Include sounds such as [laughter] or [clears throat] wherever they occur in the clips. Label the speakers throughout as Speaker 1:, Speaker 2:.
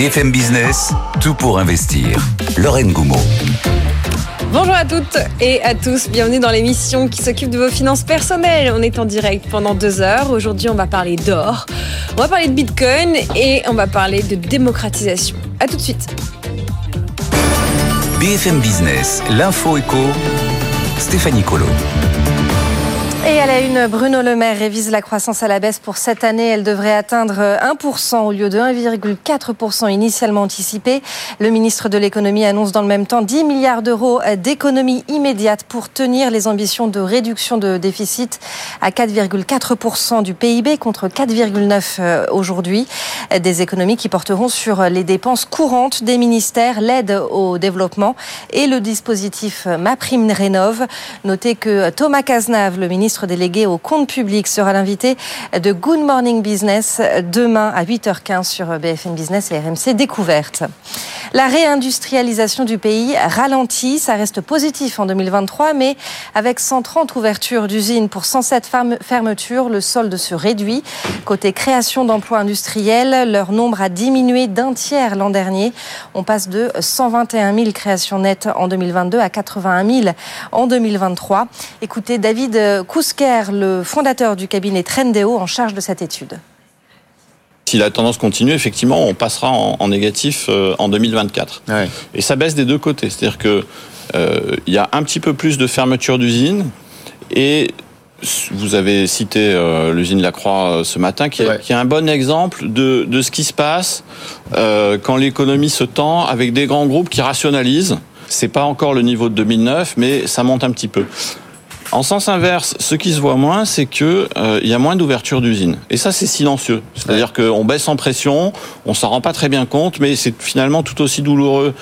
Speaker 1: BFM Business, tout pour investir. Lorraine Goumeau.
Speaker 2: Bonjour à toutes et à tous, bienvenue dans l'émission qui s'occupe de vos finances personnelles. On est en direct pendant deux heures. Aujourd'hui, on va parler d'or, on va parler de Bitcoin et on va parler de démocratisation. A tout de suite.
Speaker 1: BFM Business, l'info éco, Stéphanie Colo.
Speaker 2: Et à la une, Bruno Le Maire révise la croissance à la baisse pour cette année. Elle devrait atteindre 1% au lieu de 1,4% initialement anticipé. Le ministre de l'économie annonce dans le même temps 10 milliards d'euros d'économies immédiates pour tenir les ambitions de réduction de déficit à 4,4% du PIB contre 4,9% aujourd'hui. Des économies qui porteront sur les dépenses courantes des ministères, l'aide au développement et le dispositif MaPrimeRénov'. Notez que Thomas Cazenave, le ministre délégué au compte public, sera l'invité de Good Morning Business demain à 8h15 sur BFM Business et RMC Découverte. La réindustrialisation du pays ralentit, ça reste positif en 2023, mais avec 130 ouvertures d'usines pour 107 fermetures, le solde se réduit. Côté création d'emplois industriels, leur nombre a diminué d'un tiers l'an dernier. On passe de 121 000 créations nettes en 2022 à 81 000 en 2023. Écoutez David Kousker, le fondateur du cabinet Trendéo en charge de cette étude.
Speaker 3: Si la tendance continue, effectivement, on passera en, négatif euh, en 2024. Et ça baisse des deux côtés. C'est-à-dire que euh, il y a un petit peu plus de fermeture d'usines et vous avez cité euh, l'usine Lacroix ce matin, qui est, un bon exemple de, de, ce qui se passe quand l'économie se tend avec des grands groupes qui rationalisent. C'est pas encore le niveau de 2009, mais ça monte un petit peu. En sens inverse, ce qui se voit moins, c'est que euh, il y a moins d'ouverture d'usines. Et ça, c'est silencieux. C'est-à-dire qu'on baisse en pression, on s'en rend pas très bien compte, mais c'est finalement tout aussi douloureux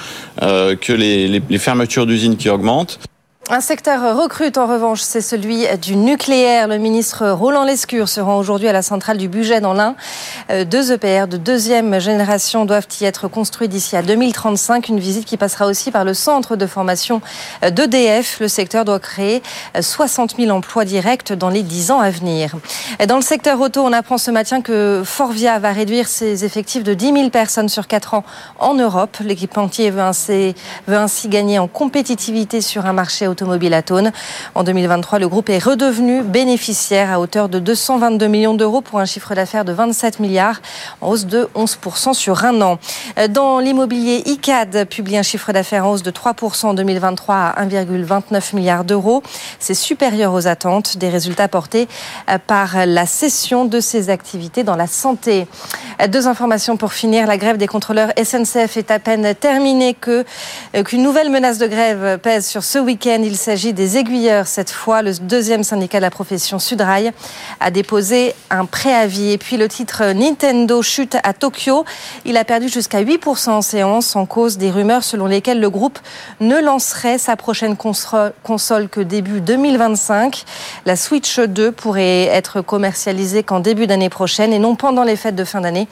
Speaker 3: euh, que les, les fermetures d'usines qui augmentent.
Speaker 2: Un secteur recrute en revanche, c'est celui du nucléaire. Le ministre Roland Lescure se rend aujourd'hui à la centrale du budget dans l'Ain. Euh, deux EPR de deuxième génération doivent y être construits d'ici à 2035. Une visite qui passera aussi par le centre de formation euh, d'EDF. Le secteur doit créer 60 euh, 000 emplois directs dans les 10 ans à venir. Dans le secteur auto, on apprend ce matin que Forvia va réduire ses effectifs de 10 000 personnes sur 4 ans en Europe. L'équipementier veut ainsi, veut ainsi gagner en compétitivité sur un marché auto automobile Atone. En 2023, le groupe est redevenu bénéficiaire à hauteur de 222 millions d'euros pour un chiffre d'affaires de 27 milliards, en hausse de 11% sur un an. Dans l'immobilier, ICAD publie un chiffre d'affaires en hausse de 3% en 2023 à 1,29 milliard d'euros. C'est supérieur aux attentes, des résultats portés par la cession de ses activités dans la santé. Deux informations pour finir. La grève des contrôleurs SNCF est à peine terminée qu'une nouvelle menace de grève pèse sur ce week-end. Il s'agit des aiguilleurs. Cette fois, le deuxième syndicat de la profession Sudrail a déposé un préavis. Et puis le titre Nintendo chute à Tokyo. Il a perdu jusqu'à 8% en séance en cause des rumeurs selon lesquelles le groupe ne lancerait sa prochaine console que début 2025. La Switch 2 pourrait être commercialisée qu'en début d'année prochaine et non pendant les fêtes de fin d'année,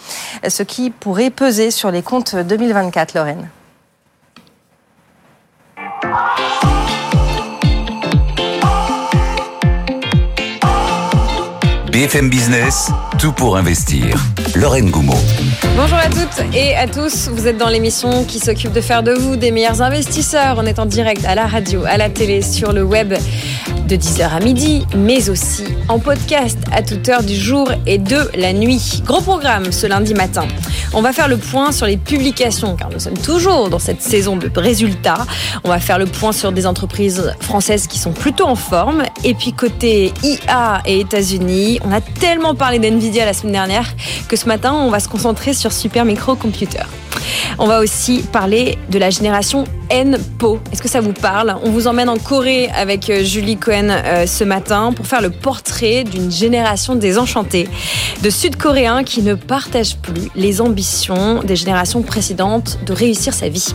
Speaker 2: ce qui pourrait peser sur les comptes 2024, Lorraine.
Speaker 1: BFM Business, tout pour investir. Lorraine Goumeau.
Speaker 2: Bonjour à toutes et à tous. Vous êtes dans l'émission qui s'occupe de faire de vous des meilleurs investisseurs. On est en direct à la radio, à la télé, sur le web de 10h à midi, mais aussi en podcast à toute heure du jour et de la nuit. Gros programme ce lundi matin. On va faire le point sur les publications, car nous sommes toujours dans cette saison de résultats. On va faire le point sur des entreprises françaises qui sont plutôt en forme. Et puis côté IA et États-Unis, on a tellement parlé d'NVIDIA la semaine dernière que ce matin, on va se concentrer sur Super Micro Computer.
Speaker 4: On va aussi parler de la génération N-Po. Est-ce que ça vous parle? On vous emmène en Corée avec euh, Julie Cohen euh, ce matin pour faire le portrait d'une génération désenchantée de Sud-Coréens qui ne partagent plus les ambitions des générations précédentes de réussir sa vie.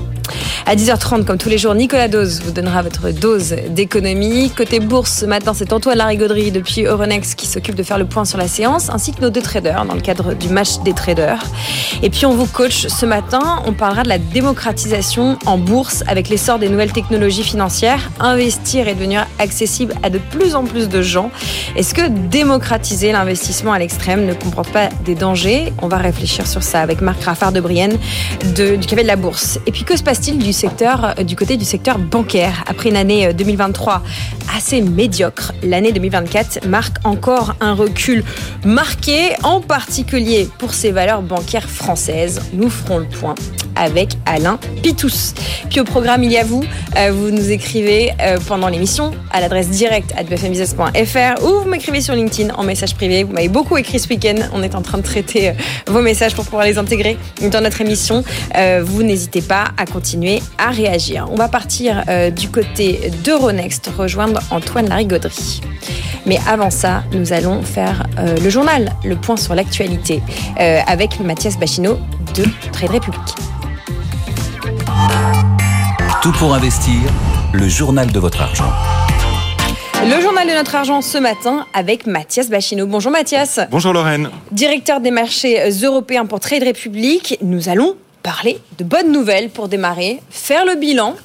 Speaker 4: À 10h30, comme tous les jours, Nicolas Dose vous donnera votre dose d'économie. Côté bourse, ce matin, c'est Antoine Larigauderie depuis Euronext qui s'occupe de faire le point sur la séance, ainsi que nos deux traders dans le cadre du match des traders. Et puis, on vous coach ce matin. On parlera de la démocratisation en bourse avec l'essor des nouvelles technologies financières. Investir est devenu accessible à de plus en plus de gens. Est-ce que démocratiser l'investissement à l'extrême ne comporte pas des dangers? On va réfléchir sur ça avec Marc Raffard de Brienne du Café de la Bourse. Et puis, que se passe-t-il du secteur, du côté du secteur bancaire? Après une année 2023 euh, assez médiocre L'année 2024 marque encore un marqué, en particulier pour ces valeurs bancaires françaises. Nous ferons le point avec Alain Pitous. Puis au programme, il y a vous. Euh, vous nous écrivez euh, pendant l'émission à l'adresse directe à bfmbusiness.fr ou vous m'écrivez sur LinkedIn en message privé. Vous m'avez beaucoup écrit ce week-end. On est en train de traiter euh, vos messages pour pouvoir les intégrer dans notre émission. vous n'hésitez pas à continuer à réagir. On va partir du côté d'Euronext, rejoindre Antoine Larigauderie. Mais avant ça, nous allons faire le journal, le point sur l'actualité, avec Mathias Bachino de Trade Republic.
Speaker 1: Tout pour investir, le journal de votre argent.
Speaker 4: Le journal de notre argent ce matin avec Mathias Bachino. Bonjour Mathias.
Speaker 5: Bonjour Lorraine.
Speaker 4: Directeur des marchés européens pour Trade Republic. Nous allons parler de bonnes nouvelles pour démarrer, faire le bilan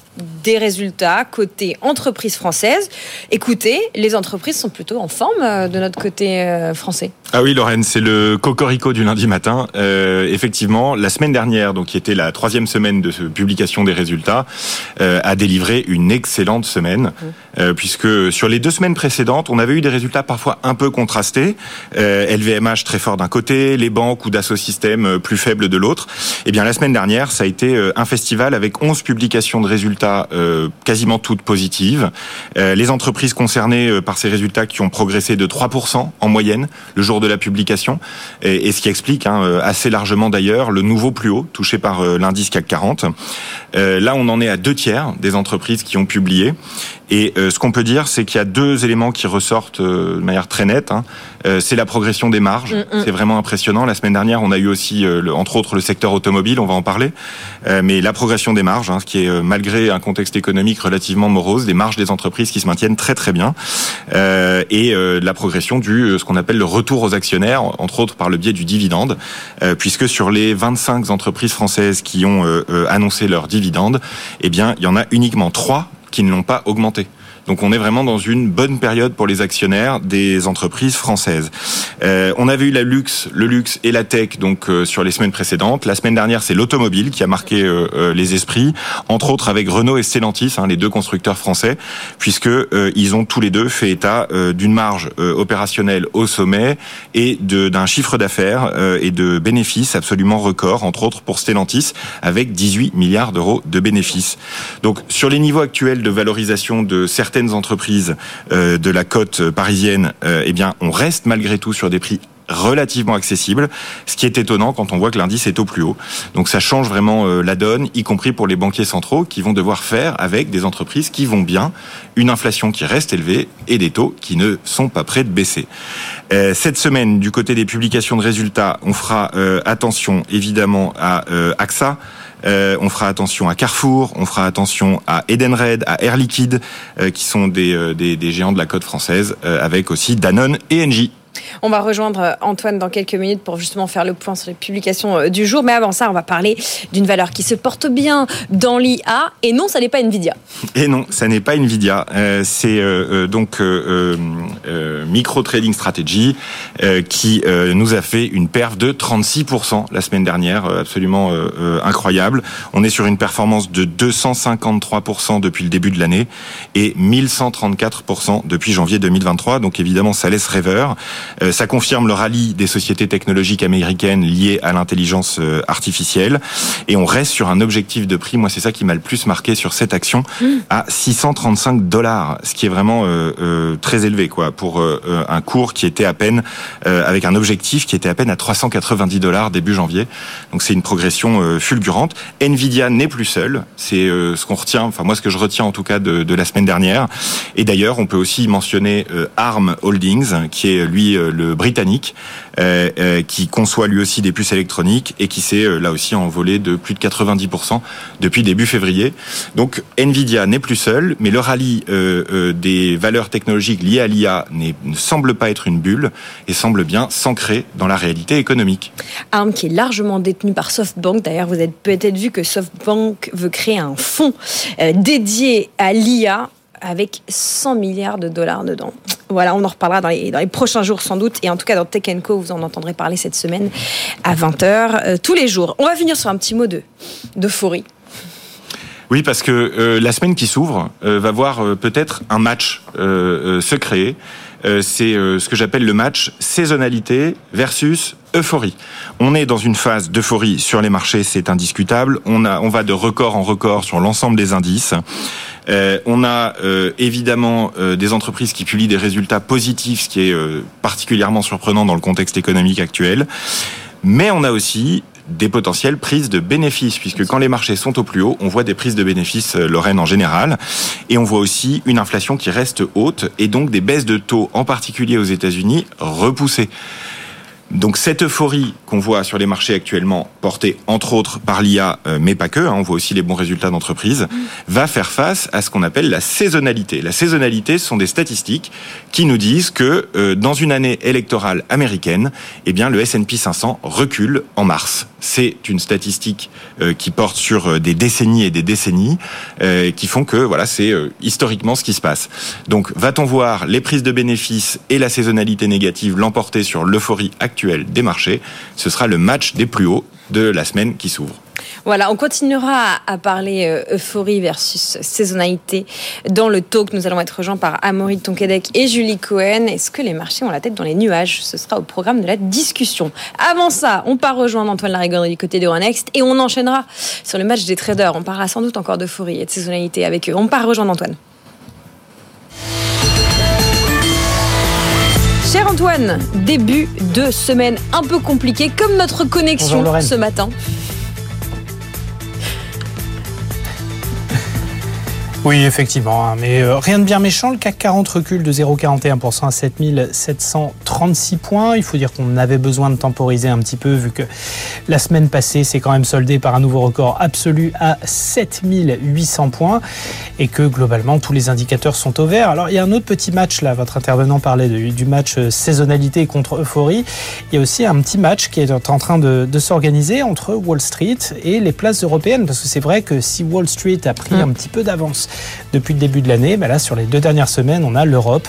Speaker 4: des résultats côté entreprises françaises. Écoutez, les entreprises sont plutôt en forme euh, de notre côté euh, français.
Speaker 5: Ah oui, Lorraine, c'est le cocorico du lundi matin. Euh, effectivement, la semaine dernière, donc qui était la troisième semaine de publication des résultats, a délivré une excellente semaine, mmh. puisque sur les deux semaines précédentes, on avait eu des résultats parfois un peu contrastés. LVMH très fort d'un côté, les banques ou Dassault Systèmes plus faibles de l'autre. Eh bien, la semaine dernière, ça a été un festival avec 11 publications de résultats euh, quasiment toutes positives. Euh, les entreprises concernées euh, par ces résultats qui ont progressé de 3% en moyenne le jour de la publication, et, ce qui explique hein, assez largement d'ailleurs le nouveau plus haut touché par l'indice CAC 40. là, on en est à deux tiers des entreprises qui ont publié. Et euh, ce qu'on peut dire, c'est qu'il y a deux éléments qui ressortent euh, de manière très nette. Hein. Euh, c'est la progression des marges. Mm, mm. C'est vraiment impressionnant. La semaine dernière, on a eu aussi, entre autres, le secteur automobile. On va en parler. mais la progression des marges, hein, ce qui est malgré un contexte économique relativement morose, des marges des entreprises qui se maintiennent très très bien, et la progression du ce qu'on appelle le retour aux actionnaires, entre autres par le biais du dividende, puisque sur les 25 entreprises françaises qui ont annoncé leur dividende, eh bien, il y en a uniquement trois qui ne l'ont pas augmenté. Donc on est vraiment dans une bonne période pour les actionnaires des entreprises françaises. Euh, on avait eu la luxe, le luxe et la tech donc euh, sur les semaines précédentes. La semaine dernière, c'est l'automobile qui a marqué euh, les esprits, entre autres avec Renault et Stellantis, hein, les deux constructeurs français, puisque ils ont tous les deux fait état d'une marge opérationnelle au sommet et d'un chiffre d'affaires et de bénéfices absolument record, entre autres pour Stellantis, avec 18 milliards d'euros de bénéfices. Donc sur les niveaux actuels de valorisation de certaines entreprises euh, de la côte parisienne, euh, eh bien, on reste malgré tout sur des prix relativement accessibles, ce qui est étonnant quand on voit que l'indice est au plus haut. Donc ça change vraiment euh, la donne, y compris pour les banquiers centraux qui vont devoir faire avec des entreprises qui vont bien, une inflation qui reste élevée et des taux qui ne sont pas prêts de baisser. cette semaine, du côté des publications de résultats, on fera attention évidemment à AXA, euh, on fera attention à Carrefour, on fera attention à Edenred, à Air Liquide, euh, qui sont des, euh, des, des, géants de la côte française, avec aussi Danone et Engie.
Speaker 4: On va rejoindre Antoine dans quelques minutes pour justement faire le point sur les publications euh, du jour. Mais avant ça, on va parler d'une valeur qui se porte bien dans l'IA. Et non, ça n'est pas Nvidia.
Speaker 5: Et non, ça n'est pas Nvidia. Euh, c'est euh, donc Micro Trading Strategy qui nous a fait une perf de 36% la semaine dernière, absolument incroyable. On est sur une performance de 253% depuis le début de l'année et 1134% depuis janvier 2023. Donc évidemment, ça laisse rêveur. Ça confirme le rallye des sociétés technologiques américaines liées à l'intelligence artificielle. Et on reste sur un objectif de prix, moi c'est ça qui m'a le plus marqué sur cette action, mmh. à 635 dollars, ce qui est vraiment très élevé quoi pour un cours qui était à peine avec un objectif qui était à peine à 390 dollars début janvier. Donc c'est une progression fulgurante. Nvidia n'est plus seul, c'est ce qu'on retient, enfin moi ce que je retiens en tout cas de, de la semaine dernière. Et d'ailleurs, on peut aussi mentionner euh, ARM Holdings, qui est lui euh, le britannique, euh, qui conçoit lui aussi des puces électroniques et qui s'est là aussi envolé de plus de 90% depuis début février. Donc Nvidia n'est plus seul, mais le rallye des valeurs technologiques liées à l'IA ne semble pas être une bulle et semble bien s'ancrer dans la réalité économique.
Speaker 4: ARM qui est largement détenu par SoftBank. D'ailleurs, vous avez peut-être vu que SoftBank veut créer un fonds dédié à l'IA avec 100 milliards de dollars dedans. Voilà, on en reparlera dans les, prochains jours sans doute. Et en tout cas, dans Tech Co, vous en entendrez parler cette semaine à 20h euh, tous les jours. On va finir sur un petit mot de d'euphorie.
Speaker 5: Oui, parce que euh, la semaine qui s'ouvre euh, va voir peut-être un match se créer. C'est ce que j'appelle le match saisonnalité versus euphorie. On est dans une phase d'euphorie sur les marchés, c'est indiscutable. On, a, on va de record en record sur l'ensemble des indices. Euh, on a euh, évidemment euh, des entreprises qui publient des résultats positifs, ce qui est particulièrement surprenant dans le contexte économique actuel. Mais on a aussi des potentielles prises de bénéfices, puisque quand les marchés sont au plus haut, on voit des prises de bénéfices, Lorraine en général, et on voit aussi une inflation qui reste haute, et donc des baisses de taux, en particulier aux États-Unis, repoussées. Donc cette euphorie qu'on voit sur les marchés actuellement, portée entre autres par l'IA, euh, mais pas que, hein, on voit aussi les bons résultats d'entreprise, mm. va faire face à ce qu'on appelle la saisonnalité. La saisonnalité, ce sont des statistiques qui nous disent que euh, dans une année électorale américaine, eh bien le S&P 500 recule en mars. C'est une statistique euh, qui porte sur des décennies et des décennies, qui font que voilà, c'est historiquement ce qui se passe. Donc va-t-on voir les prises de bénéfices et la saisonnalité négative l'emporter sur l'euphorie actuelle des marchés. Ce sera le match des plus hauts de la semaine qui s'ouvre.
Speaker 4: Voilà, on continuera à parler euh, euphorie versus saisonnalité dans le talk. Nous allons être rejoints par Amaury Tonquedec et Julie Cohen. Est-ce que les marchés ont la tête dans les nuages? Ce sera au programme de la discussion. Avant ça, on part rejoindre Antoine Larigauderie du côté de Euronext et on enchaînera sur le match des traders. On parlera sans doute encore d'euphorie et de saisonnalité avec eux. On part rejoindre Antoine. Cher Antoine, début de semaine un peu compliqué, comme notre connexion ce matin.
Speaker 6: Oui, effectivement. Hein, mais euh, rien de bien méchant. Le CAC 40 recule de 0,41% à 7736 points. Il faut dire qu'on avait besoin de temporiser un petit peu vu que la semaine passée, c'est quand même soldé par un nouveau record absolu à 7800 points et que globalement, tous les indicateurs sont au vert. Alors, il y a un autre petit match là. Votre intervenant parlait du match euh, saisonnalité contre euphorie. Il y a aussi un petit match qui est en train de, s'organiser entre Wall Street et les places européennes parce que c'est vrai que si Wall Street a pris hum. un petit peu d'avance depuis le début de l'année. Ben là, sur les deux dernières semaines, on a l'Europe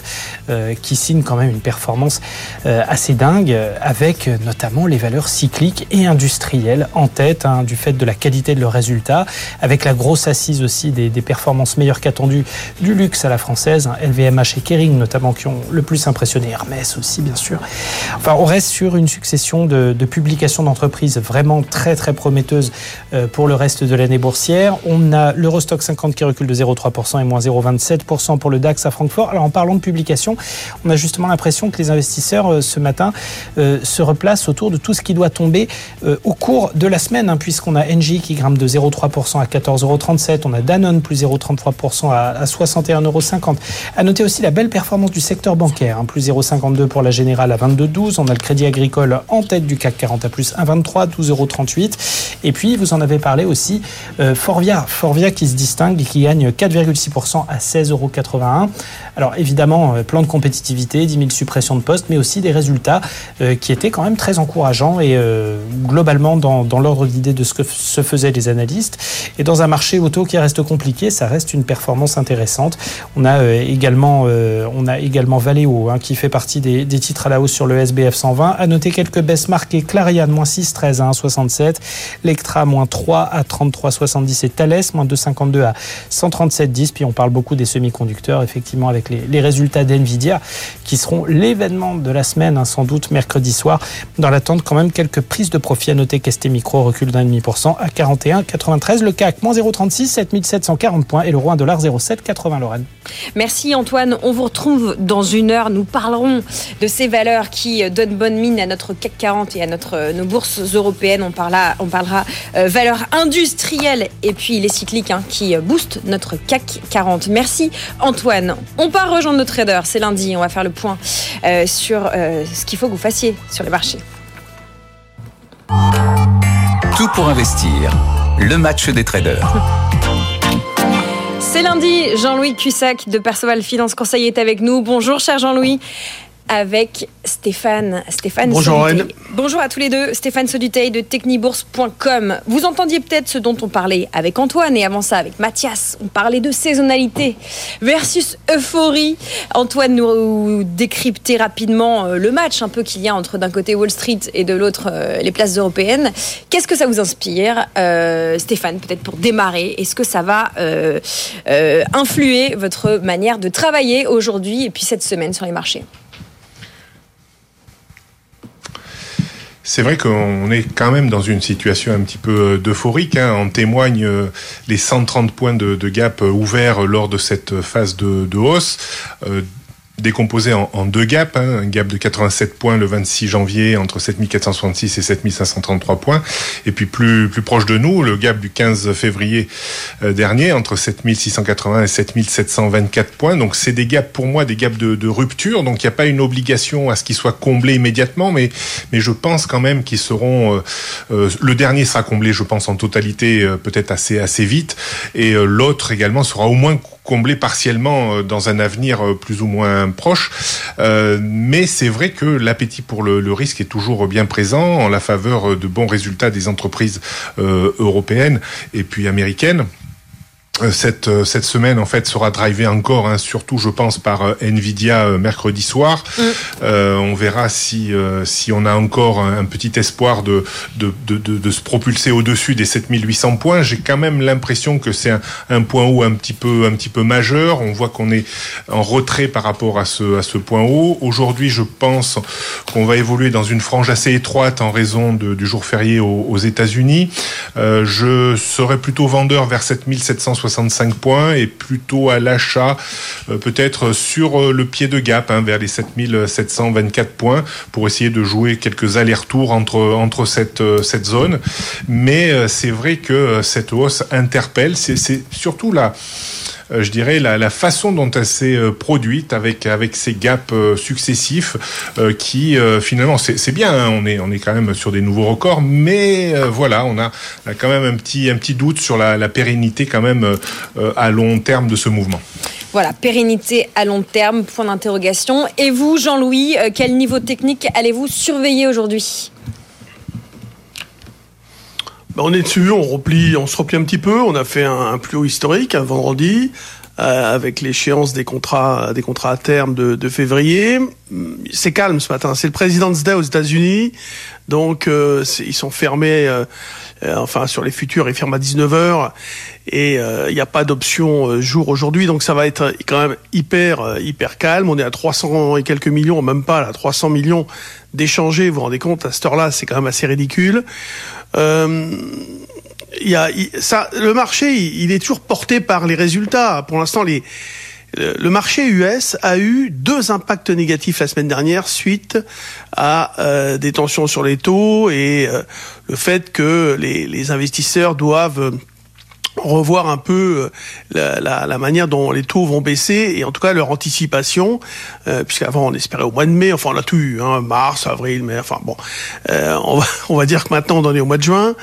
Speaker 6: euh, qui signe quand même une performance euh, assez dingue, avec notamment les valeurs cycliques et industrielles en tête, hein, du fait de la qualité de leurs résultats, avec la grosse assise aussi des, performances meilleures qu'attendues du luxe à la française, LVMH hein, et Kering notamment qui ont le plus impressionné, Hermès aussi bien sûr. Enfin, on reste sur une succession de, publications d'entreprises vraiment très très prometteuses euh, pour le reste de l'année boursière. On a l'Eurostock 50 qui recule de 0,3 3% et moins 0,27% pour le DAX à Francfort. Alors en parlant de publication, on a justement l'impression que les investisseurs euh, ce matin euh, se replacent autour de tout ce qui doit tomber euh, au cours de la semaine, hein, puisqu'on a Engie qui grimpe de 0,3% à 14,37€, on a Danone plus 0,33% à, 61,50€. À noter aussi la belle performance du secteur bancaire, hein, plus 0,52 pour la Générale à 22,12. On a le Crédit Agricole en tête du CAC 40 à plus 1,23, 12,38€. Et puis vous en avez parlé aussi, Forvia, Forvia qui se distingue et qui gagne 4 4,6% à 16,81 euros. Alors évidemment, euh, plan de compétitivité, 10 000 suppressions de postes, mais aussi des résultats euh, qui étaient quand même très encourageants et euh, globalement dans, l'ordre d'idée de ce que se faisaient les analystes. Et dans un marché auto qui reste compliqué, ça reste une performance intéressante. On a également, on a également Valeo hein, qui fait partie des, titres à la hausse sur le SBF 120. À noter quelques baisses marquées. Clarion, moins 6,13 à 1,67. Lectra, moins 3 à 33,70 et Thales, moins 2,52 à 130 37,10. Puis on parle beaucoup des semi-conducteurs, effectivement, avec les, résultats d'NVIDIA qui seront l'événement de la semaine, hein, sans doute mercredi soir. Dans l'attente, quand même, quelques prises de profit à noter qu'ST Micro recule d'un demi pour cent à 41,93. Le CAC, moins 0,36, 7740 points. Et le roi 0,780, Lorraine.
Speaker 4: Merci Antoine. On vous retrouve dans une heure. Nous parlerons de ces valeurs qui donnent bonne mine à notre CAC 40 et à notre, nos bourses européennes. On parlera, on parlera euh, valeurs industrielles et puis les cycliques hein, qui boostent notre CAC 40. Merci Antoine. On part rejoindre nos traders. C'est lundi. On va faire le point euh, sur euh, ce qu'il faut que vous fassiez sur les marchés.
Speaker 1: Tout pour investir. Le match des traders.
Speaker 4: C'est lundi, Jean-Louis Cussac de Perceval Finance Conseil est avec nous. Bonjour cher Jean-Louis avec Stéphane. Stéphane
Speaker 7: Bonjour
Speaker 4: Bonjour à tous les deux. Stéphane Soduteil de technibourse.com. Vous entendiez peut-être ce dont on parlait avec Antoine et avant ça avec Mathias. On parlait de saisonnalité versus euphorie. Antoine nous décryptait rapidement euh, le match un peu qu'il y a entre d'un côté Wall Street et de l'autre euh, les places européennes. Qu'est-ce que ça vous inspire euh, Stéphane, peut-être pour démarrer, est-ce que ça va influer votre manière de travailler aujourd'hui et puis cette semaine sur les marchés?
Speaker 7: C'est vrai qu'on est quand même dans une situation un petit peu d'euphorique. Hein. En témoignent euh, les 130 points de, gap euh, ouverts lors de cette phase de hausse. Euh, décomposé en, en, deux gaps, hein, un gap de 87 points le 26 janvier entre 7466 et 7533 points, et puis plus plus proche de nous, le gap du 15 février euh, dernier entre 7680 et 7724 points. Donc c'est des gaps pour moi des gaps de, de rupture, donc il n'y a pas une obligation à ce qu'ils soient comblés immédiatement, mais mais je pense quand même qu'ils seront euh, euh, le dernier sera comblé, je pense en totalité peut-être assez assez vite, et l'autre également sera au moins comblé partiellement euh, dans un avenir euh, plus ou moins proche. Euh, mais c'est vrai que l'appétit pour le, le, risque est toujours bien présent en la faveur de bons résultats des entreprises européennes et puis américaines. Euh, cette, euh, cette semaine en fait sera drivée encore, hein, surtout je pense par euh, Nvidia mercredi soir. Mm. Euh, on verra si si on a encore un, petit espoir de de, de, de, se propulser au-dessus des 7800 points. J'ai quand même l'impression que c'est un, un, point haut un petit peu un petit peu majeur. On voit qu'on est en retrait par rapport à ce à ce point haut. Aujourd'hui, je pense qu'on va évoluer dans une frange assez étroite en raison de, du jour férié aux, aux États-Unis. je serais plutôt vendeur vers 7760 65 points et plutôt à l'achat euh, peut-être sur euh, le pied de gap hein, vers les 7724 points pour essayer de jouer quelques allers-retours entre, entre cette, euh, cette zone. Mais c'est vrai que cette hausse interpelle. C'est surtout euh, je dirais, la, la, façon dont elle s'est euh, produite avec, avec ces gaps euh, successifs qui, finalement, c'est bien, hein, on, est, on est quand même sur des nouveaux records, mais voilà, on a, a, quand même un petit, un petit doute sur la, pérennité quand même à long terme de ce mouvement.
Speaker 4: Voilà, pérennité à long terme, point d'interrogation. Et vous, Jean-Louis, quel niveau technique allez-vous surveiller aujourd'hui?
Speaker 8: On est dessus, on replie, on se replie un petit peu. On a fait un, plus haut historique un vendredi euh, avec l'échéance des contrats, des contrats à terme de, février. C'est calme ce matin. C'est le President's Day aux États-Unis, donc euh, ils sont fermés. Euh, enfin, sur les futurs, ils ferment à 19 h et il n'y a pas d'option jour aujourd'hui, donc ça va être quand même hyper hyper calme. On est à 300 et quelques millions, même pas là, 300 millions d'échangés. Vous vous rendez compte à cette heure-là, c'est quand même assez ridicule. Euh, y a, ça, le marché, il est toujours porté par les résultats. Pour l'instant, les, le marché US a eu deux impacts négatifs la semaine dernière suite à euh, des tensions sur les taux et euh, le fait que les, les investisseurs doivent revoir un peu euh, la, la, manière dont les taux vont baisser et en tout cas leur anticipation, euh, puisqu'avant on espérait au mois de mai, enfin on l'a tout eu, hein, mars, avril, mai, enfin bon, euh, on, va, [laughs] on va dire que maintenant on est au mois de juin,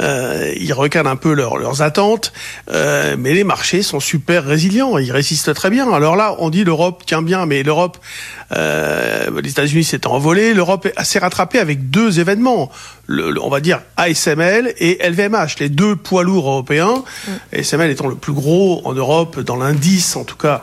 Speaker 8: euh, ils recadrent un peu leurs attentes, euh, mais les marchés sont super résilients, ils résistent très bien. Alors là, on dit l'Europe tient bien, mais l'Europe, les États-Unis s'est envolé, l'Europe s'est rattrapée avec deux événements, le, on va dire ASML et LVMH, les deux poids lourds européens Mm. SML étant le plus gros en Europe, dans l'indice en tout cas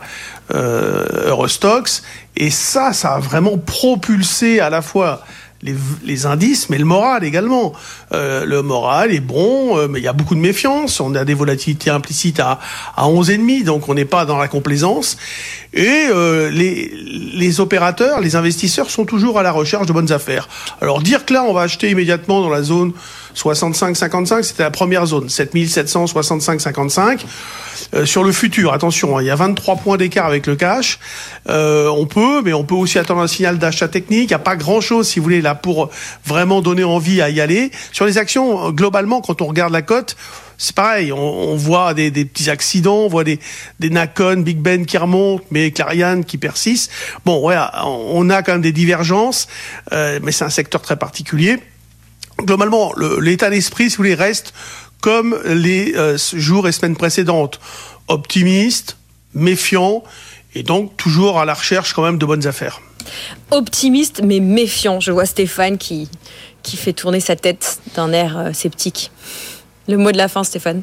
Speaker 8: euh, Eurostox. Et ça, ça a vraiment propulsé à la fois les, indices, mais le moral également. Euh, le moral est bon, euh, mais il y a beaucoup de méfiance. On a des volatilités implicites à, à 11,5, donc on n'est pas dans la complaisance. Et euh, les, les opérateurs, les investisseurs sont toujours à la recherche de bonnes affaires. Alors dire que là, on va acheter immédiatement dans la zone 65-55, c'était la première zone, 7565-55. Euh, sur le futur, attention, hein, il y a 23 points d'écart avec le cash. Euh, on peut, mais on peut aussi attendre un signal d'achat technique. Il n'y a pas grand-chose, si vous voulez, là, pour vraiment donner envie à y aller. Sur les actions, globalement, quand on regarde la cote, c'est pareil, on, voit des, petits accidents, on voit des, des Nakon, Big Ben qui remontent, mais Clariane qui persistent. Bon, voilà, on a quand même des divergences, euh, mais c'est un secteur très particulier globalement, l'état d'esprit, si vous voulez, reste comme les euh, jours et semaines précédentes. Optimiste, méfiant, et donc toujours à la recherche quand même de bonnes affaires.
Speaker 4: Optimiste mais méfiant. Je vois Stéphane qui, qui fait tourner sa tête d'un air euh, sceptique. Le mot de la fin, Stéphane.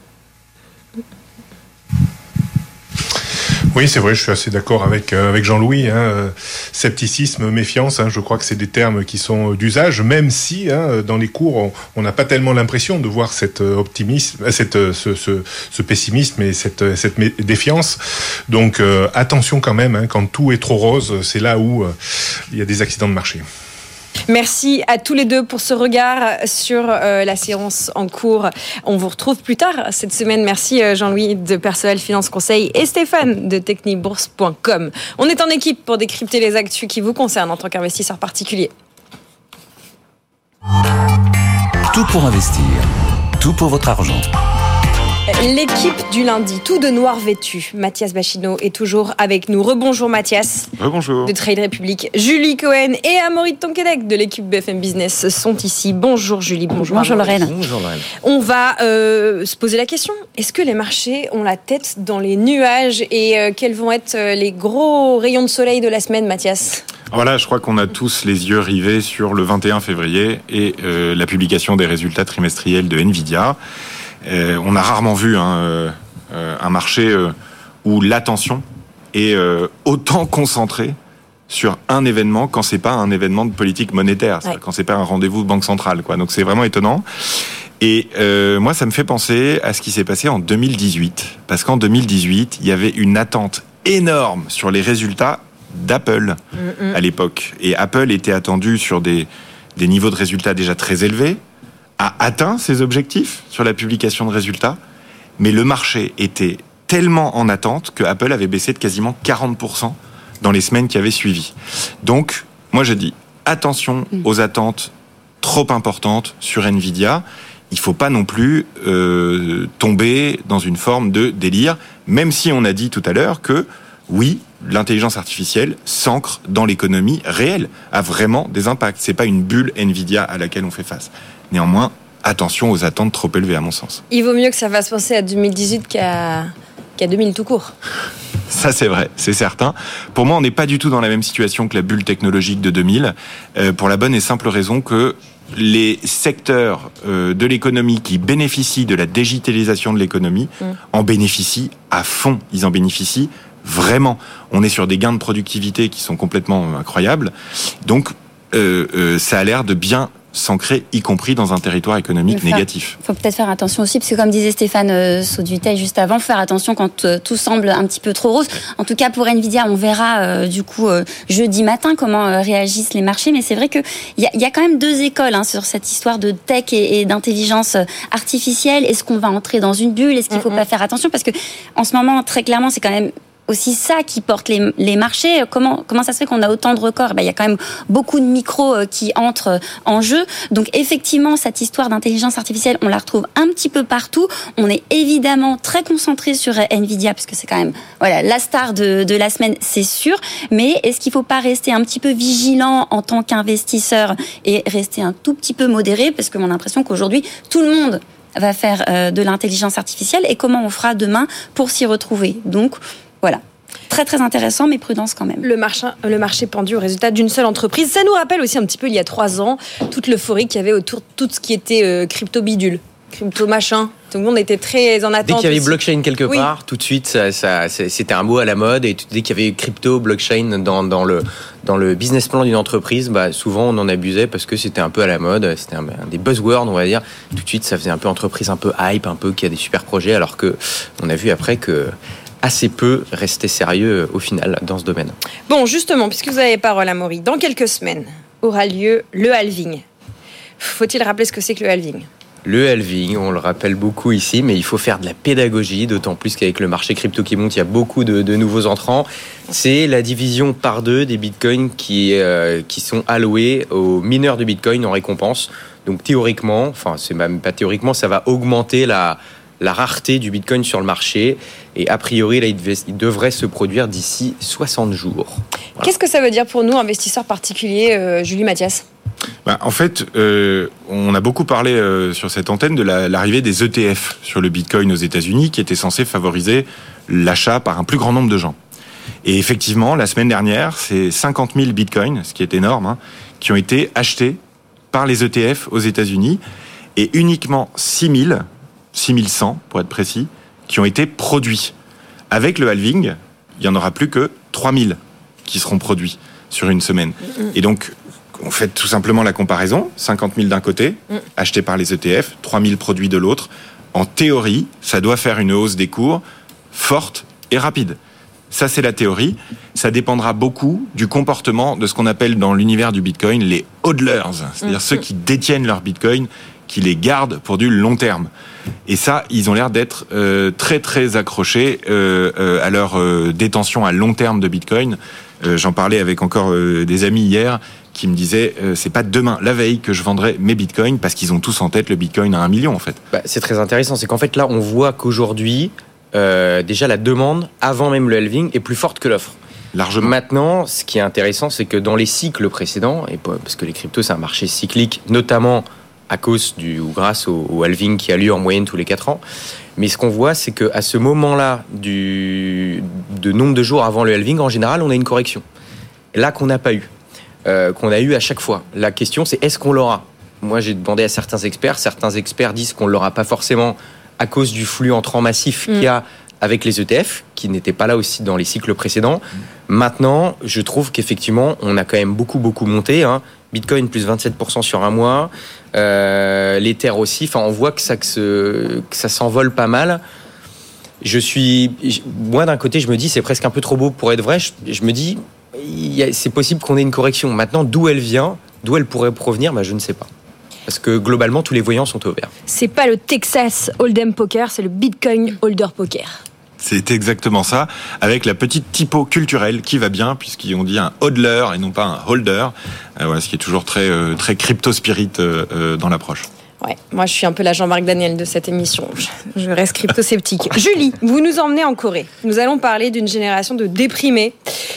Speaker 7: Oui, c'est vrai, je suis assez d'accord avec, euh, avec Jean-Louis. Hein, euh, scepticisme, méfiance, hein, je crois que c'est des termes qui sont euh, d'usage, même si hein, dans les cours, on n'a pas tellement l'impression de voir cet optimisme, cette, ce, ce, ce, pessimisme et cette, cette défiance. Donc attention quand même, hein, quand tout est trop rose, c'est là où il y a des accidents de marché.
Speaker 4: Merci à tous les deux pour ce regard sur euh, la séance en cours. On vous retrouve plus tard cette semaine. Merci euh, Jean-Louis de Personnel Finance Conseil et Stéphane de technibourse.com. On est en équipe pour décrypter les actus qui vous concernent en tant qu'investisseur particulier.
Speaker 1: Tout pour investir, tout pour votre argent.
Speaker 4: L'équipe du lundi, tout de noir vêtu. Mathias Bachino est toujours avec nous. Rebonjour Mathias.
Speaker 5: Rebonjour.
Speaker 4: De Trade Republic. Julie Cohen et Amaury Tonquedec de l'équipe BFM Business sont ici. Bonjour Julie, bonjour.
Speaker 9: Bonjour Lorraine.
Speaker 5: Bonjour Lorraine.
Speaker 4: On va euh, se poser la question. Est-ce que les marchés ont la tête dans les nuages et euh, quels vont être euh, les gros rayons de soleil de la semaine Mathias?
Speaker 5: Voilà, je crois qu'on a tous les yeux rivés sur le 21 février et la publication des résultats trimestriels de Nvidia. Euh, on a rarement vu hein, euh, euh, un marché où l'attention est autant concentrée sur un événement quand c'est pas un événement de politique monétaire, quand c'est pas un rendez-vous de banque centrale. Quoi. Donc c'est vraiment étonnant. Et moi, ça me fait penser à ce qui s'est passé en 2018, parce qu'en 2018, il y avait une attente énorme sur les résultats d'Apple à l'époque. Et Apple était attendu sur des, des niveaux de résultats déjà très élevés, a atteint ses objectifs sur la publication de résultats, mais le marché était tellement en attente que Apple avait baissé de quasiment 40% dans les semaines qui avaient suivi. Donc, moi je dis, attention mm. aux attentes trop importantes sur Nvidia. Il faut pas non plus euh, tomber dans une forme de délire, même si on a dit tout à l'heure que oui, l'intelligence artificielle s'ancre dans l'économie réelle, a vraiment des impacts. C'est pas une bulle Nvidia à laquelle on fait face. Néanmoins, attention aux attentes trop élevées à mon sens.
Speaker 4: Il vaut mieux que ça fasse penser à 2018 qu'à 2000 tout court.
Speaker 5: Ça c'est vrai, c'est certain. Pour moi, on n'est pas du tout dans la même situation que la bulle technologique de 2000, euh, pour la bonne et simple raison que les secteurs euh, de l'économie qui bénéficient de la digitalisation de l'économie mm. en bénéficient à fond. Ils en bénéficient vraiment. On est sur des gains de productivité qui sont complètement incroyables. Donc, euh, ça a l'air de bien s'ancrer, y compris dans un territoire économique négatif.
Speaker 9: Il faut peut-être faire attention aussi, parce que comme disait Stéphane euh, juste avant, faire attention quand euh, tout semble un petit peu trop rose. En tout cas, pour Nvidia, on verra euh, du coup jeudi matin comment réagissent les marchés. Mais c'est vrai qu'il y, y, a quand même deux écoles hein, sur cette histoire de tech et, d'intelligence artificielle. Est-ce qu'on va entrer dans une bulle? Est-ce qu'il ne faut pas faire attention? Parce que en ce moment, très clairement, c'est quand même aussi ça qui porte les, les, marchés. Comment, comment ça se fait qu'on a autant de records? Ben, Il y a quand même beaucoup de micros euh, qui entrent euh, en jeu. Donc effectivement, cette histoire d'intelligence artificielle, on la retrouve un petit peu partout. On est évidemment très concentré sur euh, Nvidia, puisque c'est quand même voilà, la star de, de la semaine, c'est sûr. Mais est-ce qu'il ne faut pas rester un petit peu vigilant en tant qu'investisseur et rester un tout petit peu modéré? Parce que mon impression qu'aujourd'hui, tout le monde va faire de l'intelligence artificielle et comment on fera demain pour s'y retrouver? Donc, voilà. Très très intéressant, mais prudence quand même.
Speaker 4: Le marché, le marché pendu au résultat d'une seule entreprise. Ça nous rappelle aussi un petit peu il y a trois ans toute l'euphorie qu'il y avait autour de tout ce qui était euh, crypto bidule. crypto machin. Tout le monde était très en attente.
Speaker 10: Dès qu'il y avait blockchain quelque part, tout de suite, ça, c'était un mot à la mode. Et dès qu'il y avait crypto, blockchain dans, dans, le, dans le business plan d'une entreprise, bah, souvent on en abusait parce que c'était un peu à la mode. C'était un, des buzzwords, on va dire. Tout de suite, ça faisait un peu entreprise, un peu hype, un peu qui a des super projets. Alors que on a vu après que assez peu restaient sérieux au final dans ce domaine.
Speaker 4: Bon, justement, puisque vous avez parole à Maury, dans quelques semaines aura lieu le halving. Faut-il rappeler ce que c'est que le halving?
Speaker 10: Le halving, on le rappelle beaucoup ici, mais il faut faire de la pédagogie, d'autant plus qu'avec le marché crypto qui monte, il y a beaucoup de, nouveaux entrants. C'est la division par deux des bitcoins qui, euh, qui sont alloués aux mineurs de bitcoin en récompense. Donc théoriquement, enfin c'est même pas théoriquement, ça va augmenter la, la rareté du bitcoin sur le marché. Et a priori, là, il, devrait se produire d'ici 60 jours.
Speaker 4: Qu'est-ce que ça veut dire pour nous, investisseurs particuliers, euh, Julie Mathias?
Speaker 5: Bah, en fait, euh, on a beaucoup parlé euh, sur cette antenne de l'arrivée des ETF sur le Bitcoin aux États-Unis, qui était censé favoriser l'achat par un plus grand nombre de gens. Et effectivement, la semaine dernière, c'est 50 000 Bitcoins, ce qui est énorme, hein, qui ont été achetés par les ETF aux États-Unis, et uniquement 6 000, 6100 pour être précis, qui ont été produits. Avec le halving, il n'y en aura plus que 3 000 qui seront produits sur une semaine. Et donc, on fait tout simplement la comparaison, 50 000 d'un côté, achetés par les ETF, 3 000 produits de l'autre. En théorie, ça doit faire une hausse des cours forte et rapide. Ça, c'est la théorie. Ça dépendra beaucoup du comportement de ce qu'on appelle dans l'univers du Bitcoin les hodlers, c'est-à-dire mm. ceux qui détiennent leur Bitcoin, qui les gardent pour du long terme. Et ça, ils ont l'air d'être euh, très très accrochés euh, euh, à leur détention à long terme de Bitcoin. J'en parlais avec encore des amis hier qui me disaient c'est pas demain, la veille, que je vendrai mes bitcoins parce qu'ils ont tous en tête le bitcoin à un million en fait.
Speaker 10: Bah, c'est très intéressant, c'est qu'en fait là on voit qu'aujourd'hui déjà la demande avant même le halving est plus forte que l'offre.
Speaker 5: Largement.
Speaker 10: Maintenant, ce qui est intéressant, c'est que dans les cycles précédents, et parce que les cryptos c'est un marché cyclique, notamment à cause du ou grâce au, halving qui a lieu en moyenne tous les 4 ans. Mais ce qu'on voit, c'est qu'à ce moment-là du de nombre de jours avant le halving, en général, on a une correction. Là qu'on n'a pas eu, euh, qu'on a eu à chaque fois. La question, c'est est-ce qu'on l'aura? Moi, j'ai demandé à certains experts. Certains experts disent qu'on ne l'aura pas forcément à cause du flux entrant massif qu'il y a avec les ETF, qui n'étaient pas là aussi dans les cycles précédents. Maintenant, je trouve qu'effectivement, on a quand même beaucoup, beaucoup monté. Hein. Bitcoin plus 27% sur un mois, euh, l'Ether aussi. Enfin, on voit que ça, s'envole pas mal. Je suis, moi d'un côté, je me dis c'est presque un peu trop beau pour être vrai. Je, me dis c'est possible qu'on ait une correction. Maintenant, d'où elle vient, d'où elle pourrait provenir, bah, je ne sais pas. Parce que globalement, tous les voyants sont ouverts.
Speaker 4: C'est pas le Texas Hold'em Poker, c'est le Bitcoin Holder Poker.
Speaker 5: C'est exactement ça, avec la petite typo culturelle qui va bien, puisqu'ils ont dit un hodler et non pas un holder, euh, voilà, ce qui est toujours très, euh, très crypto-spirit euh, dans l'approche.
Speaker 4: Ouais, moi je suis un peu la Jean-Marc Daniel de cette émission. Je reste crypto-sceptique. [laughs] Julie, vous nous emmenez en Corée. Nous allons parler d'une génération de déprimés,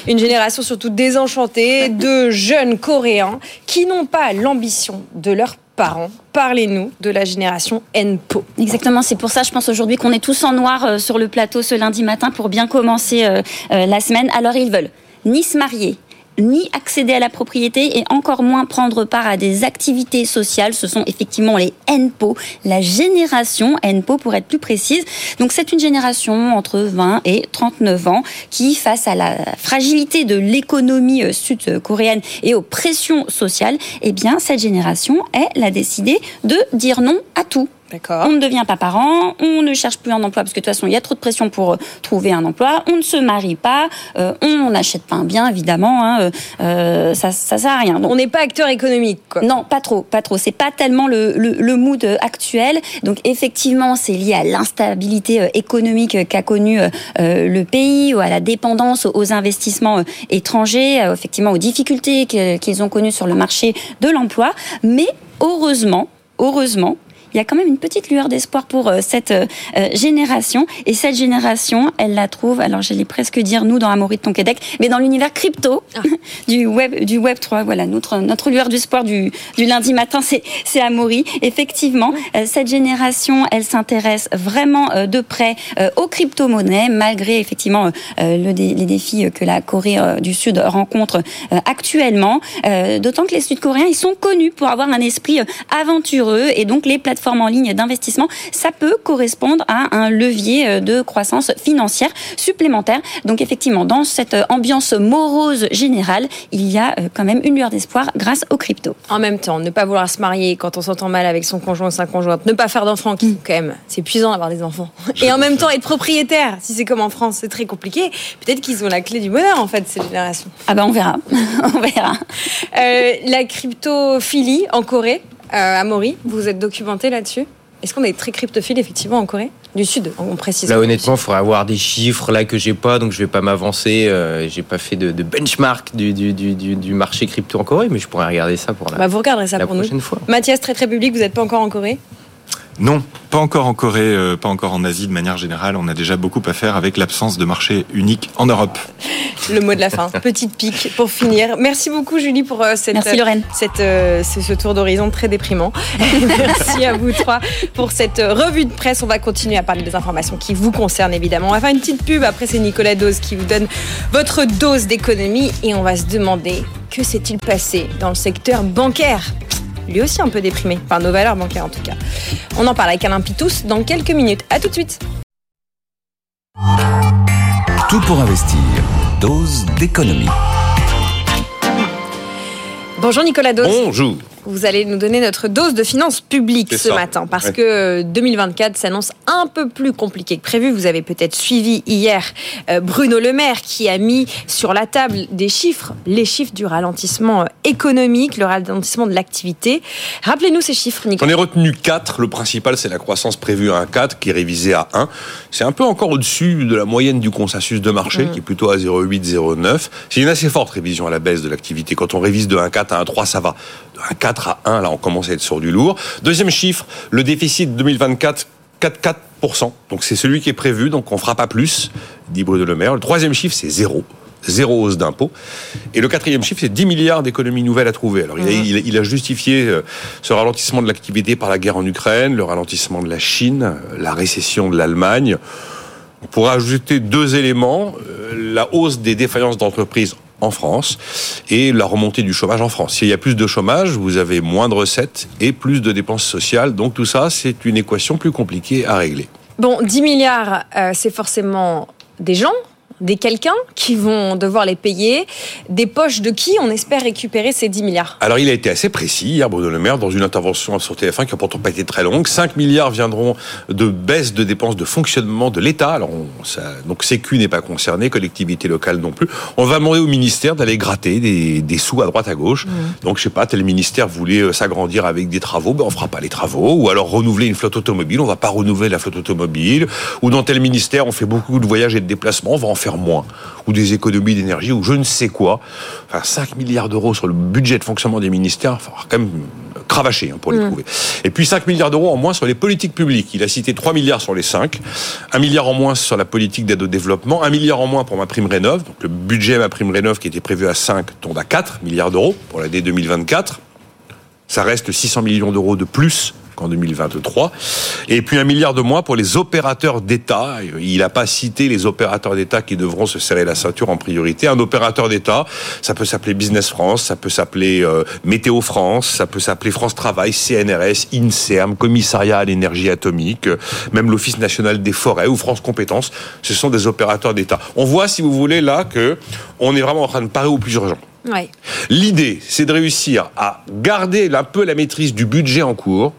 Speaker 4: une génération surtout désenchantée de jeunes Coréens qui n'ont pas l'ambition de leur parents. Parlez-nous de la génération NPO.
Speaker 9: Exactement, c'est pour ça, je pense aujourd'hui qu'on est tous en noir euh, sur le plateau ce lundi matin pour bien commencer euh, euh, la semaine. Alors ils veulent ni se marier, ni accéder à la propriété et encore moins prendre part à des activités sociales. Ce sont effectivement les NPO, la génération NPO pour être plus précise. Donc c'est une génération entre 20 et 39 ans qui, face à la fragilité de l'économie euh, sud-coréenne et aux pressions sociales, eh bien cette génération, elle a décidé de dire non à tout. On ne devient pas parent, on ne cherche plus un emploi parce que de toute façon il y a trop de pression pour euh, trouver un emploi, on ne se marie pas, euh, on n'achète pas un bien évidemment, hein, euh, ça, ça sert à rien.
Speaker 4: on n'est pas acteur économique. Quoi.
Speaker 9: Non, pas trop, pas trop. C'est pas tellement le, le, mood actuel. Donc effectivement c'est lié à l'instabilité économique qu'a connue le pays ou à la dépendance aux investissements étrangers, effectivement aux difficultés qu'ils ont connues sur le marché de l'emploi. Mais heureusement, heureusement, il y a quand même une petite lueur d'espoir pour euh, cette euh, euh, génération. Et cette génération, elle la trouve, alors j'allais presque dire nous dans Amaury de Tonquédec, mais dans l'univers crypto ah. [laughs] du web du web 3. Voilà, notre notre lueur d'espoir du, du lundi matin, c'est c'est Amaury. Effectivement, cette génération, elle s'intéresse vraiment de près aux crypto-monnaies, malgré effectivement le, les défis que la Corée du Sud rencontre actuellement. D'autant que les Sud-Coréens, ils sont connus pour avoir un esprit aventureux et donc les plateformes plateforme en ligne d'investissement, ça peut correspondre à un levier de croissance financière supplémentaire. Donc effectivement, dans cette ambiance morose générale, il y a quand même une lueur d'espoir grâce aux crypto.
Speaker 4: En même temps, ne pas vouloir se marier quand on s'entend mal avec son conjoint ou sa conjointe, ne pas faire d'enfants, qui quand même, c'est épuisant d'avoir des enfants. [laughs] Et en même temps, être propriétaire, si c'est comme en France, c'est très compliqué. Peut-être qu'ils ont la clé du bonheur, en fait, ces générations.
Speaker 9: Ah ben on verra, [laughs] on verra.
Speaker 4: Euh, la cryptophilie en Corée, euh, Amaury, vous êtes documenté là-dessus? Est-ce qu'on est très cryptophile effectivement en Corée du Sud On précise?
Speaker 10: Là honnêtement, il faudrait avoir des chiffres là que j'ai pas, donc je vais pas m'avancer. Euh, j'ai pas fait de, benchmark du, du, du, du, marché crypto en Corée, mais je pourrais regarder ça pour la,
Speaker 4: bah vous regarderez ça
Speaker 10: la
Speaker 4: pour
Speaker 10: prochaine
Speaker 4: nous.
Speaker 10: fois.
Speaker 4: Mathias, très très public, vous n'êtes pas encore en Corée?
Speaker 5: Non, pas encore en Corée, euh, pas encore en Asie de manière générale. On a déjà beaucoup à faire avec l'absence de marché unique en Europe.
Speaker 4: Le mot de la fin, petite pique pour finir. Merci beaucoup Julie pour euh, cette,
Speaker 9: Merci, Lorraine.
Speaker 4: cette, euh, ce tour d'horizon très déprimant. [laughs] Merci à vous trois pour cette revue de presse. On va continuer à parler des informations qui vous concernent évidemment. On va faire une petite pub. Après, c'est Nicolas Dose qui vous donne votre dose d'économie et on va se demander que s'est-il passé dans le secteur bancaire? Lui aussi un peu déprimé, par nos valeurs bancaires en tout cas. On en parle avec Alain Pitous dans quelques minutes. A tout de suite.
Speaker 1: Tout pour investir. Dose d'économie.
Speaker 4: Bonjour Nicolas Dose.
Speaker 11: Bonjour.
Speaker 4: Vous allez nous donner notre dose de finances publiques ce
Speaker 11: ça.
Speaker 4: matin parce
Speaker 11: Ouais.
Speaker 4: que 2024 s'annonce un peu plus compliqué que prévu. Vous avez peut-être suivi hier euh, Bruno Le Maire qui a mis sur la table des chiffres, les chiffres du ralentissement euh, économique, le ralentissement de l'activité. Rappelez-nous ces chiffres, Nicolas.
Speaker 11: ai retenu 4. Le principal, c'est la croissance prévue à 1,4 qui est révisée à 1. C'est un peu encore au-dessus de la moyenne du consensus de marché
Speaker 4: Mm.
Speaker 11: qui est plutôt à 0,8, 0,9. C'est une assez forte révision à la baisse de l'activité. Quand on révise de 1,4 à 1,3, ça va. De 1,4 à 1, là, on commence à être sur du lourd. Deuxième chiffre, le déficit 2024, 4,4%. Donc c'est celui qui est prévu, donc on fera pas plus, dit Bruno Le Maire. Le troisième chiffre, c'est zéro. Zéro hausse d'impôts. Et le quatrième chiffre, c'est 10 milliards d'économies nouvelles à trouver. Alors, il a, justifié euh, ce ralentissement de l'activité par la guerre en Ukraine, le ralentissement de la Chine, euh, la récession de l'Allemagne. On pourrait ajouter deux éléments. euh, La hausse des défaillances d'entreprises en France et la remontée du chômage en France. S'il y a plus de chômage, vous avez moins de recettes et plus de dépenses sociales. Donc tout ça, c'est une équation plus compliquée à régler.
Speaker 4: Bon, 10 milliards, euh, c'est forcément des gens, des quelqu'un qui vont devoir les payer. Des poches de qui on espère récupérer ces 10 milliards?
Speaker 11: Alors il a été assez précis hier, Bruno Le Maire, dans une intervention sur TF1 qui n'a pourtant pas été très longue. 5 milliards viendront de baisse de dépenses de fonctionnement de l'État. Alors on- ça, donc Sécu n'est pas concerné, collectivité locale non plus. On va demander au ministère d'aller gratter des, des sous à droite à gauche. Donc je sais pas, tel ministère voulait euh, s'agrandir avec des travaux, ben on fera pas les travaux. Ou alors renouveler une flotte automobile, on va pas renouveler la flotte automobile. Ou dans tel ministère, on fait beaucoup de voyages et de déplacements, on va en faire moins. Ou des économies d'énergie, ou je ne sais quoi. Enfin, 5 milliards d'euros sur le budget de fonctionnement des ministères, il falloir quand même cravacher hein, pour les trouver. Et puis 5 milliards d'euros en moins sur les politiques publiques. Il a cité 3 milliards sur les 5, 1 milliard en moins sur la politique d'aide au développement, 1 milliard en moins pour ma prime rénov. Donc le budget ma prime rénov qui était prévu à 5 tombe à 4 milliards d'euros pour l'année 2024. Ça reste 600 millions d'euros de plus qu'en 2023. Et puis un milliard de moins pour les opérateurs d'État. Il n'a pas cité les opérateurs d'État qui devront se serrer la ceinture en priorité. Un opérateur d'État, ça peut s'appeler Business France, ça peut s'appeler euh, Météo France, ça peut s'appeler France Travail, CNRS, INSERM, Commissariat à l'énergie atomique, euh, même l'Office national des forêts ou France Compétences. Ce sont des opérateurs d'État. On voit, si vous voulez, là que on est vraiment en train de parer au plus urgent.
Speaker 4: Ouais.
Speaker 11: L'idée, c'est de réussir à garder un peu la maîtrise du budget en cours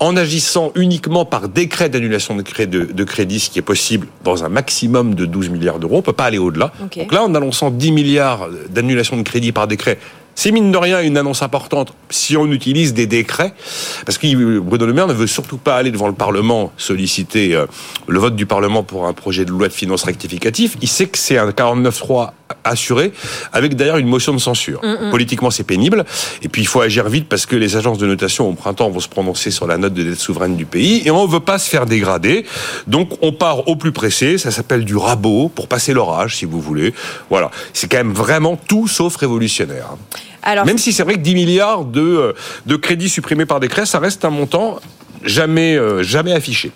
Speaker 11: en agissant uniquement par décret d'annulation de, cré- de- de crédit, ce qui est possible dans un maximum de 12 milliards d'euros. On peut pas aller au-delà. Donc là, en annonçant 10 milliards d'annulation de crédit par décret, c'est mine de rien une annonce importante si on utilise des décrets, parce que Bruno Le Maire ne veut surtout pas aller devant le Parlement solliciter euh, le vote du Parlement pour un projet de loi de finances rectificatif. Il sait que c'est un 49-3 assuré, avec d'ailleurs une motion de censure. Politiquement, c'est pénible. Et puis, il faut agir vite parce que les agences de notation au printemps vont se prononcer sur la note de dette souveraine du pays. Et on ne veut pas se faire dégrader. Donc, on part au plus pressé. Ça s'appelle du rabot pour passer l'orage, si vous voulez. Voilà. C'est quand même vraiment tout sauf révolutionnaire.
Speaker 4: Alors,
Speaker 11: Même si c'est vrai que 10 milliards de, euh, de crédits supprimés par décret, ça reste un montant jamais, euh, jamais affiché.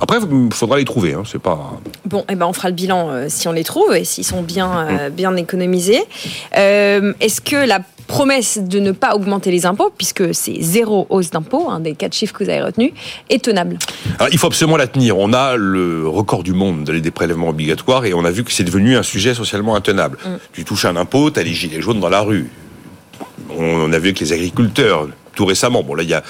Speaker 11: Après, il faudra les trouver. Hein, c'est pas.
Speaker 4: bon, eh ben, on fera le bilan euh, si on les trouve et s'ils sont bien, euh, bien économisés. Euh, Est-ce que la promesse de ne pas augmenter les impôts, puisque c'est zéro hausse d'impôts, un des quatre chiffres que vous avez retenus, est tenable?
Speaker 11: Alors, Il faut absolument la tenir. On a le record du monde des prélèvements obligatoires et on a vu que c'est devenu un sujet socialement intenable.
Speaker 4: Mm.
Speaker 11: Tu touches un impôt, tu as les gilets jaunes dans la rue. On a vu que les agriculteurs, tout récemment. Bon, là, il y a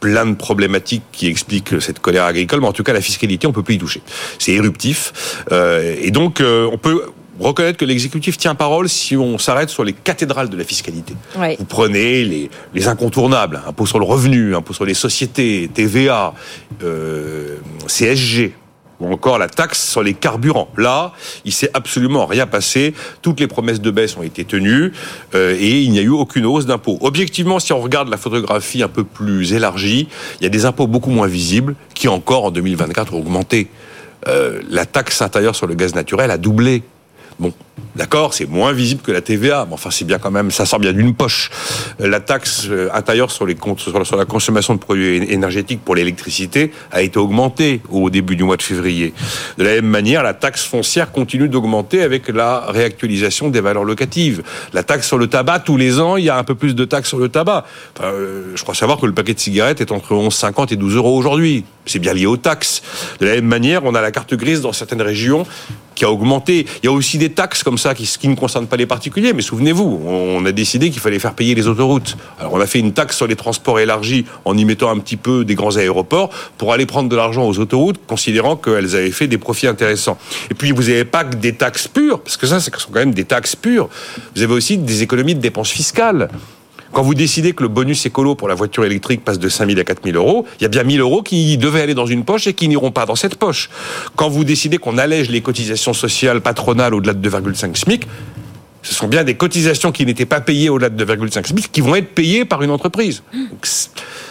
Speaker 11: plein de problématiques qui expliquent cette colère agricole, mais en tout cas, la fiscalité, on peut plus y toucher. C'est éruptif. Euh, et donc, euh, on peut reconnaître que l'exécutif tient parole si on s'arrête sur les cathédrales de la fiscalité.
Speaker 4: Ouais.
Speaker 11: Vous prenez les, les incontournables, impôt sur le revenu, impôt sur les sociétés, TVA, euh, CSG, ou encore la taxe sur les carburants. Là, il s'est absolument rien passé. Toutes les promesses de baisse ont été tenues euh, et il n'y a eu aucune hausse d'impôts. Objectivement, si on regarde la photographie un peu plus élargie, il y a des impôts beaucoup moins visibles qui encore en 2024 ont augmenté. Euh, la taxe intérieure sur le gaz naturel a doublé. Bon, d'accord, c'est moins visible que la TVA, mais enfin c'est bien quand même, ça sort bien d'une poche. Euh, La taxe euh, intérieure sur, les comptes, sur, la- consommation de produits énergétiques pour l'électricité a été augmentée au début du mois de février. De la même manière, la taxe foncière continue d'augmenter avec la réactualisation des valeurs locatives. La taxe sur le tabac, tous les ans, il y a un peu plus de taxes sur le tabac. Euh, je crois savoir que le paquet de cigarettes est entre 11,50 et 12 euros aujourd'hui. C'est bien lié aux taxes. De la même manière, on a la carte grise dans certaines régions qui a augmenté. Il y a aussi des taxes comme ça qui, qui ne concernent pas les particuliers, mais souvenez-vous, on a décidé qu'il fallait faire payer les autoroutes. Alors on a fait une taxe sur les transports élargis en y mettant un petit peu des grands aéroports pour aller prendre de l'argent aux autoroutes, considérant qu'elles avaient fait des profits intéressants. Et puis vous n'avez pas que des taxes pures, parce que ça, ce sont quand même des taxes pures. Vous avez aussi des économies de dépenses fiscales. Quand vous décidez que le bonus écolo pour la voiture électrique passe de 5 000 à 4 000 euros, il y a bien 1 000 euros qui devaient aller dans une poche et qui n'iront pas dans cette poche. Quand vous décidez qu'on allège les cotisations sociales patronales au-delà de 2,5 SMIC, ce sont bien des cotisations qui n'étaient pas payées au-delà de 2,5 SMIC qui vont être payées par une entreprise.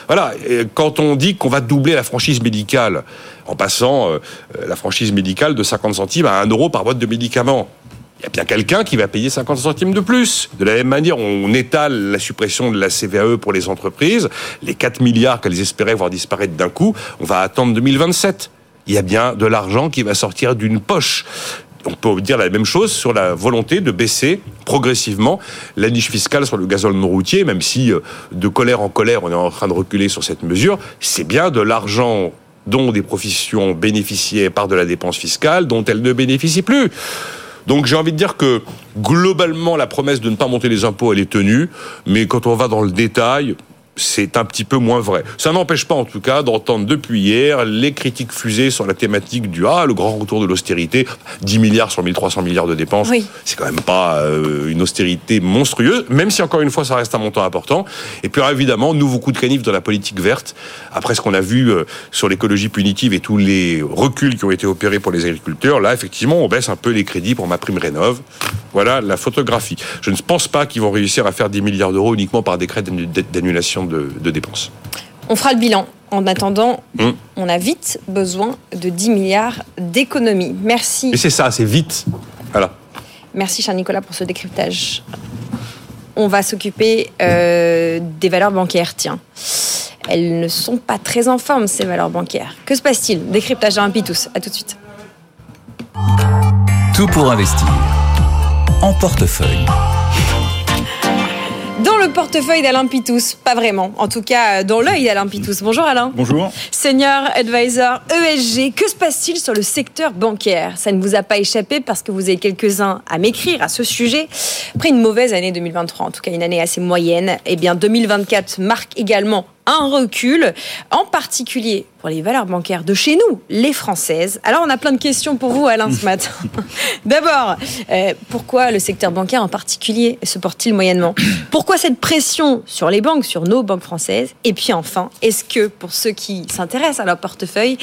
Speaker 11: Voilà, quand on dit qu'on va doubler la franchise médicale en passant euh, la franchise médicale de 50 centimes à 1 euro par boîte de médicaments, il y a bien quelqu'un qui va payer 50 centimes de plus. De la même manière, on étale la suppression de la CVAE pour les entreprises. Les 4 milliards qu'elles espéraient voir disparaître d'un coup, on va attendre 2027. Il y a bien de l'argent qui va sortir d'une poche. On peut dire la même chose sur la volonté de baisser progressivement la niche fiscale sur le gazole non routier, même si euh, de colère en colère, on est en train de reculer sur cette mesure. C'est bien de l'argent dont des professions bénéficiaient par de la dépense fiscale, dont elles ne bénéficient plus. Donc j'ai envie de dire que globalement la promesse de ne pas monter les impôts elle est tenue, mais quand on va dans le détail, c'est un petit peu moins vrai. Ça n'empêche pas en tout cas d'entendre depuis hier les critiques fusées sur la thématique du ah le grand retour de l'austérité, 10 milliards sur 1300 milliards de dépenses.
Speaker 4: Oui.
Speaker 11: C'est quand même pas euh, une austérité monstrueuse, même si encore une fois ça reste un montant important. Et puis évidemment, nouveau coup de canif dans la politique verte. Après ce qu'on a vu euh, sur l'écologie punitive et tous les reculs qui ont été opérés pour les agriculteurs, là effectivement on baisse un peu les crédits pour ma prime rénov. Voilà la photographie. Je ne pense pas qu'ils vont réussir à faire 10 milliards d'euros uniquement par décret d'annu- de, de dépenses.
Speaker 4: On fera le bilan. En attendant,
Speaker 11: Hum.
Speaker 4: on a vite besoin de 10 milliards d'économies. Merci.
Speaker 11: Et c'est ça, c'est vite. Voilà.
Speaker 4: Merci, cher Nicolas, pour ce décryptage. On va s'occuper euh, des valeurs bancaires. Tiens, elles ne sont pas très en forme, ces valeurs bancaires. Que se passe-t-il? Décryptage d'un pitous. À tout de suite.
Speaker 1: Tout pour investir. En portefeuille.
Speaker 4: Le portefeuille d'Alain Pitous, pas vraiment. En tout cas, dans l'œil d'Alain Pitous. Bonjour Alain.
Speaker 12: Bonjour.
Speaker 4: Senior Advisor ESG, que se passe-t-il sur le secteur bancaire? Ça ne vous a pas échappé parce que vous avez quelques-uns à m'écrire à ce sujet. Après une mauvaise année 2023, en tout cas une année assez moyenne, eh bien 2024 marque également un recul, en particulier pour les valeurs bancaires de chez nous, les françaises. Alors on a plein de questions pour vous Alain ce matin. [laughs] D'abord, euh, pourquoi le secteur bancaire en particulier se porte-t-il moyennement? Pourquoi cette pression sur les banques, sur nos banques françaises? Et puis enfin, est-ce que pour ceux qui s'intéressent à leur portefeuille,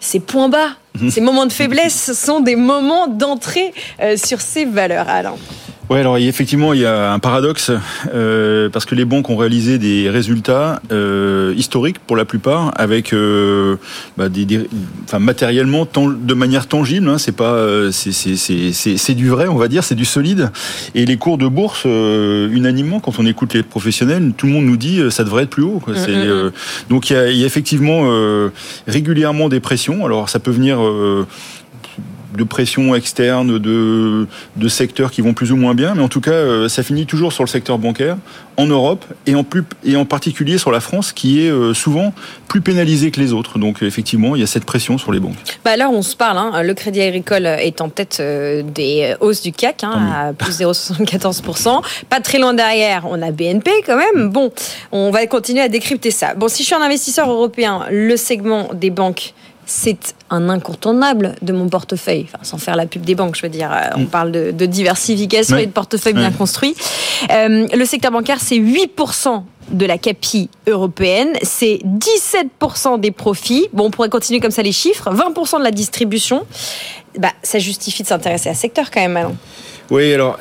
Speaker 4: ces points bas, [laughs] ces moments de faiblesse sont des moments d'entrée euh, sur ces valeurs, Alain
Speaker 12: Ouais, alors effectivement, il y a un paradoxe euh, parce que les banques ont réalisé des résultats euh, historiques pour la plupart, avec euh, bah, des, des- enfin, matériellement tan- de manière tangible. Hein, c'est pas, c'est- du vrai, on va dire, c'est du solide. Et les cours de bourse, unanimement, quand on écoute les professionnels, tout le monde nous dit ça devrait être plus haut. quoi.
Speaker 13: Mm, mm, mm.
Speaker 12: donc il y a, il y a effectivement régulièrement des pressions. Alors ça peut venir. Euh, de pression externe, de, de secteurs qui vont plus ou moins bien, mais en tout cas, ça finit toujours sur le secteur bancaire en Europe et en, plus, et en particulier sur la France qui est euh, souvent plus pénalisée que les autres. Donc effectivement, il y a cette pression sur les banques.
Speaker 4: Bah là, on se parle, hein, le crédit agricole est en tête euh, des hausses du CAC, hein, à plus 0,74%. Pas très loin derrière, on a BNP quand même. Bon, on va continuer à décrypter ça. Bon, si je suis un investisseur européen, le segment des banques c'est un incontournable de mon portefeuille. Enfin, sans faire la pub des banques, je veux dire. Euh, on mm. parle de, diversification et de portefeuille bien construit. Euh, le secteur bancaire, c'est 8% de la CAPI européenne, c'est 17% des profits. Bon, on pourrait continuer comme ça les chiffres. 20% de la distribution. Bah, ça justifie de s'intéresser à ce secteur quand même, Alain.
Speaker 12: Oui, alors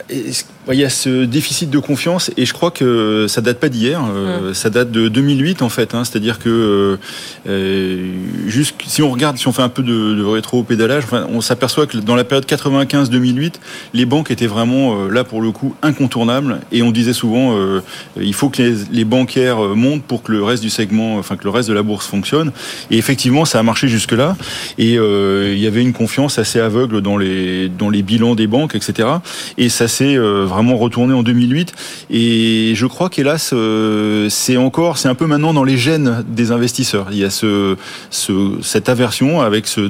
Speaker 12: il y a ce déficit de confiance et je crois que ça date pas d'hier, euh, mm. ça date de 2008 en fait. Hein, C'est-à-dire que euh, euh, juste si on regarde, si on fait un peu de, de rétro-pédalage, enfin, on s'aperçoit que dans la période 95-2008, les banques étaient vraiment là pour le coup incontournables et on disait souvent il faut que les, les, bancaires montent pour que le reste du segment, enfin que le reste de la bourse fonctionne. Et effectivement, ça a marché jusque là et il y avait une confiance assez aveugle dans les dans les bilans des banques, etc. Et ça s'est vraiment retourné en 2008. Et je crois qu'hélas, euh, c'est encore, c'est un peu maintenant dans les gènes des investisseurs. Il y a ce, cette aversion avec ce,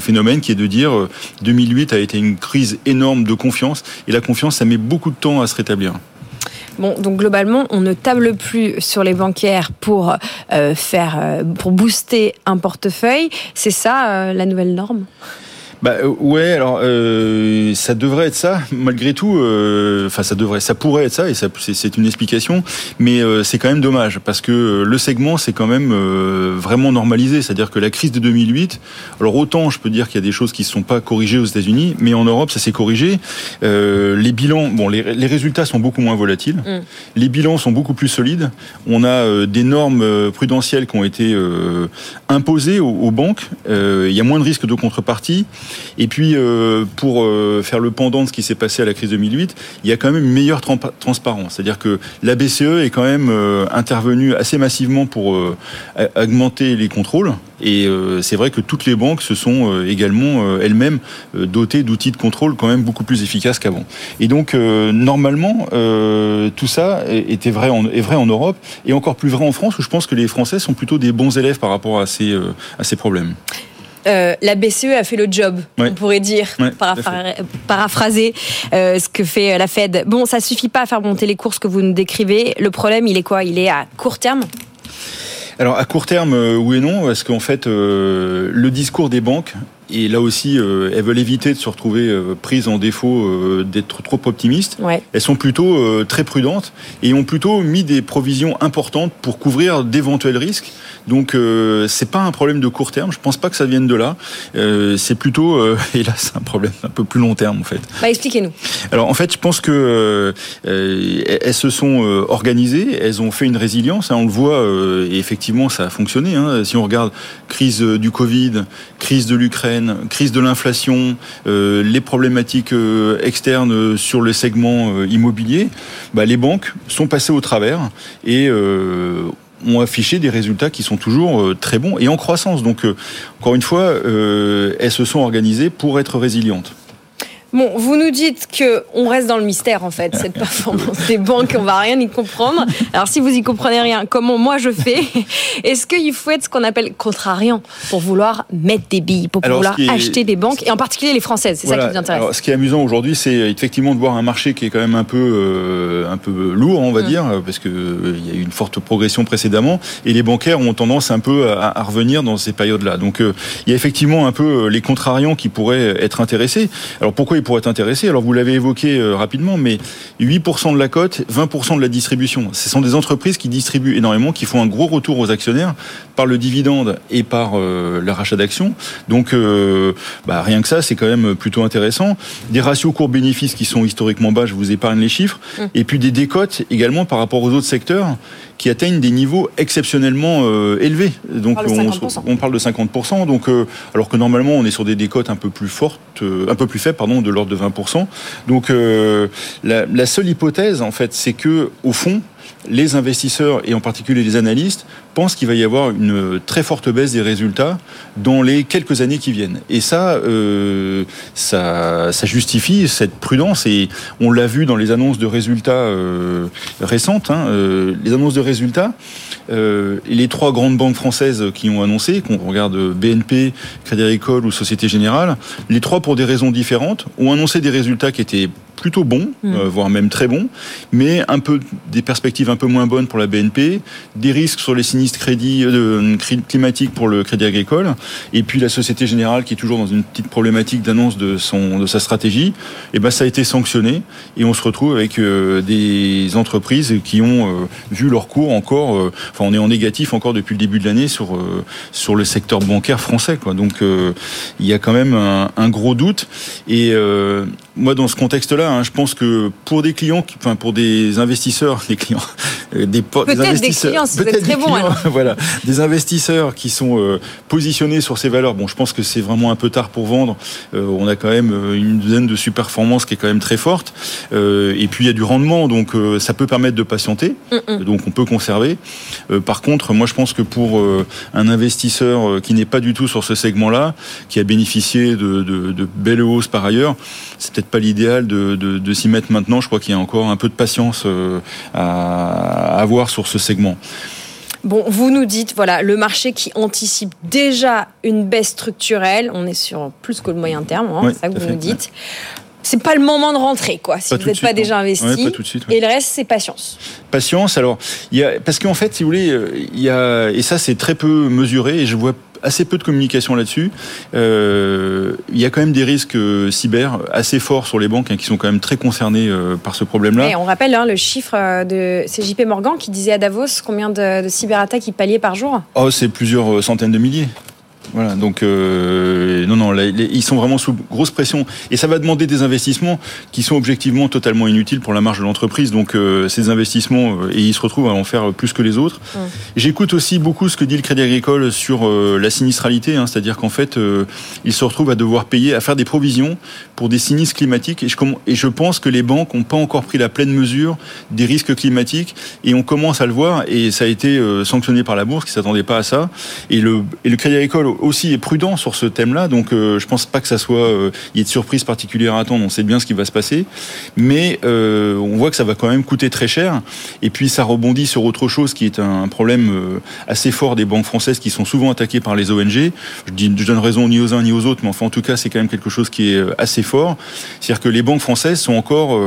Speaker 12: phénomène qui est de dire 2008 euh, a été une crise énorme de confiance. Et la confiance, ça met beaucoup de temps à se rétablir.
Speaker 4: Bon, donc globalement, on ne table plus sur les bancaires pour euh, faire, pour booster un portefeuille. C'est ça la nouvelle norme?
Speaker 12: Bah euh, ouais, alors euh, ça devrait être ça. Malgré tout, euh, enfin ça devrait, ça pourrait être ça et ça c'est une explication, mais euh, c'est quand même dommage parce que le segment c'est quand même vraiment normalisé. C'est-à-dire que la crise de 2008, alors autant je peux dire qu'il y a des choses qui ne sont pas corrigées aux États-Unis, mais en Europe ça s'est corrigé. les bilans, bon, les, les, résultats sont beaucoup moins volatiles, mm. les bilans sont beaucoup plus solides. On a des normes prudentielles qui ont été imposées aux, aux banques. Il y a moins de risques de contrepartie. Et puis, euh, pour euh, faire le pendant de ce qui s'est passé à la crise 2008, il y a quand même une meilleure transparence. C'est-à-dire que la BCE est quand même euh, intervenue assez massivement pour augmenter les contrôles. Et c'est vrai que toutes les banques se sont également elles-mêmes dotées d'outils de contrôle quand même beaucoup plus efficaces qu'avant. Et donc, normalement, tout ça était vrai en, est vrai en Europe et encore plus vrai en France, où je pense que les Français sont plutôt des bons élèves par rapport à ces, à ces problèmes.
Speaker 4: Euh, la BCE a fait le job, on pourrait dire, paraphraser euh, ce que fait euh, la Fed. Bon, ça suffit pas à faire monter les courses que vous nous décrivez. Le problème, il est quoi? Il est à court terme?
Speaker 12: Alors à court terme, oui et non, parce qu'en fait, le discours des banques et là aussi, euh, elles veulent éviter de se retrouver euh, prises en défaut d'être trop optimistes. Elles sont plutôt très prudentes et ont plutôt mis des provisions importantes pour couvrir d'éventuels risques. Donc c'est pas un problème de court terme. Je pense pas que ça vienne de là. c'est plutôt, [laughs] et là c'est un problème un peu plus long terme en fait.
Speaker 4: Bah, expliquez-nous.
Speaker 12: Alors en fait, je pense que elles se sont organisées, elles ont fait une résilience. Hein, on le voit et effectivement ça a fonctionné. Hein. Si on regarde crise du Covid, crise de l'Ukraine crise de l'inflation, euh, les problématiques euh, externes sur le segment euh, immobilier, bah, les banques sont passées au travers et ont affiché des résultats qui sont toujours très bons et en croissance. Donc, encore une fois, elles se sont organisées pour être résilientes.
Speaker 4: Bon, vous nous dites que on reste dans le mystère en fait, cette performance des banques, on va rien y comprendre. Alors si vous y comprenez rien, comment moi je fais? Est-ce qu'il faut être ce qu'on appelle contrariant pour vouloir mettre des billes, pour vouloir acheter des banques et en particulier les françaises C'est ça qui vous intéresse?
Speaker 12: Alors, ce qui est amusant aujourd'hui, c'est effectivement de voir un marché qui est quand même un peu euh, un peu lourd, on va mm. dire, parce que euh, il y a eu une forte progression précédemment et les bancaires ont tendance un peu à, revenir dans ces périodes-là. Donc euh, il y a effectivement un peu les contrariants qui pourraient être intéressés. Alors pourquoi pour être intéressé. Alors vous l'avez évoqué euh, rapidement, mais 8% de la cote, 20% de la distribution. Ce sont des entreprises qui distribuent énormément, qui font un gros retour aux actionnaires par le dividende et par euh, le rachat d'actions. Donc euh, bah, rien que ça, c'est quand même plutôt intéressant. Des ratios cours-bénéfices qui sont historiquement bas, je vous épargne les chiffres. Mmh. Et puis des décotes également par rapport aux autres secteurs qui atteignent des niveaux exceptionnellement euh, élevés. Donc on, parle de 50%. Donc euh, alors que normalement on est sur des décotes un peu plus fortes, euh, un peu plus faibles, pardon, de l'ordre de 20%. Donc la, la, seule hypothèse en fait, c'est que au fond les investisseurs et en particulier les analystes pensent qu'il va y avoir une très forte baisse des résultats dans les quelques années qui viennent. Et ça, euh, ça, justifie cette prudence et on l'a vu dans les annonces de résultats euh, récentes. Hein, euh, les annonces de résultats, les trois grandes banques françaises qui ont annoncé, qu'on regarde BNP, Crédit Agricole ou Société Générale, les trois pour des raisons différentes ont annoncé des résultats qui étaient plutôt bons, mm. euh, voire même très bons, mais un peu des perspectives un peu moins bonnes pour la BNP, des risques sur les sinistres crédits euh, climatiques pour le Crédit Agricole, et puis la Société Générale qui est toujours dans une petite problématique d'annonce de son de sa stratégie. Et eh ben ça a été sanctionné et on se retrouve avec euh, des entreprises qui ont euh, vu leur cours encore, euh, enfin on est en négatif encore depuis le début de l'année sur sur le secteur bancaire français quoi. Donc il y a quand même un, un gros doute et moi, dans ce hein, je pense que pour des clients, enfin pour des investisseurs, des clients, [laughs]
Speaker 4: euh, des, des investisseurs, des clients, très bon, [laughs]
Speaker 12: voilà, des investisseurs qui sont euh, positionnés sur ces valeurs. Bon, je pense que c'est vraiment un peu tard pour vendre. Euh, on a quand même une douzaine de super-performances qui est quand même très forte. et puis il y a du rendement, donc ça peut permettre de patienter. Donc on peut conserver. par contre, moi, je pense que pour un investisseur qui n'est pas du tout sur ce segment-là, qui a bénéficié de, de, de belles hausses par ailleurs, c'est peut-être pas l'idéal de, de, de s'y mettre maintenant. Je crois qu'il y a encore un peu de patience euh, à avoir sur ce segment.
Speaker 4: Bon, vous nous dites, voilà, le marché qui anticipe déjà une baisse structurelle, on est sur plus que le moyen terme, hein, c'est ça que vous nous dites. C'est pas le moment de rentrer, quoi, si vous n'êtes pas déjà investi.
Speaker 12: pas tout de suite,
Speaker 4: Et le reste, c'est patience.
Speaker 12: Patience, alors, y a, parce qu'en fait, si vous voulez, euh, il y a, et ça, c'est très peu mesuré, et je vois assez peu de communication là-dessus. Euh, il y a quand même des risques euh, cyber assez forts sur les banques hein, qui sont quand même très concernées euh, par ce problème-là.
Speaker 4: Et on rappelle hein, le chiffre de CJP Morgan qui disait à Davos combien de, de cyberattaques il palliait par jour?
Speaker 12: Oh, c'est plusieurs centaines de milliers. Voilà, donc euh, non, non, ils sont vraiment sous grosse pression et ça va demander des investissements qui sont objectivement totalement inutiles pour la marge de l'entreprise. Donc euh, ces investissements euh, et ils se retrouvent à en faire plus que les autres. J'écoute aussi beaucoup ce que dit le Crédit Agricole sur la sinistralité, hein, c'est-à-dire qu'en fait ils se retrouvent à devoir payer, à faire des provisions pour des sinistres climatiques et je, et je pense que les banques n'ont pas encore pris la pleine mesure des risques climatiques et on commence à le voir et ça a été sanctionné par la bourse qui s'attendait pas à ça et le, et le Crédit Agricole aussi est prudent sur ce thème-là, donc euh, je pense pas que ça soit euh, il y ait de surprise particulière à attendre. On sait bien ce qui va se passer, mais euh, on voit que ça va quand même coûter très cher. Et puis ça rebondit sur autre chose qui est un problème euh, assez fort des banques françaises qui sont souvent attaquées par les ONG. Je dis, je donne raison ni aux uns ni aux autres, mais enfin en tout cas c'est quand même quelque chose qui est assez. C'est-à-dire que les banques françaises sont encore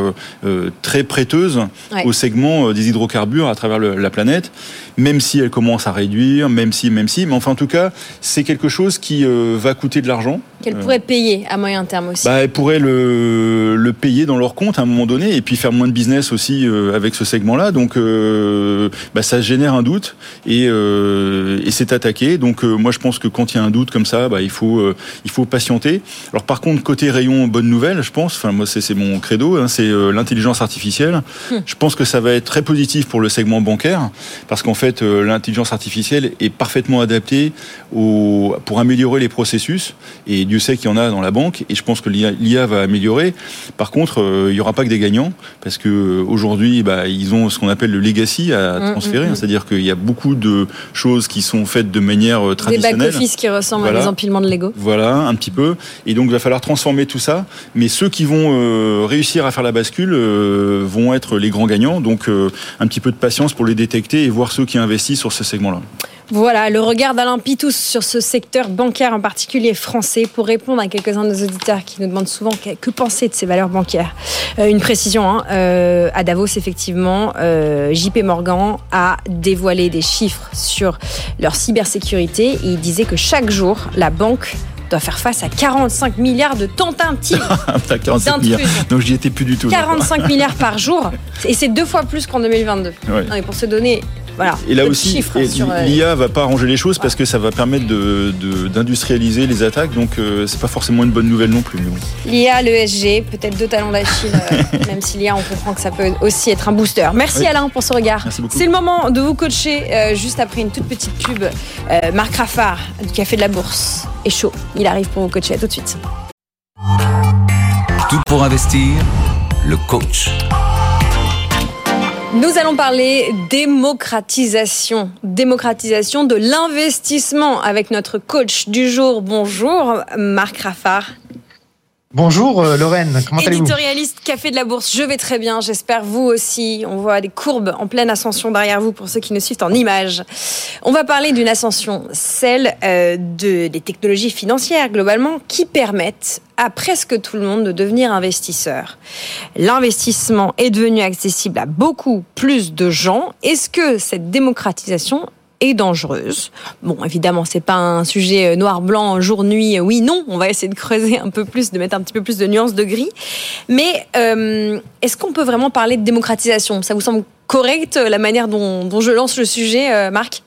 Speaker 12: très prêteuses au segment des hydrocarbures à travers la planète, même si elles commencent à réduire, même si, même si, mais enfin en tout cas c'est quelque chose qui euh, va coûter de l'argent.
Speaker 4: Qu'elle pourrait payer à moyen terme aussi.
Speaker 12: Bah, elle pourrait le, le, payer dans leur compte à un moment donné et puis faire moins de business aussi euh, avec ce segment-là. Donc euh, bah, ça génère un doute et, et c'est attaqué. Donc moi je pense que quand il y a un doute comme ça, bah, il, faut, il faut patienter. Alors par contre côté rayon bonne nouvelle, je pense, enfin moi c'est mon credo, hein, c'est l'intelligence artificielle. Hum. Je pense que ça va être très positif pour le segment bancaire parce qu'en fait l'intelligence artificielle est parfaitement adaptée au, pour améliorer les processus. Et Dieu sait qu'il y en a dans la banque. Et je pense que l'IA va améliorer. Par contre, euh, il n'y aura pas que des gagnants. Parce que euh, aujourd'hui, bah, ils ont ce qu'on appelle le legacy à mm, transférer. Mm, mm. C'est-à-dire qu'il y a beaucoup de choses qui sont faites de manière traditionnelle.
Speaker 4: Des back-office qui ressemblent à des empilements de Lego.
Speaker 12: Voilà, un petit peu. Et donc, il va falloir transformer tout ça. Mais ceux qui vont euh, réussir à faire la bascule vont être les grands gagnants. Donc, un petit peu de patience pour les détecter et voir ceux qui investissent sur ce segment-là.
Speaker 4: Voilà, le regard d'Alain Pitous sur ce secteur bancaire en particulier français pour répondre à quelques-uns de nos auditeurs qui nous demandent souvent que, penser de ces valeurs bancaires. Euh, une précision, hein, euh, à Davos, effectivement, euh, JP Morgan a dévoilé des chiffres sur leur cybersécurité et il disait que chaque jour, la banque doit faire face à 45 milliards de tentatives [laughs] d'intrusion.
Speaker 12: Donc j'y étais plus du tout.
Speaker 4: 45 milliards par jour, et c'est deux fois plus qu'en 2022. et pour se donner voilà,
Speaker 12: et là aussi, euh, l'IA va pas arranger les choses parce que ça va permettre d'industrialiser les attaques, donc euh, c'est pas forcément une bonne nouvelle non plus.
Speaker 4: L'IA, l'ESG, peut-être deux talons d'Achille, euh, [laughs] même si l'IA, on comprend que ça peut aussi être un booster. Merci Alain pour ce regard. C'est le moment de vous coacher juste après une toute petite pub. Marc Raffard du Café de la Bourse est chaud. Il arrive pour vous coacher. À tout de suite.
Speaker 1: Tout pour investir, le coach.
Speaker 4: Nous allons parler démocratisation, démocratisation de l'investissement avec notre coach du jour. Bonjour Marc Raffard.
Speaker 13: Bonjour euh, Lorraine, comment allez-vous?
Speaker 4: Éditorialiste Café de la Bourse, je vais très bien, j'espère vous aussi. On voit des courbes en pleine ascension derrière vous pour ceux qui nous suivent en images. On va parler d'une ascension, celle euh, de, des technologies financières globalement qui permettent à presque tout le monde de devenir investisseur. L'investissement est devenu accessible à beaucoup plus de gens. Est-ce que cette démocratisation est dangereuse. Bon, évidemment, c'est pas un sujet euh, noir-blanc, jour-nuit, euh, oui, non. On va essayer de creuser un peu plus, de mettre un petit peu plus de nuances de gris. Mais euh, est-ce qu'on peut vraiment parler de démocratisation? Ça vous semble correct la manière dont je lance le sujet, Marc?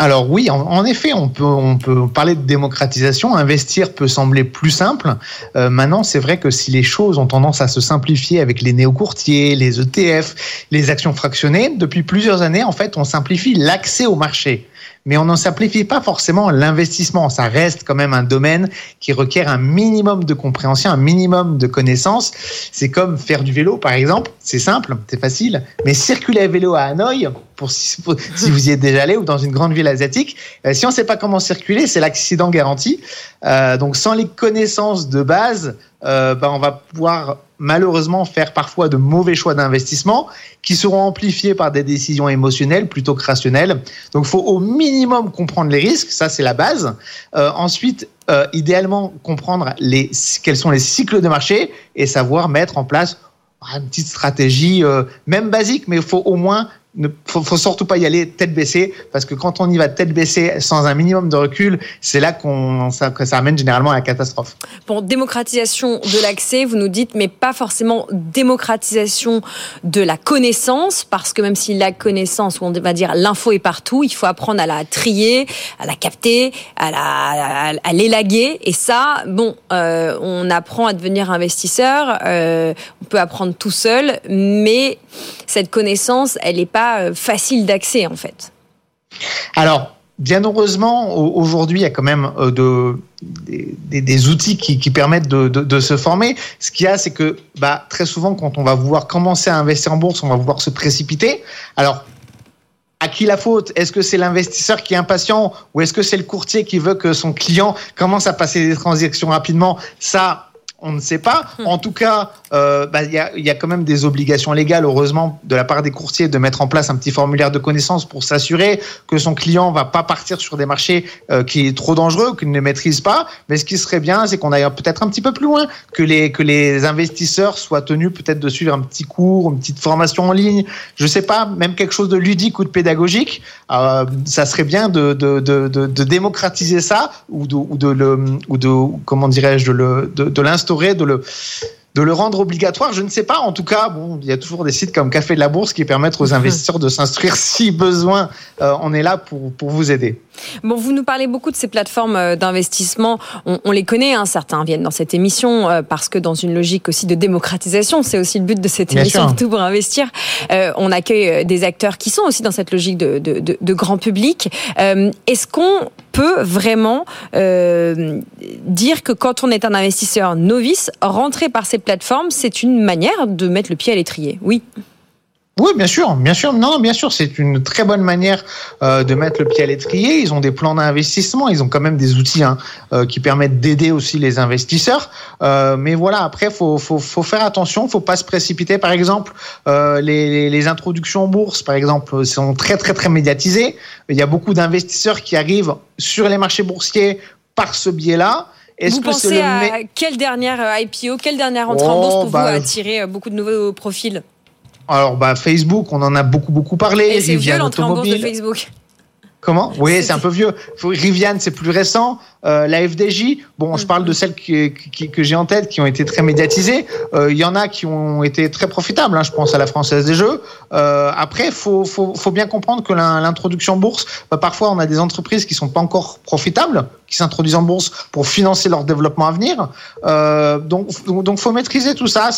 Speaker 13: Alors oui, en, effet, on peut, on peut parler de démocratisation. Investir peut sembler plus simple. Euh, maintenant, c'est vrai que si les choses ont tendance à se simplifier avec les néo-courtiers, les ETF, les actions fractionnées, depuis plusieurs années, en fait, on simplifie l'accès au marché mais on n'en simplifie pas forcément l'investissement. Ça reste quand même un domaine qui requiert un minimum de compréhension, un minimum de connaissances. C'est comme faire du vélo, par exemple. C'est simple, c'est facile, mais circuler à vélo à Hanoï, pour si, vous y êtes déjà allé ou dans une grande ville asiatique, euh, si on ne sait pas comment circuler, c'est l'accident garanti. Euh, donc sans les connaissances de base, euh, ben on va pouvoir malheureusement faire parfois de mauvais choix d'investissement qui seront amplifiés par des décisions émotionnelles plutôt que rationnelles. Donc il faut au minimum comprendre les risques, ça c'est la base. Ensuite, idéalement comprendre quels sont les cycles de marché et savoir mettre en place une petite stratégie, même basique, mais il faut au moins ne faut, surtout pas y aller tête baissée parce que quand on y va tête baissée sans un minimum de recul, c'est là qu'on ça, que ça amène généralement à la catastrophe.
Speaker 4: Bon, démocratisation de l'accès, vous nous dites, mais pas forcément démocratisation de la connaissance parce que même si la connaissance, on va dire l'info est partout, il faut apprendre à la trier, à la capter, à la à, l'élaguer et ça, bon, euh, on apprend à devenir investisseur, euh, on peut apprendre tout seul, mais cette connaissance, elle n'est pas euh, facile d'accès en fait.
Speaker 13: Alors, bien heureusement, aujourd'hui, il y a quand même euh, de, des, outils qui, permettent de, se former. Ce qu'il y a, c'est que bah, très souvent, quand on va vouloir commencer à investir en bourse, on va vouloir se précipiter. Alors, à qui la faute? Est-ce que c'est l'investisseur qui est impatient ou est-ce que c'est le courtier qui veut que son client commence à passer des transactions rapidement? Ça, on ne sait pas. Hmm. En tout cas, euh, bah, il y, a, quand même des obligations légales, heureusement, de la part des courtiers de mettre en place un petit formulaire de connaissance pour s'assurer que son client va pas partir sur des marchés euh, qui est trop dangereux, qu'il ne maîtrise pas. Mais ce qui serait bien, c'est qu'on aille peut-être un petit peu plus loin, que les, que les investisseurs soient tenus peut-être de suivre un petit cours, une petite formation en ligne. Je sais pas, même quelque chose de ludique ou de pédagogique. Euh, ça serait bien de, de, de, de, démocratiser ça ou de, ou de le, ou de, comment dirais-je, de, de l'instaurer de le de le rendre obligatoire, je ne sais pas. En tout cas, bon, il y a toujours des sites comme Café de la Bourse qui permettent aux [laughs] investisseurs de s'instruire [laughs] si besoin. Euh, on est là pour, pour vous aider.
Speaker 4: Bon, vous nous parlez beaucoup de ces plateformes euh, d'investissement. On, les connaît, hein, certains viennent dans cette émission euh, parce que dans une logique aussi de démocratisation, c'est aussi le but de cette émission, [laughs] tout pour investir. on accueille des acteurs qui sont aussi dans cette logique de, de, de, de grand public. Est-ce qu'on peut vraiment euh, dire que quand on est un investisseur novice, rentrer par ces plateformes, c'est une manière de mettre le pied à l'étrier. Oui.
Speaker 13: Oui, bien sûr, bien sûr. Non, bien sûr, c'est une très bonne manière euh, de mettre le pied à l'étrier. Ils ont des plans d'investissement, ils ont quand même des outils hein, euh, qui permettent d'aider aussi les investisseurs. Euh, mais voilà, après, faut, faut, faut faire attention, faut pas se précipiter. Par exemple, les, les, introductions en bourse, par exemple, sont très très très médiatisées. Il y a beaucoup d'investisseurs qui arrivent sur les marchés boursiers par ce biais-là.
Speaker 4: Vous pensez à quelle dernière IPO, quelle dernière entrée en bourse pour bah, vous attirer beaucoup de nouveaux profils?
Speaker 13: Alors, bah, Facebook, on en a beaucoup, beaucoup parlé.
Speaker 4: Et c'est vieux l'entrée en bourse de Facebook.
Speaker 13: Comment? Oui, c'est un peu vieux. Rivian, c'est plus récent. Euh, la FDJ, bon, je parle de celles qui, que j'ai en tête, qui ont été très médiatisées. Euh, il y en a qui ont été très profitables. Hein, je pense à la Française des Jeux. Euh, après, faut, faut, faut bien comprendre que l'introduction en bourse, bah, parfois, on a des entreprises qui sont pas encore profitables, qui s'introduisent en bourse pour financer leur développement à venir. Euh, donc, donc, faut maîtriser tout ça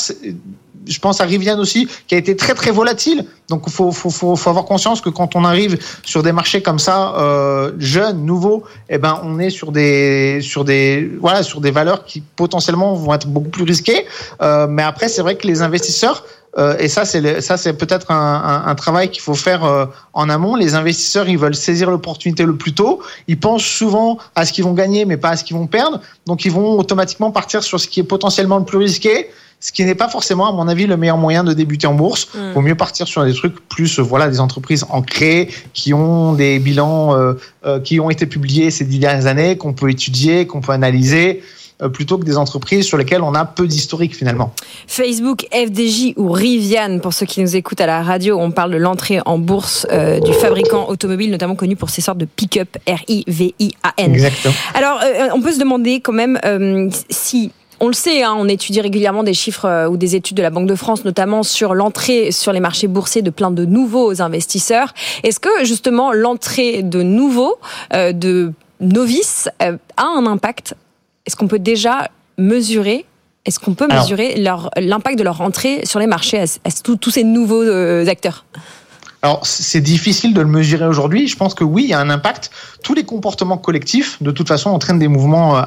Speaker 13: je pense à Rivian aussi, qui a été très très volatile. Donc il faut, faut, faut, faut, avoir conscience que quand on arrive sur des marchés comme ça, euh, jeunes, nouveaux, eh ben on est sur des sur des voilà sur des valeurs qui potentiellement vont être beaucoup plus risquées. Euh, mais après, c'est vrai que les investisseurs euh, et ça c'est ça c'est peut-être un, un, travail qu'il faut faire euh, en amont. Les investisseurs ils veulent saisir l'opportunité le plus tôt. Ils pensent souvent à ce qu'ils vont gagner, mais pas à ce qu'ils vont perdre. Donc ils vont automatiquement partir sur ce qui est potentiellement le plus risqué ce qui n'est pas forcément, à mon avis, le meilleur moyen de débuter en bourse. Il mm. vaut mieux partir sur des trucs plus, euh, voilà, des entreprises ancrées, qui ont des bilans euh, euh, qui ont été publiés ces dix dernières années, qu'on peut étudier, qu'on peut analyser plutôt que des entreprises sur lesquelles on a peu d'historique finalement.
Speaker 4: Facebook, FDJ ou Rivian, pour ceux qui nous écoutent à la radio, on parle de l'entrée en bourse du fabricant automobile, notamment connu pour ces sortes de pick-up R-I-V-I-A-N.
Speaker 13: Exactement.
Speaker 4: Alors, on peut se demander quand même si on le sait, hein, on étudie régulièrement des chiffres euh, ou des études de la Banque de France, notamment sur l'entrée sur les marchés boursiers de plein de nouveaux investisseurs. Est-ce que justement l'entrée de nouveaux, euh, de novices, euh, a un impact Est-ce qu'on peut déjà mesurer est-ce qu'on peut mesurer l'impact de leur entrée sur les marchés à, tous ces nouveaux acteurs?
Speaker 13: Alors, c'est difficile de le mesurer aujourd'hui. Je pense que oui, il y a un impact. Tous les comportements collectifs, de toute façon, entraînent des mouvements euh,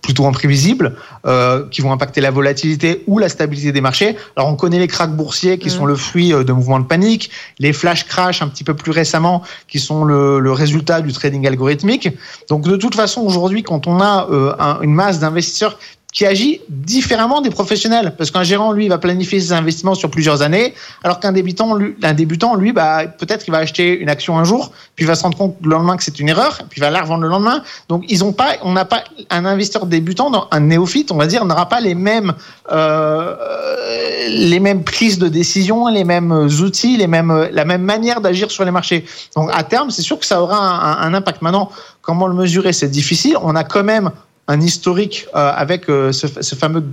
Speaker 13: plutôt imprévisibles euh, qui vont impacter la volatilité ou la stabilité des marchés. Alors, on connaît les cracks boursiers qui mmh. sont le fruit euh, de mouvements de panique, les flash crash un petit peu plus récemment qui sont le, le résultat du trading algorithmique. Donc, de toute façon, aujourd'hui, quand on a euh, un, une masse d'investisseurs qui agit différemment des professionnels. Parce qu'un gérant, lui, va planifier ses investissements sur plusieurs années, alors qu'un débutant, lui, débutant, lui, bah, peut-être qu'il va acheter une action un jour, puis il va se rendre compte le lendemain que c'est une erreur, puis il va la revendre le lendemain. Donc, ils ont pas, on n'a pas un investisseur débutant, dans un néophyte, on va dire, n'aura pas les mêmes, euh, les mêmes prises de décision, les mêmes outils, les mêmes, la même manière d'agir sur les marchés. Donc, à terme, c'est sûr que ça aura un, un impact. Maintenant, comment le mesurer, c'est difficile. On a quand même un historique euh, avec euh, ce, fameux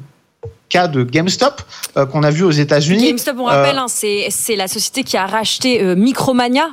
Speaker 13: cas de GameStop euh, qu'on a vu aux États-Unis.
Speaker 4: GameStop, on rappelle, hein, c'est la société qui a racheté Micromania.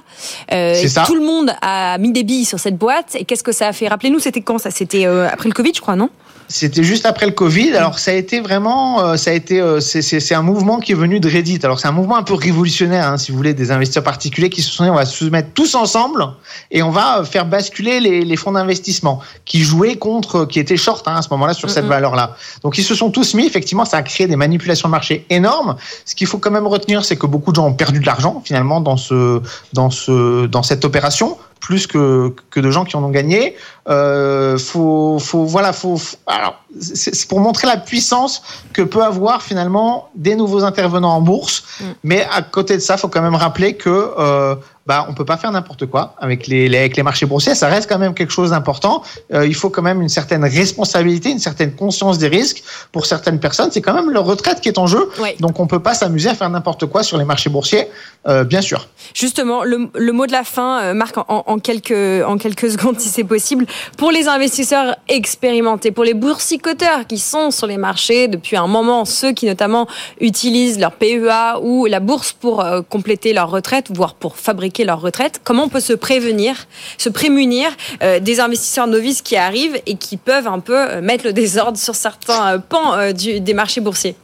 Speaker 13: Ça.
Speaker 4: Tout le monde a mis des billes sur cette boîte. Et qu'est-ce que ça a fait? Rappelez-nous, c'était quand ça? C'était après le Covid, je crois, non?
Speaker 13: C'était juste après le Covid. Alors ça a été vraiment, euh, ça a été, euh, c'est un mouvement qui est venu de Reddit. Alors c'est un mouvement un peu révolutionnaire, hein, si vous voulez, des investisseurs particuliers qui se sont dit on va se mettre tous ensemble et on va faire basculer les, les fonds d'investissement qui jouaient contre, qui étaient short hein, à ce moment-là sur cette valeur-là. Donc ils se sont tous mis. Effectivement, ça a créé des manipulations de marché énormes. Ce qu'il faut quand même retenir, c'est que beaucoup de gens ont perdu de l'argent finalement dans ce, dans ce, dans cette opération plus que, que de gens qui en ont gagné. Euh, faut, faut, voilà, faut, alors, c'est pour montrer la puissance que peut avoir finalement des nouveaux intervenants en bourse. Mm. Mais à côté de ça, faut quand même rappeler que euh, bah, on peut pas faire n'importe quoi avec les, avec les marchés boursiers. Ça reste quand même quelque chose d'important. Euh, il faut quand même une certaine responsabilité, une certaine conscience des risques. Pour certaines personnes, c'est quand même leur retraite qui est en jeu. Donc on peut pas s'amuser à faire n'importe quoi sur les marchés boursiers, euh, bien sûr.
Speaker 4: Justement, le, le, mot de la fin, euh, Marc, en, en, quelques, en quelques [laughs] secondes, si c'est possible, pour les investisseurs expérimentés, pour les boursicoteurs qui sont sur les marchés depuis un moment, ceux qui notamment utilisent leur PEA ou la bourse pour compléter leur retraite, voire pour fabriquer leur retraite, comment on peut se prévenir, se prémunir euh, des investisseurs novices qui arrivent et qui peuvent un peu euh, mettre le désordre sur certains euh, pans des marchés boursiers?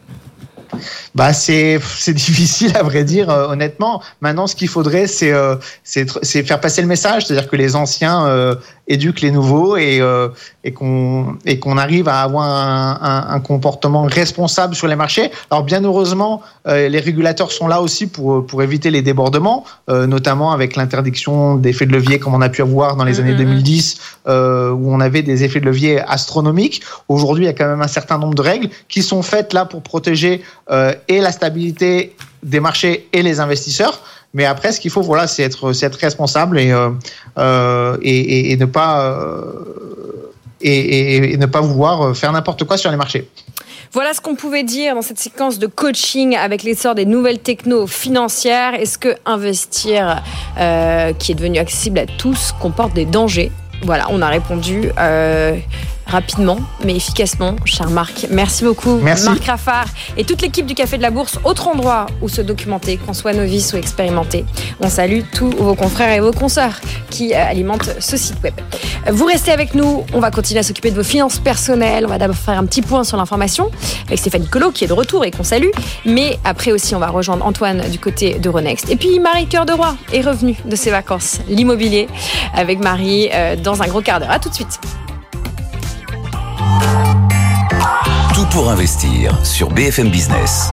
Speaker 13: Bah c'est [laughs] difficile à vrai dire honnêtement. Maintenant ce qu'il faudrait c'est c'est faire passer le message, c'est-à-dire que les anciens éduque les nouveaux et, euh, et qu'on et qu'on arrive à avoir un, un, un, comportement responsable sur les marchés. Alors bien heureusement, euh, les régulateurs sont là aussi pour pour éviter les débordements, euh, notamment avec l'interdiction d'effets de levier comme on a pu avoir dans les années 2010 mmh, mmh. où on avait des effets de levier astronomiques. Aujourd'hui, il y a quand même un certain nombre de règles qui sont faites là pour protéger et la stabilité des marchés et les investisseurs. Mais après, ce qu'il faut, voilà, c'est être, responsable et, euh, euh, et, ne pas euh, ne pas vouloir faire n'importe quoi sur les marchés.
Speaker 4: Voilà ce qu'on pouvait dire dans cette séquence de coaching avec l'essor des nouvelles techno financières. Est-ce que investir, qui est devenu accessible à tous, comporte des dangers? Voilà, on a répondu. Rapidement mais efficacement, cher Marc. Merci beaucoup, Marc Raffard et toute l'équipe du Café de la Bourse. Autre endroit où se documenter, qu'on soit novice ou expérimenté. On salue tous vos confrères et vos consoeurs qui euh, alimentent ce site web. Vous restez avec nous, on va continuer à s'occuper de vos finances personnelles. On va d'abord faire un petit point sur l'information avec Stéphanie Collot qui est de retour et qu'on salue. Mais après aussi, on va rejoindre Antoine du côté de Renext. Et puis Marie-Cœur de Roy est revenue de ses vacances, l'immobilier, avec Marie euh, dans un gros quart d'heure. À tout de suite.
Speaker 1: Tout pour investir sur BFM Business.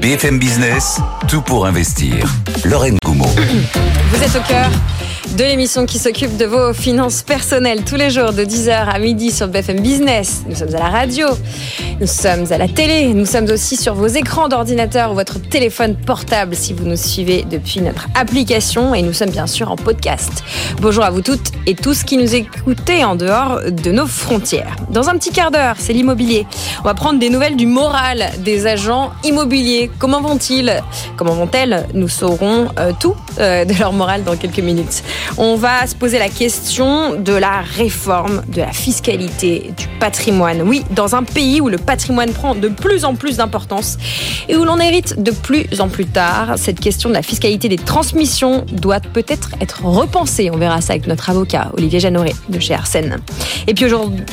Speaker 1: BFM Business, tout pour investir. Lorraine Goumeau.
Speaker 4: Vous êtes au cœur de l'émission qui s'occupe de vos finances personnelles tous les jours de 10h à midi sur BFM Business. Nous sommes à la radio, nous sommes à la télé, nous sommes aussi sur vos écrans d'ordinateur ou votre téléphone portable si vous nous suivez depuis notre application et nous sommes bien sûr en podcast. Bonjour à vous toutes et tous qui nous écoutez en dehors de nos frontières. Dans un petit quart d'heure, c'est l'immobilier. On va prendre des nouvelles du moral des agents immobiliers. Comment vont-ils? Comment vont-elles? Nous saurons euh, tout euh, de leur morale dans quelques minutes. On va se poser la question de la réforme de la fiscalité du patrimoine. Oui, dans un pays où le patrimoine prend de plus en plus d'importance et où l'on hérite de plus en plus tard, cette question de la fiscalité des transmissions doit peut-être être repensée. On verra ça avec notre avocat Olivier Janoré de chez Arsène. Et puis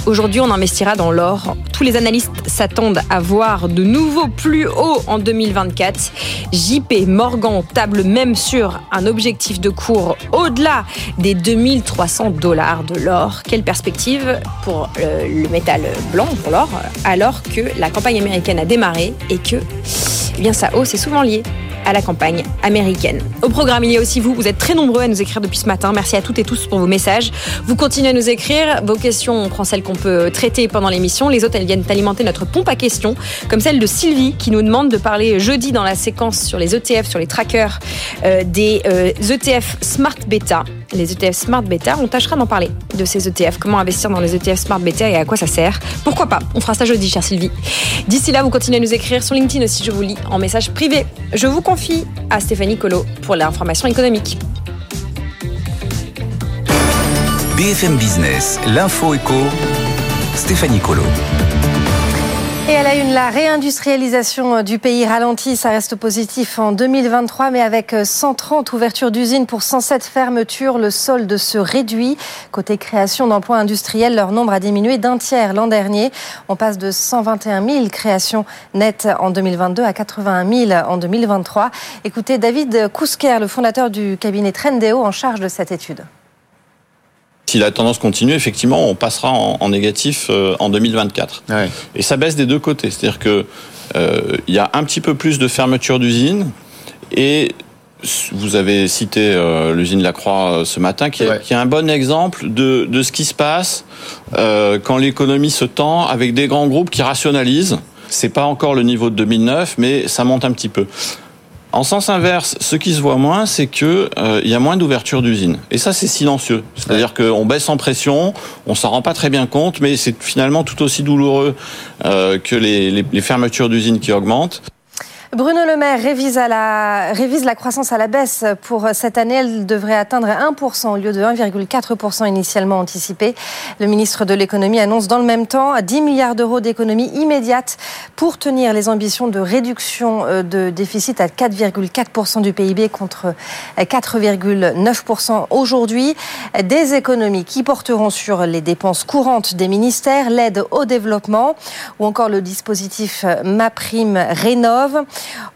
Speaker 4: aujourd'hui, on investira dans l'or. Tous les analystes s'attendent à voir de nouveaux plus hauts en 2024. JP Morgan table même sur un objectif de cours au-delà des 2300 dollars de l'or. Quelle perspective pour euh, le métal blanc, pour l'or, alors que la campagne américaine a démarré et que eh bien, sa hausse est souvent liée à la campagne américaine. Au programme, il y a aussi vous. Vous êtes très nombreux à nous écrire depuis ce matin. Merci à toutes et tous pour vos messages. Vous continuez à nous écrire. Vos questions, on prend celles qu'on peut traiter pendant l'émission. Les autres, elles viennent alimenter notre pompe à questions, comme celle de Sylvie qui nous demande de parler jeudi dans la séquence sur les ETF, sur les trackers euh, des ETF euh, e Smart Beta les ETF Smart Beta. On tâchera d'en parler de ces ETF, comment investir dans les ETF Smart Beta et à quoi ça sert? Pourquoi pas? On fera ça jeudi, chère Sylvie. D'ici là, vous continuez à nous écrire sur LinkedIn aussi, je vous lis en message privé. Je vous confie à Stéphanie Colo pour l'information économique.
Speaker 1: BFM Business, l'info éco, Stéphanie Colo.
Speaker 2: Et à la une, la réindustrialisation du pays ralentit, ça reste positif en 2023, mais avec 130 ouvertures d'usines pour 107 fermetures, le solde se réduit. Côté création d'emplois industriels, leur nombre a diminué d'un tiers l'an dernier. On passe de 121 000 créations nettes en 2022 à 81 000 en 2023. Écoutez David Kousker, le fondateur du cabinet Trendéo en charge de cette étude.
Speaker 3: Si la tendance continue, effectivement, on passera en, négatif euh, en 2024. Et ça baisse des deux côtés. C'est-à-dire que euh, il y a un petit peu plus de fermeture d'usines et vous avez cité euh, l'usine Lacroix ce matin, qui est, qui est, un bon exemple de, de ce qui se passe quand l'économie se tend avec des grands groupes qui rationalisent. C'est pas encore le niveau de 2009, mais ça monte un petit peu. En sens inverse, ce qui se voit moins, c'est que euh, il y a moins d'ouverture d'usines. Et ça, c'est silencieux. C'est-à-dire qu'on baisse en pression, on s'en rend pas très bien compte, mais c'est finalement tout aussi douloureux euh, que les, les, les fermetures d'usines qui augmentent.
Speaker 2: Bruno Le Maire révise, la croissance à la baisse pour cette année. Elle devrait atteindre 1% au lieu de 1,4% initialement anticipé. Le ministre de l'économie annonce dans le même temps 10 milliards d'euros d'économies immédiates pour tenir les ambitions de réduction euh, de déficit à 4,4% du PIB contre 4,9% aujourd'hui. Des économies qui porteront sur les dépenses courantes des ministères, l'aide au développement ou encore le dispositif MaPrime Rénove.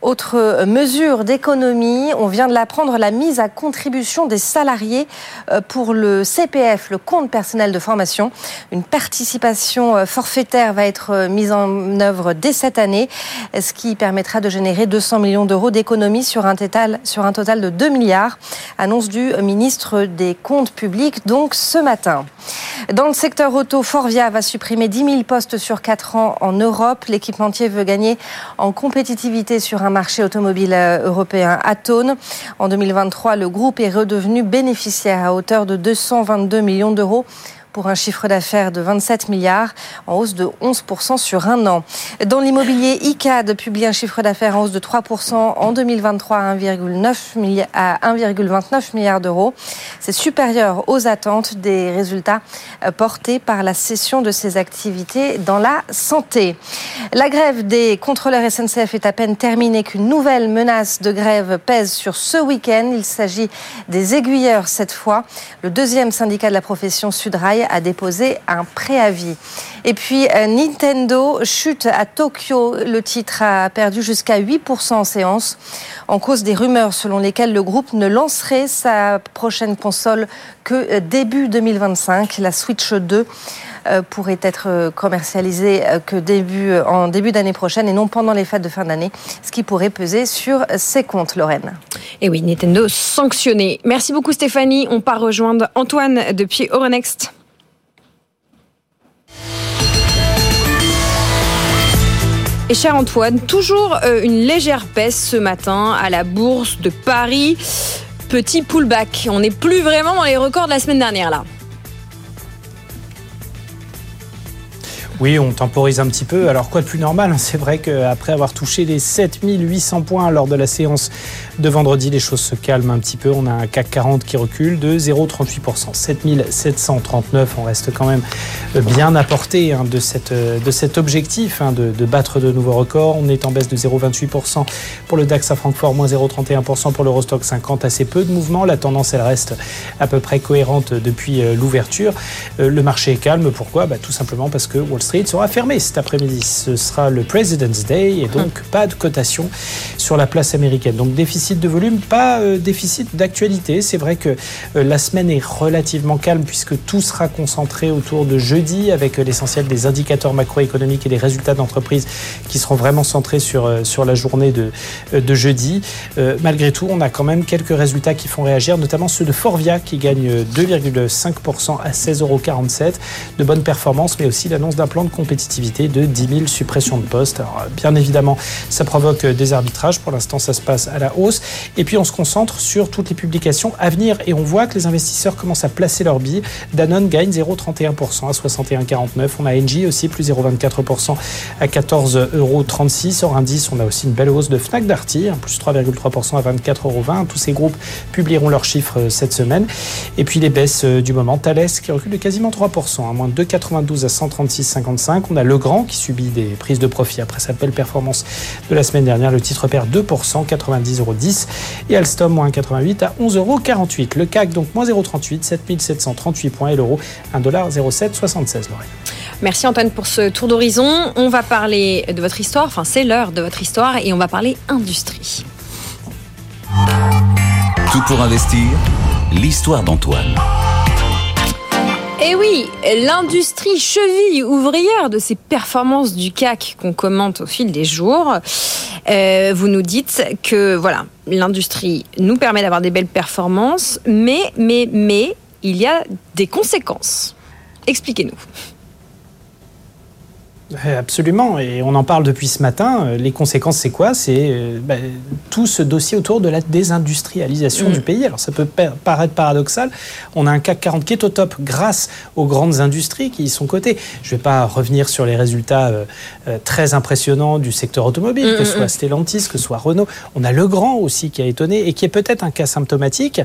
Speaker 2: Autre mesure d'économie, on vient de l'apprendre, la mise à contribution des salariés euh, pour le CPF, le compte personnel de formation. Une participation euh, forfaitaire va être euh, mise en œuvre dès cette année, ce qui permettra de générer 200 millions d'euros d'économies sur un total, sur un total de 2 milliards, annonce du ministre des Comptes publics donc ce matin. Dans le secteur auto, Forvia va supprimer 10 000 postes sur 4 ans en Europe. L'équipementier veut gagner en compétitivité sur un marché automobile euh, européen atone. En 2023, le groupe est redevenu bénéficiaire à hauteur de 222 millions d'euros pour un chiffre d'affaires de 27 milliards, en hausse de 11% sur un an. Dans l'immobilier, ICAD publie un chiffre d'affaires en hausse de 3% en 2023 à 1,29 milliards d'euros. C'est supérieur aux attentes des résultats euh, portés par la cession de ses activités dans la santé. La grève des contrôleurs SNCF est à peine terminée qu'une nouvelle menace de grève pèse sur ce week-end. Il s'agit des aiguilleurs cette fois. Le deuxième syndicat de la profession Sudrail a déposé un préavis. Et puis euh, Nintendo chute à Tokyo. Le titre a perdu jusqu'à 8% en séance en cause des rumeurs selon lesquelles le groupe ne lancerait sa prochaine console que euh, début 2025, la Switch 2. pourrait être commercialisé que début, en début d'année prochaine et non pendant les fêtes de fin d'année, ce qui pourrait peser sur ses comptes, Lorraine.
Speaker 4: Et oui, Nintendo sanctionné. Merci beaucoup Stéphanie. On part rejoindre Antoine depuis Euronext. Et cher Antoine, toujours euh, une légère baisse ce matin à la bourse de Paris. Petit pullback. On n'est plus vraiment dans les records de la semaine dernière là.
Speaker 6: Oui, on temporise un petit peu. Alors quoi de plus normal? C'est vrai qu'après avoir touché les 7800 points lors de la séance de vendredi, les choses se calment un petit peu. On a un CAC 40 qui recule de 0,38%. 7739, on reste quand même bien à portée hein, de, cette, de cet objectif hein, de, battre de nouveaux records. On est en baisse de 0,28% pour le DAX à Francfort, moins 0,31% pour l'Eurostock 50. Assez peu de mouvements. La tendance, elle reste à peu près cohérente depuis euh, l'ouverture. Euh, le marché est calme. Pourquoi? Bah, Tout simplement parce que Wall Street sera fermé cet après-midi. Ce sera le President's Day et donc hum. pas de cotation sur la place américaine. Donc déficit de volume, pas euh, déficit d'actualité. C'est vrai que euh, la semaine est relativement calme puisque tout sera concentré autour de jeudi avec euh, l'essentiel des indicateurs macroéconomiques et des résultats d'entreprise qui seront vraiment centrés sur, sur la journée de, de jeudi. malgré tout, on a quand même quelques résultats qui font réagir, notamment ceux de Forvia qui gagne 2,5% à 16,47 euros. De bonnes performances, mais aussi l'annonce d'un plan de compétitivité de 10 000 suppressions de postes. Alors, bien évidemment, ça provoque des arbitrages. Pour l'instant, ça se passe à la hausse. Et puis, on se concentre sur toutes les publications à venir et on voit que les investisseurs commencent à placer leurs billes. Danone gagne 0,31% à 61,49. On a Engie aussi, plus 0,24% à 14,36 euros. Hors indice, on a aussi une belle hausse de Fnac Darty, plus 3,3% à 24,20 euros. Tous ces groupes publieront leurs chiffres euh, cette semaine. Et puis, les baisses euh, du moment. Thales qui recule de quasiment 3%, à moins de 2,92 à 136,50 on a Legrand qui subit des prises de profit après sa belle performance de la semaine dernière. Le titre perd 2%, 90,10 euros. Et Alstom, moins 88 à 11,48 euros. Le CAC, donc moins 0,38, 7738 points. Et l'euro, 1,0776.
Speaker 4: Merci Antoine pour ce tour d'horizon. On va parler de votre histoire, enfin c'est l'heure de votre histoire et on va parler industrie.
Speaker 1: Tout pour investir, l'histoire d'Antoine.
Speaker 4: Et eh oui, l'industrie cheville ouvrière de ces performances du CAC qu'on commente au fil des jours. Euh, vous nous dites que voilà, l'industrie nous permet d'avoir des belles performances, mais mais mais il y a des conséquences. Expliquez-nous.
Speaker 6: Absolument, et on en parle depuis ce matin. Euh, les conséquences, c'est quoi? C'est euh, bah, tout ce dossier autour de la désindustrialisation mm. du pays. Alors ça peut paraître paradoxal. On a un CAC 40 qui est au top grâce aux grandes industries qui y sont cotées. Je ne vais pas revenir sur les résultats euh, très impressionnants du secteur automobile, mm, que ce mm, soit Stellantis, que ce soit Renault. On a Legrand aussi qui a étonné et qui est peut-être un cas symptomatique.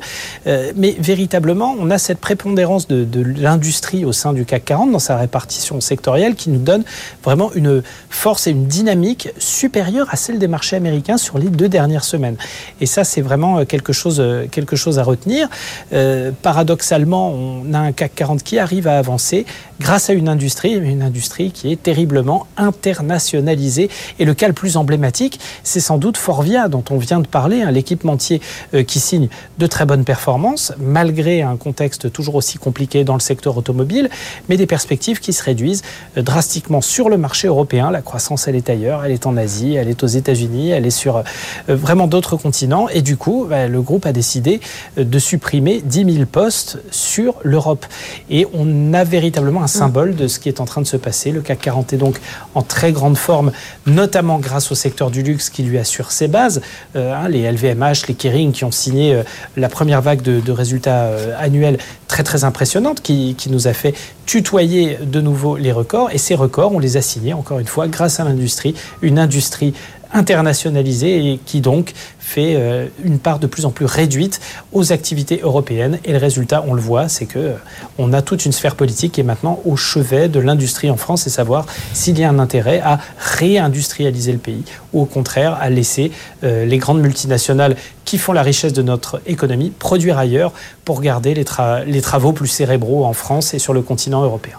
Speaker 6: mais véritablement, on a cette prépondérance de, de l'industrie au sein du CAC 40 dans sa répartition sectorielle qui nous donne vraiment une force et une dynamique supérieure à celle des marchés américains sur les deux dernières semaines. Et ça, c'est vraiment euh, quelque chose, euh, quelque chose à retenir. Euh, paradoxalement, on a un CAC 40 qui arrive à avancer grâce à une industrie, une industrie qui est terriblement internationalisée. Et le cas le plus emblématique, c'est sans doute Forvia, dont on vient de parler, hein, l'équipementier qui signe de très bonnes performances, malgré un contexte toujours aussi compliqué dans le secteur automobile, mais des perspectives qui se réduisent drastiquement sur le marché européen. La croissance, elle est ailleurs, elle est en Asie, elle est aux États-Unis, elle est sur euh, vraiment d'autres continents. Et du coup, bah, le groupe a décidé euh, de supprimer 10 000 postes sur l'Europe. Et on a véritablement un symbole de ce qui est en train de se passer. Le CAC 40 est donc en très grande forme, notamment grâce au secteur du luxe qui lui assure ses bases. Euh, hein, les LVMH, les Kering qui ont signé la première vague de, résultats annuels très très impressionnante qui nous a fait tutoyer de nouveau les records. Et ces records, on les a signés, encore une fois, grâce à l'industrie, une industrie internationalisée et qui donc fait euh, une part de plus en plus réduite aux activités européennes. Et le résultat, on le voit, c'est que euh, on a toute une sphère politique qui est maintenant au chevet de l'industrie en France et savoir s'il y a un intérêt à réindustrialiser le pays ou au contraire à laisser euh, les grandes multinationales qui font la richesse de notre économie produire ailleurs pour garder les, les travaux plus cérébraux en France et sur le continent européen.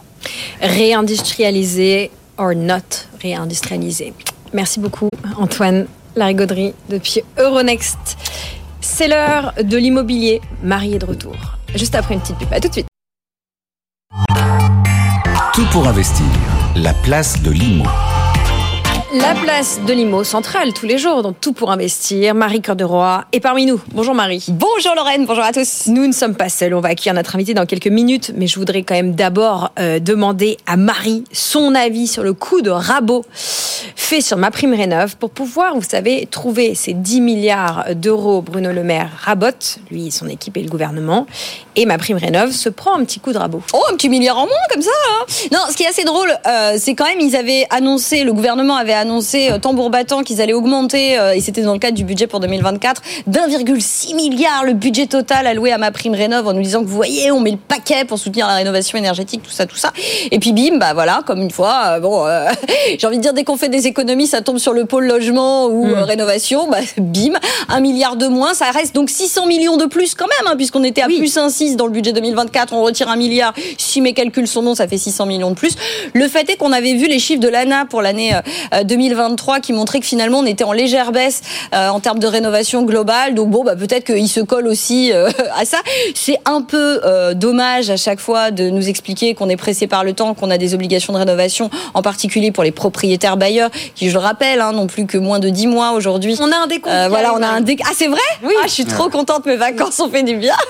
Speaker 4: Réindustrialiser or not réindustrialiser? Merci beaucoup, Antoine Larigauderie, depuis Euronext. C'est l'heure de l'immobilier. Marie est de retour. Juste après une petite pub. À tout de suite.
Speaker 1: Tout pour investir. La place de l'IMO.
Speaker 4: La place de l'IMO centrale tous les jours, donc tout pour investir. Marie Cœur de est parmi nous. Bonjour Marie.
Speaker 14: Bonjour Lorraine, bonjour à tous.
Speaker 4: Nous ne sommes pas seuls, on va accueillir notre invité dans quelques minutes, mais je voudrais quand même d'abord euh, demander à Marie son avis sur le coup de rabot fait sur ma prime rénov pour pouvoir, vous savez, trouver ces 10 milliards d'euros. Bruno Le Maire rabote, lui, son équipe et le gouvernement, et ma prime rénov se prend un petit coup de rabot.
Speaker 14: Oh, un petit milliard en moins comme ça. Hein. non, ce qui est assez drôle, euh, c'est quand même ils avaient annoncé, le gouvernement avait annoncé euh, tambour battant qu'ils allaient augmenter, euh, et c'était dans le cadre du budget pour 2024, d'1,6 milliard le budget total alloué à ma prime rénov en nous disant que vous voyez, on met le paquet pour soutenir la rénovation énergétique, tout ça, tout ça. Et puis bim, bah voilà, comme une fois, bon, [laughs] j'ai envie de dire dès qu'on fait des économies, ça tombe sur le pôle logement ou rénovation, bah bim, un milliard de moins, ça reste donc 600 millions de plus quand même, hein, puisqu'on était à plus 1,6 dans le budget 2024, on retire un milliard. Si mes calculs sont bons, ça fait 600 millions de plus. Le fait est qu'on avait vu les chiffres de l'ANA pour l'année 2023 qui montraient que finalement on était en légère baisse en termes de rénovation globale. Donc bon, bah, peut-être qu'il se colle aussi [laughs] à ça. C'est un peu dommage à chaque fois de nous expliquer qu'on est pressé par le temps, qu'on a des obligations de rénovation, en particulier pour les propriétaires bailleurs, qui je le rappelle, hein, n'ont plus que moins de 10 mois aujourd'hui.
Speaker 4: On a un décompte.
Speaker 14: voilà, on a un décompte. Ah c'est vrai? Oui. Ah, je suis trop contente, mes vacances ont fait du bien. [laughs]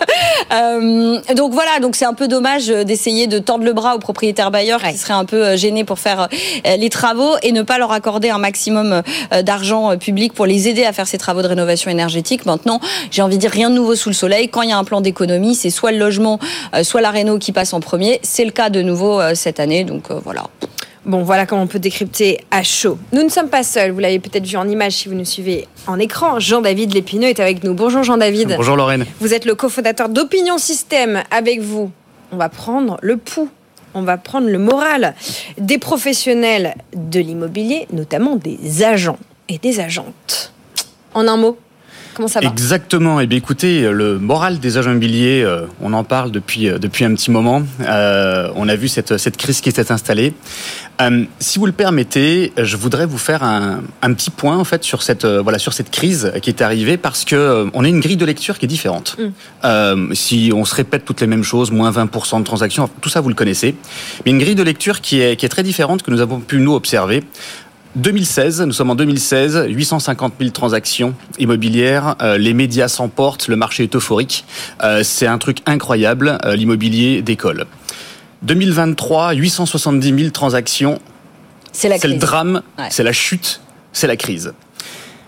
Speaker 14: Euh, donc voilà, donc c'est un peu dommage d'essayer de tordre le bras aux propriétaires bailleurs qui seraient un peu euh, gênés pour faire euh, les travaux et ne pas leur accorder un maximum d'argent public pour les aider à faire ces travaux de rénovation énergétique. Maintenant, j'ai envie de dire rien de nouveau sous le soleil. Quand il y a un plan d'économie, c'est soit le logement, soit la réno qui passe en premier. C'est le cas de nouveau cette année, donc voilà.
Speaker 4: Bon, voilà comment on peut décrypter à chaud. Nous ne sommes pas seuls, vous l'avez peut-être vu en image si vous nous suivez en écran. Jean-David Lépineux est avec nous. Bonjour Jean-David.
Speaker 15: Bonjour Lorraine.
Speaker 4: Vous êtes le cofondateur d'Opinion Système. Avec vous, on va prendre le pouls, on va prendre le moral des professionnels de l'immobilier, notamment des agents et des agentes. En un mot, Comment ça va
Speaker 15: Exactement. Eh bien, écoutez, le moral des agents immobiliers, euh, on en parle depuis euh, depuis un petit moment. Euh, on a vu cette cette crise qui s'est installée. si vous le permettez, je voudrais vous faire un, un petit point en fait sur cette voilà sur cette crise qui est arrivée parce que on a une grille de lecture qui est différente. Mm. si on se répète toutes les mêmes choses, moins 20% de transactions, tout ça vous le connaissez, mais une grille de lecture qui est qui est très différente que nous avons pu nous observer. 2016, nous sommes en 2016, 850 000 transactions immobilières, euh, les médias s'emportent, le marché est euphorique, euh, c'est un truc incroyable, euh, l'immobilier décolle. 2023, 870 000 transactions,
Speaker 14: c'est
Speaker 15: le drame, c'est la chute, c'est la crise.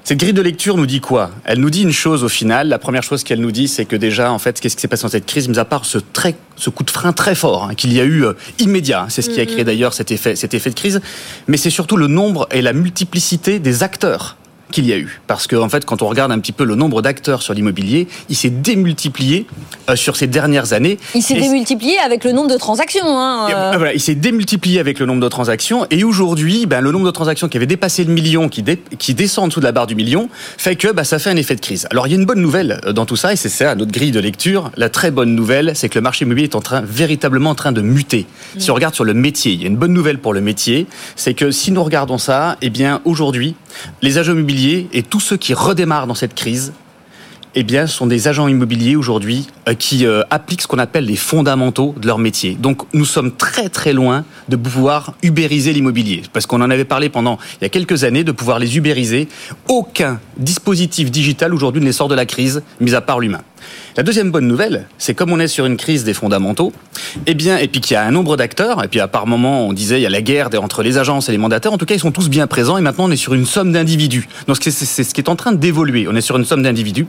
Speaker 15: Cette grille de lecture nous dit quoi? Elle nous dit une chose au final. La première chose qu'elle nous dit, c'est que déjà, en fait, qu'est-ce qui s'est passé dans cette crise, mis à part ce, très, ce coup de frein très fort hein, qu'il y a eu euh, immédiat. C'est ce qui a créé d'ailleurs cet effet, cet effet de crise. Mais c'est surtout le nombre et la multiplicité des acteurs qu'il y a eu. Parce qu'en en fait, quand on regarde un petit peu le nombre d'acteurs sur l'immobilier, il s'est démultiplié euh, sur ces dernières années.
Speaker 14: Il s'est démultiplié avec le nombre de transactions. Hein,
Speaker 15: euh. voilà, il s'est démultiplié avec le nombre de transactions. Et aujourd'hui, ben, le nombre de transactions qui avait dépassé le million, qui, qui descend en dessous de la barre du million, fait que ben, ça fait un effet de crise. Alors il y a une bonne nouvelle euh, dans tout ça, et c'est ça notre grille de lecture. La très bonne nouvelle, c'est que le marché immobilier est en train, véritablement en train de muter. Si on regarde sur le métier, il y a une bonne nouvelle pour le métier, c'est que si nous regardons ça, eh bien aujourd'hui, les agents immobiliers et tous ceux qui redémarrent dans cette crise, eh bien, sont des agents immobiliers aujourd'hui euh, qui euh, appliquent ce qu'on appelle les fondamentaux de leur métier. Donc, nous sommes très très loin de pouvoir ubériser l'immobilier, parce qu'on en avait parlé pendant il y a quelques années de pouvoir les ubériser. Aucun dispositif digital aujourd'hui ne sort de la crise, mis à part l'humain. La deuxième bonne nouvelle, c'est comme on est sur une crise des fondamentaux, eh bien, et puis qu'il y a un nombre d'acteurs, et puis à part moment, on disait il y a la guerre entre les agences et les mandataires, en tout cas, ils sont tous bien présents, et maintenant on est sur une somme d'individus. Donc c'est ce qui est en train d'évoluer, on est sur une somme d'individus.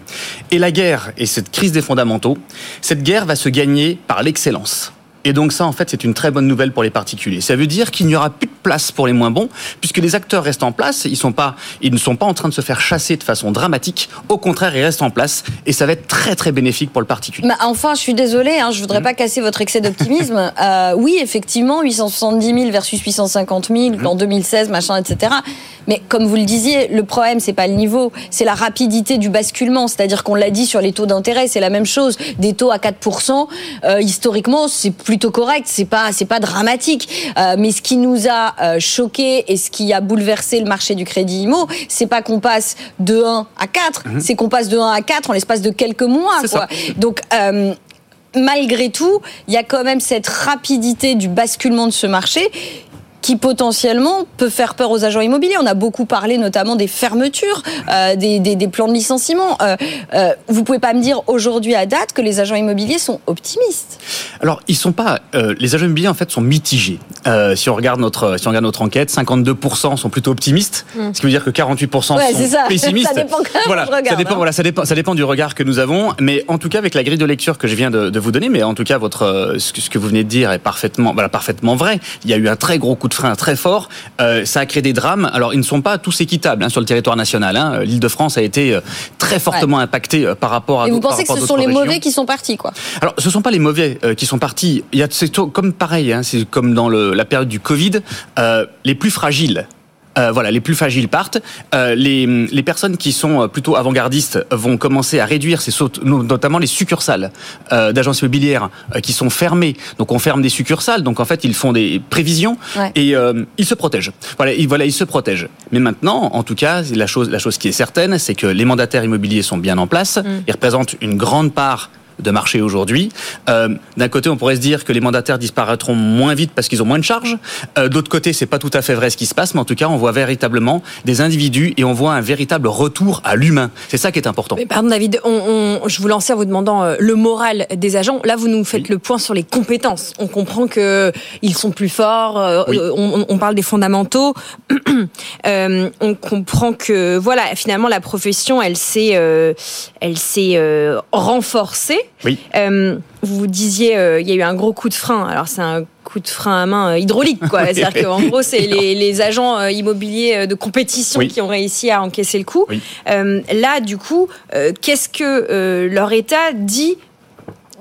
Speaker 15: Et la guerre et cette crise des fondamentaux, cette guerre va se gagner par l'excellence. Et donc ça, en fait, c'est une très bonne nouvelle pour les particuliers. Ça veut dire qu'il n'y aura plus de place pour les moins bons, puisque les acteurs restent en place. Ils, sont pas, ils ne sont pas en train de se faire chasser de façon dramatique. Au contraire, ils restent en place, et ça va être très très bénéfique pour le particulier.
Speaker 14: Enfin, je suis désolée, hein, je voudrais mmh. pas casser votre excès d'optimisme. [laughs] euh, oui, effectivement, 870 000 versus 850 000 mmh. en 2016, machin, etc. Mais comme vous le disiez, le problème c'est pas le niveau, c'est la rapidité du basculement. C'est-à-dire qu'on l'a dit sur les taux d'intérêt, c'est la même chose. Des taux à 4%, euh, historiquement, c'est plutôt correct, c'est pas c'est pas dramatique. Euh, mais ce qui nous a euh, choqué et ce qui a bouleversé le marché du crédit IMO, c'est pas qu'on passe de 1 à 4, mhm. c'est qu'on passe de 1 à 4 en l'espace de quelques mois. Quoi. Donc malgré tout, il y a quand même cette rapidité du basculement de ce marché qui potentiellement peut faire peur aux agents immobiliers. On a beaucoup parlé notamment des fermetures, euh, des, des, des, plans de licenciement. Euh, euh, vous pouvez pas me dire aujourd'hui à date que les agents immobiliers sont optimistes
Speaker 15: Alors ils sont pas. Euh, les agents immobiliers en fait sont mitigés. Euh, si on regarde notre si on regarde notre enquête, 52% sont plutôt optimistes,
Speaker 14: Hmm.
Speaker 15: ce qui veut dire que 48%
Speaker 14: Ouais, c'est
Speaker 15: sont
Speaker 14: ça.
Speaker 15: pessimistes. [laughs]
Speaker 14: Ça dépend quand même
Speaker 15: voilà,
Speaker 14: où je regarde,
Speaker 15: ça dépend.
Speaker 14: hein.
Speaker 15: Voilà, ça dépend. Ça dépend du regard que nous avons. Mais en tout cas, avec la grille de lecture que je viens de, de vous donner, mais en tout cas votre ce que, ce que vous venez de dire est parfaitement voilà parfaitement vrai. Il y a eu un très gros coup de frein très fort. Euh, ça a créé des drames. Alors, ils ne sont pas tous équitables hein, sur le territoire national. Hein. L'Île-de-France a été euh, très fortement impactée euh, par rapport à.
Speaker 14: Et vous pensez que ce sont les
Speaker 15: régions.
Speaker 14: mauvais qui sont partis, quoi?
Speaker 15: Alors, ce sont pas les mauvais euh, qui sont partis. Il y a c'est comme pareil, hein, c'est comme dans le- la période du Covid, euh, les plus fragiles. Euh, voilà, les plus fragiles partent. Euh, les, les personnes qui sont euh, plutôt avant-gardistes vont commencer à réduire, ces sautes, no- notamment les succursales euh, d'agences immobilières euh, qui sont fermées. Donc on ferme des succursales. Donc en fait ils font des prévisions
Speaker 14: Ouais.
Speaker 15: et euh, ils se protègent. Voilà, ils, voilà, ils se protègent. Mais maintenant, en tout cas, la chose, la chose qui est certaine, c'est que les mandataires immobiliers sont bien en place. Ils représentent une grande part de marché aujourd'hui. Euh, D'un côté, on pourrait se dire que les mandataires disparaîtront moins vite parce qu'ils ont moins de charges. Euh, D'autre côté, c'est pas tout à fait vrai ce qui se passe, mais en tout cas, on voit véritablement des individus et on voit un véritable retour à l'humain. C'est ça qui est important.
Speaker 4: Mais pardon David, on, on- je vous lançais en vous demandant euh, le moral des agents. Là, vous nous faites le point sur les compétences. On comprend que ils sont plus forts.
Speaker 15: Oui.
Speaker 4: on, on parle des fondamentaux. [clears throat] Euh, on comprend que voilà, finalement, la profession, elle s'est, elle s'est renforcée.
Speaker 15: Oui.
Speaker 4: Euh, vous disiez, euh, il y a eu un gros coup de frein. Alors c'est un coup de frein à main euh, hydraulique, quoi. [laughs] C'est-à-dire qu'en gros, c'est [laughs] les, les agents euh, immobiliers de compétition
Speaker 15: Oui.
Speaker 4: qui ont réussi à encaisser le coup.
Speaker 15: Oui.
Speaker 4: Euh, là, du coup, qu'est-ce que leur État dit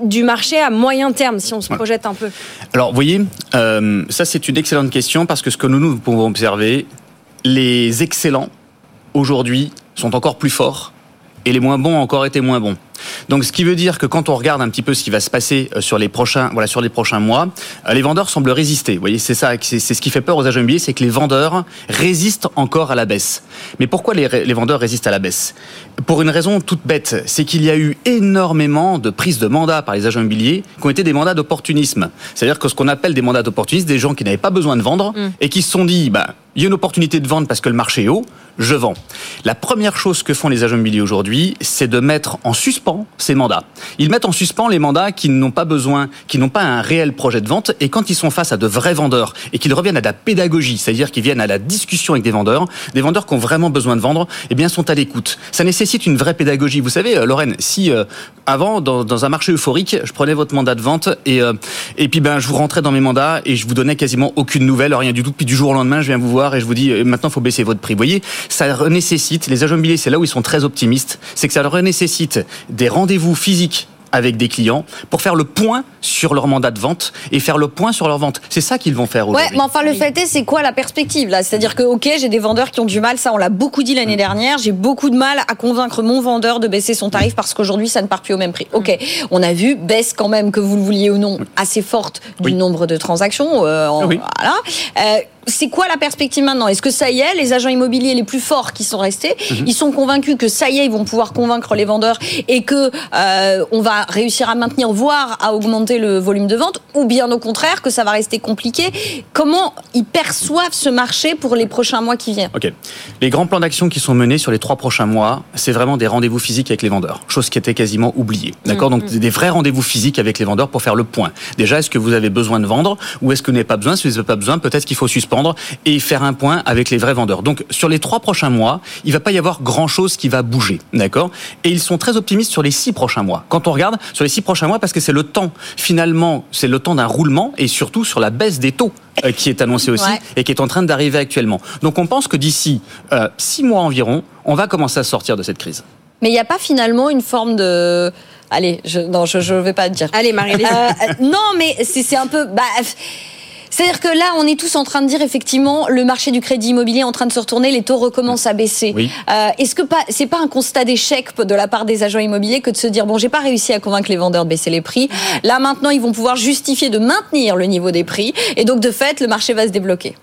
Speaker 4: du marché à moyen terme, si on se projette un peu?
Speaker 15: Alors, vous voyez, ça c'est une excellente question parce que ce que nous, nous pouvons observer, les excellents aujourd'hui sont encore plus forts et les moins bons ont encore été moins bons. Donc, ce qui veut dire que quand on regarde un petit peu ce qui va se passer euh, sur les prochains, voilà, sur les prochains mois, euh, les vendeurs semblent résister. Vous voyez, c'est ça, c'est c'est ce qui fait peur aux agents immobiliers, c'est que les vendeurs résistent encore à la baisse. Mais pourquoi les, les vendeurs résistent à la baisse? Pour une raison toute bête, c'est qu'il y a eu énormément de prises de mandats par les agents immobiliers qui ont été des mandats d'opportunisme. C'est-à-dire que ce qu'on appelle des mandats d'opportunisme, des gens qui n'avaient pas besoin de vendre et qui se sont dit, bah, il y a une opportunité de vendre parce que le marché est haut, je vends. La première chose que font les agents immobiliers aujourd'hui, c'est de mettre en suspens ces mandats. Ils mettent en suspens les mandats qui n'ont pas besoin, qui n'ont pas un réel projet de vente, et quand ils sont face à de vrais vendeurs et qu'ils reviennent à la pédagogie, c'est-à-dire qu'ils viennent à la discussion avec des vendeurs, des vendeurs qui ont vraiment besoin de vendre, eh bien sont à l'écoute. Ça nécessite une vraie pédagogie. Vous savez, euh, Lorraine, si euh, avant dans, dans un marché euphorique, je prenais votre mandat de vente et euh, et puis ben je vous rentrais dans mes mandats et je vous donnais quasiment aucune nouvelle, rien du tout. Puis du jour au lendemain, je viens vous voir et je vous dis euh, maintenant faut baisser votre prix. Vous voyez, ça nécessite les agents immobiliers, c'est là où ils sont très optimistes, c'est que ça leur nécessite des rendez-vous physiques avec des clients pour faire le point sur leur mandat de vente et faire le point sur leur vente. C'est ça qu'ils vont faire
Speaker 14: Ouais,
Speaker 15: aujourd'hui.
Speaker 14: mais enfin, le fait est, c'est quoi la perspective là? C'est-à-dire que, ok, j'ai des vendeurs qui ont du mal, ça on l'a beaucoup dit
Speaker 15: Mm.
Speaker 14: l'année dernière, j'ai beaucoup de mal à convaincre mon vendeur de baisser son tarif parce qu'aujourd'hui ça ne part plus au même prix. Ok,
Speaker 15: Mm.
Speaker 14: on a vu, baisse quand même, que vous le vouliez ou non, assez forte du nombre de transactions. euh, en-
Speaker 15: Oui.
Speaker 14: Voilà. Euh, c'est quoi la perspective maintenant? Est-ce que ça y est, les agents immobiliers les plus forts qui sont restés,
Speaker 15: Mhm.
Speaker 14: ils sont convaincus que ça y est, ils vont pouvoir convaincre les vendeurs et que euh, on va réussir à maintenir, voire à augmenter le volume de vente, ou bien au contraire que ça va rester compliqué? Comment ils perçoivent ce marché pour les prochains mois qui viennent?
Speaker 15: Ok. Les grands plans d'action qui sont menés sur les trois prochains mois, c'est vraiment des rendez-vous physiques avec les vendeurs, chose qui était quasiment oubliée. D'accord?
Speaker 14: Mm,
Speaker 15: Donc des vrais rendez-vous physiques avec les vendeurs pour faire le point. Déjà, est-ce que vous avez besoin de vendre ou est-ce que vous n'avez pas besoin? Si vous n'avez pas besoin, peut-être qu'il faut suspendre et faire un point avec les vrais vendeurs. Donc sur les trois prochains mois, il va pas y avoir grand-chose qui va bouger. D'accord? Et ils sont très optimistes sur les six prochains mois. Quand on regarde sur les six prochains mois, parce que c'est le temps, finalement, c'est le temps d'un roulement et surtout sur la baisse des taux euh, qui est annoncée aussi
Speaker 14: Ouais.
Speaker 15: et qui est en train d'arriver actuellement. Donc on pense que d'ici euh, six mois environ, on va commencer à sortir de cette crise.
Speaker 14: Mais il n'y a pas finalement une forme de. Allez, je, non, je ne vais pas te dire.
Speaker 4: Allez, Marie, allez-y.
Speaker 14: Euh, non, mais c'est c'est un peu. Bah, c'est-à-dire que là, on est tous en train de dire effectivement, le marché du crédit immobilier est en train de se retourner, les taux recommencent à baisser.
Speaker 15: Oui.
Speaker 14: Euh, Est-ce que pas, c'est pas un constat d'échec de la part des agents immobiliers que de se dire bon, j'ai pas réussi à convaincre les vendeurs de baisser les prix. Là maintenant, ils vont pouvoir justifier de maintenir le niveau des prix, et donc de fait, le marché va se débloquer.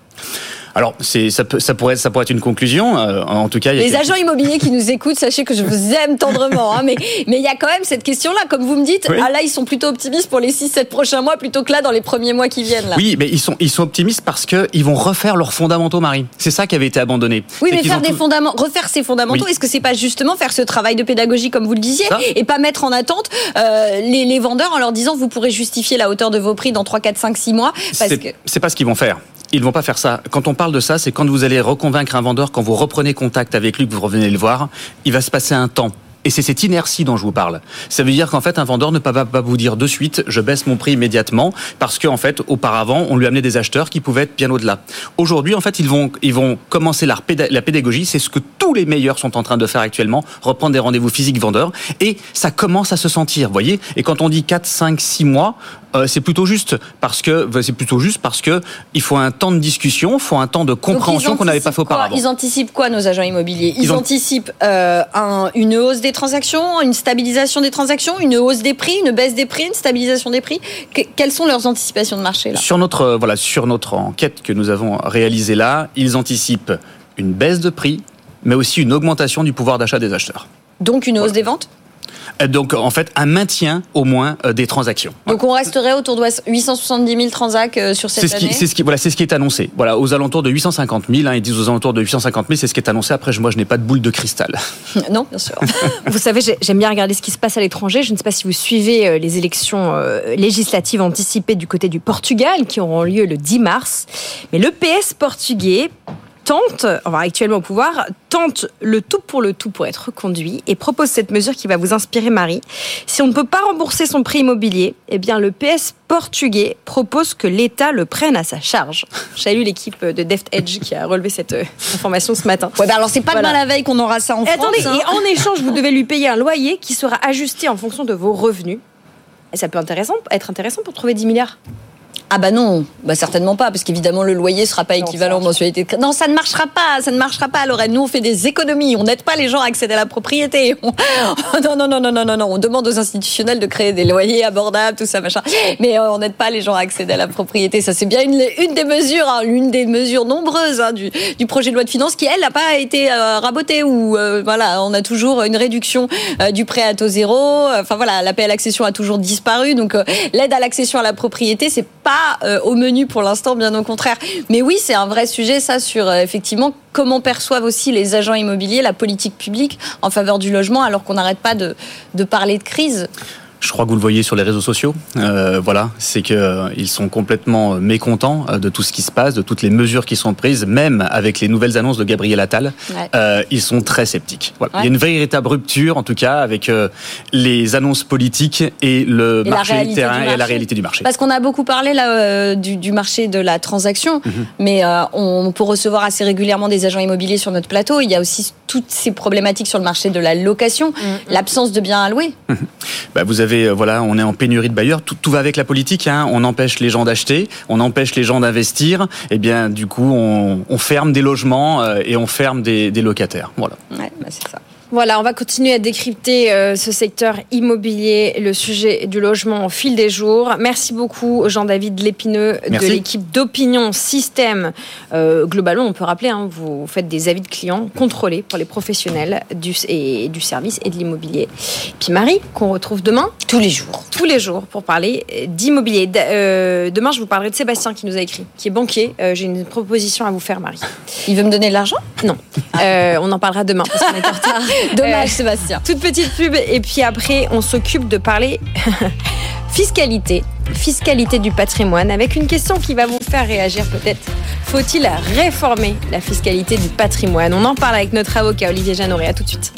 Speaker 15: Alors, c'est ça, peut, ça pourrait ça pourrait être une conclusion. Euh, en tout cas,
Speaker 14: les agents immobiliers qui nous écoutent, sachez que je vous [laughs] aime tendrement. Hein, mais mais il y a quand même cette question-là, comme vous me dites. Ah là, ils sont plutôt optimistes pour les 6-7 prochains mois plutôt que là dans les premiers mois qui viennent. Là.
Speaker 15: Oui, mais ils sont ils sont optimistes parce que ils vont refaire leurs fondamentaux, Marie. C'est ça qui avait été abandonné.
Speaker 14: Oui, mais faire des fondamentaux, refaire ces fondamentaux, est-ce que c'est pas justement faire ce travail de pédagogie comme vous le disiez et pas mettre en attente euh, les, les, vendeurs en leur disant vous pourrez justifier la hauteur de vos prix dans 3, 4, 5, 6 mois
Speaker 15: parce que... C'est pas ce qu'ils vont faire. Ils vont pas faire ça. Quand on parle de ça, c'est quand vous allez reconvaincre un vendeur, quand vous reprenez contact avec lui, que vous revenez le voir, il va se passer un temps. Et c'est cette inertie dont je vous parle. Ça veut dire qu'en fait, un vendeur ne peut pas vous dire de suite, je baisse mon prix immédiatement, parce qu'en fait, auparavant, on lui amenait des acheteurs qui pouvaient être bien au-delà. Aujourd'hui, en fait, ils vont, ils vont commencer la, la pédagogie. C'est ce que tous les meilleurs sont en train de faire actuellement, reprendre des rendez-vous physiques vendeurs. Et ça commence à se sentir, voyez. Et quand on dit 4, 5, 6 mois, euh, c'est plutôt juste parce que c'est plutôt juste parce que il faut un temps de discussion, il faut un temps de compréhension qu'on n'avait pas fait auparavant.
Speaker 14: Ils anticipent quoi nos agents immobiliers Ils, anticipent euh, un, une hausse des transactions, une stabilisation des transactions, une hausse des prix, une baisse des prix, une stabilisation des prix. quelles sont leurs anticipations de marché là
Speaker 15: Sur notre euh, voilà sur notre enquête que nous avons réalisée là, ils anticipent une baisse de prix, mais aussi une augmentation du pouvoir d'achat des acheteurs.
Speaker 14: Donc une hausse des ventes
Speaker 15: donc en fait un maintien au moins euh, des transactions.
Speaker 14: Donc on resterait autour de 870 000 transactions euh, sur cette année.
Speaker 15: C'est ce qui voilà c'est ce qui est annoncé. Voilà aux alentours de 850 000. Hein, ils disent aux alentours de 850 000, c'est ce qui est annoncé. Après moi je n'ai pas de boule de cristal. [laughs]
Speaker 14: non bien sûr. [laughs]
Speaker 4: vous savez j'aime bien regarder ce qui se passe à l'étranger. Je ne sais pas si vous suivez les élections législatives anticipées du côté du Portugal qui auront lieu le 10 mars. Mais le PS portugais tente, enfin actuellement au pouvoir, tente le tout pour le tout pour être reconduit et propose cette mesure qui va vous inspirer Marie. Si on ne peut pas rembourser son prix immobilier, eh bien le PS portugais propose que l'État le prenne à sa charge. J'ai lu l'équipe de Deft Edge qui a relevé cette euh, information ce matin.
Speaker 14: Ouais, bah alors c'est pas demain la veille qu'on aura ça en
Speaker 4: et
Speaker 14: France.
Speaker 4: Attendez,
Speaker 14: hein.
Speaker 4: et en échange, vous devez lui payer un loyer qui sera ajusté en fonction de vos revenus. Et ça peut intéressant, être intéressant pour trouver 10 milliards.
Speaker 14: Ah bah non, bah certainement pas, parce qu'évidemment le loyer sera pas équivalent aux mensualités de Non, ça ne marchera pas, ça ne marchera pas, Lorraine. Nous on fait des économies, on n'aide pas les gens à accéder à la propriété. [laughs] Non, non, non, non, non, non, non, on demande aux institutionnels de créer des loyers abordables, tout ça, machin. Mais euh, on n'aide pas les gens à accéder à la propriété. Ça c'est bien une, une, des mesures, hein, une des mesures nombreuses hein, du, du, projet de loi de finances qui elle n'a pas été euh, rabotée ou euh, voilà, on a toujours une réduction du prêt à taux zéro. Enfin voilà, l'appel à l'accession a toujours disparu, donc l'aide à l'accession à la propriété c'est pas euh, au menu pour l'instant, bien au contraire. Mais oui, c'est un vrai sujet, ça, sur euh, effectivement comment perçoivent aussi les agents immobiliers la politique publique en faveur du logement, alors qu'on n'arrête pas de, de parler de crise.
Speaker 15: Je crois que vous le voyez sur les réseaux sociaux. Euh, voilà, c'est que euh, ils sont complètement euh, mécontents euh, de tout ce qui se passe, de toutes les mesures qui sont prises, même avec les nouvelles annonces de Gabriel Attal. Ouais. Euh, ils sont très sceptiques. Voilà. Ouais. Il y a une véritable rupture, en tout cas, avec euh, les annonces politiques et le
Speaker 14: et
Speaker 15: marché terrain marché. et la réalité du marché.
Speaker 14: Parce qu'on a beaucoup parlé là du, du, marché de la transaction, mm -hmm. mais on peut recevoir assez régulièrement des agents immobiliers sur notre plateau. Il y a aussi toutes ces problématiques sur le marché de la location, mm -hmm. l'absence de biens alloués.
Speaker 15: Mm -hmm. bah, vous avez avez, voilà, on est en pénurie de bailleurs. Tout, va avec la politique. Hein. On empêche les gens d'acheter, on empêche les gens d'investir. Et eh bien, du coup, on, ferme des logements euh, et on ferme des, locataires. Voilà.
Speaker 14: Bah.
Speaker 4: Voilà, on va continuer à décrypter euh, ce secteur immobilier, le sujet du logement au fil des jours. Merci beaucoup Jean-David Lépineux Merci. de l'équipe d'Opinion Système. Euh, globalement, on peut rappeler, hein, vous faites des avis de clients contrôlés pour les professionnels du, et, du service et de l'immobilier. Puis Marie, qu'on retrouve demain.
Speaker 14: Tous les jours.
Speaker 4: Tous les jours pour parler d'immobilier. Euh, demain, je vous parlerai de Sébastien qui nous a écrit, qui est banquier. Euh, J'ai une proposition à vous faire, Marie.
Speaker 14: Il veut me donner de l'argent?
Speaker 4: Non. Euh, on en parlera demain parce qu'on est en retard. [laughs] [laughs]
Speaker 14: Dommage, Sébastien.
Speaker 4: Toute petite pub et puis après, on s'occupe de parler [laughs] fiscalité, fiscalité du patrimoine, avec une question qui va vous faire réagir peut-être. Faut-il réformer la fiscalité du patrimoine? On en parle avec notre avocat Olivier Jeanneret. À tout de suite.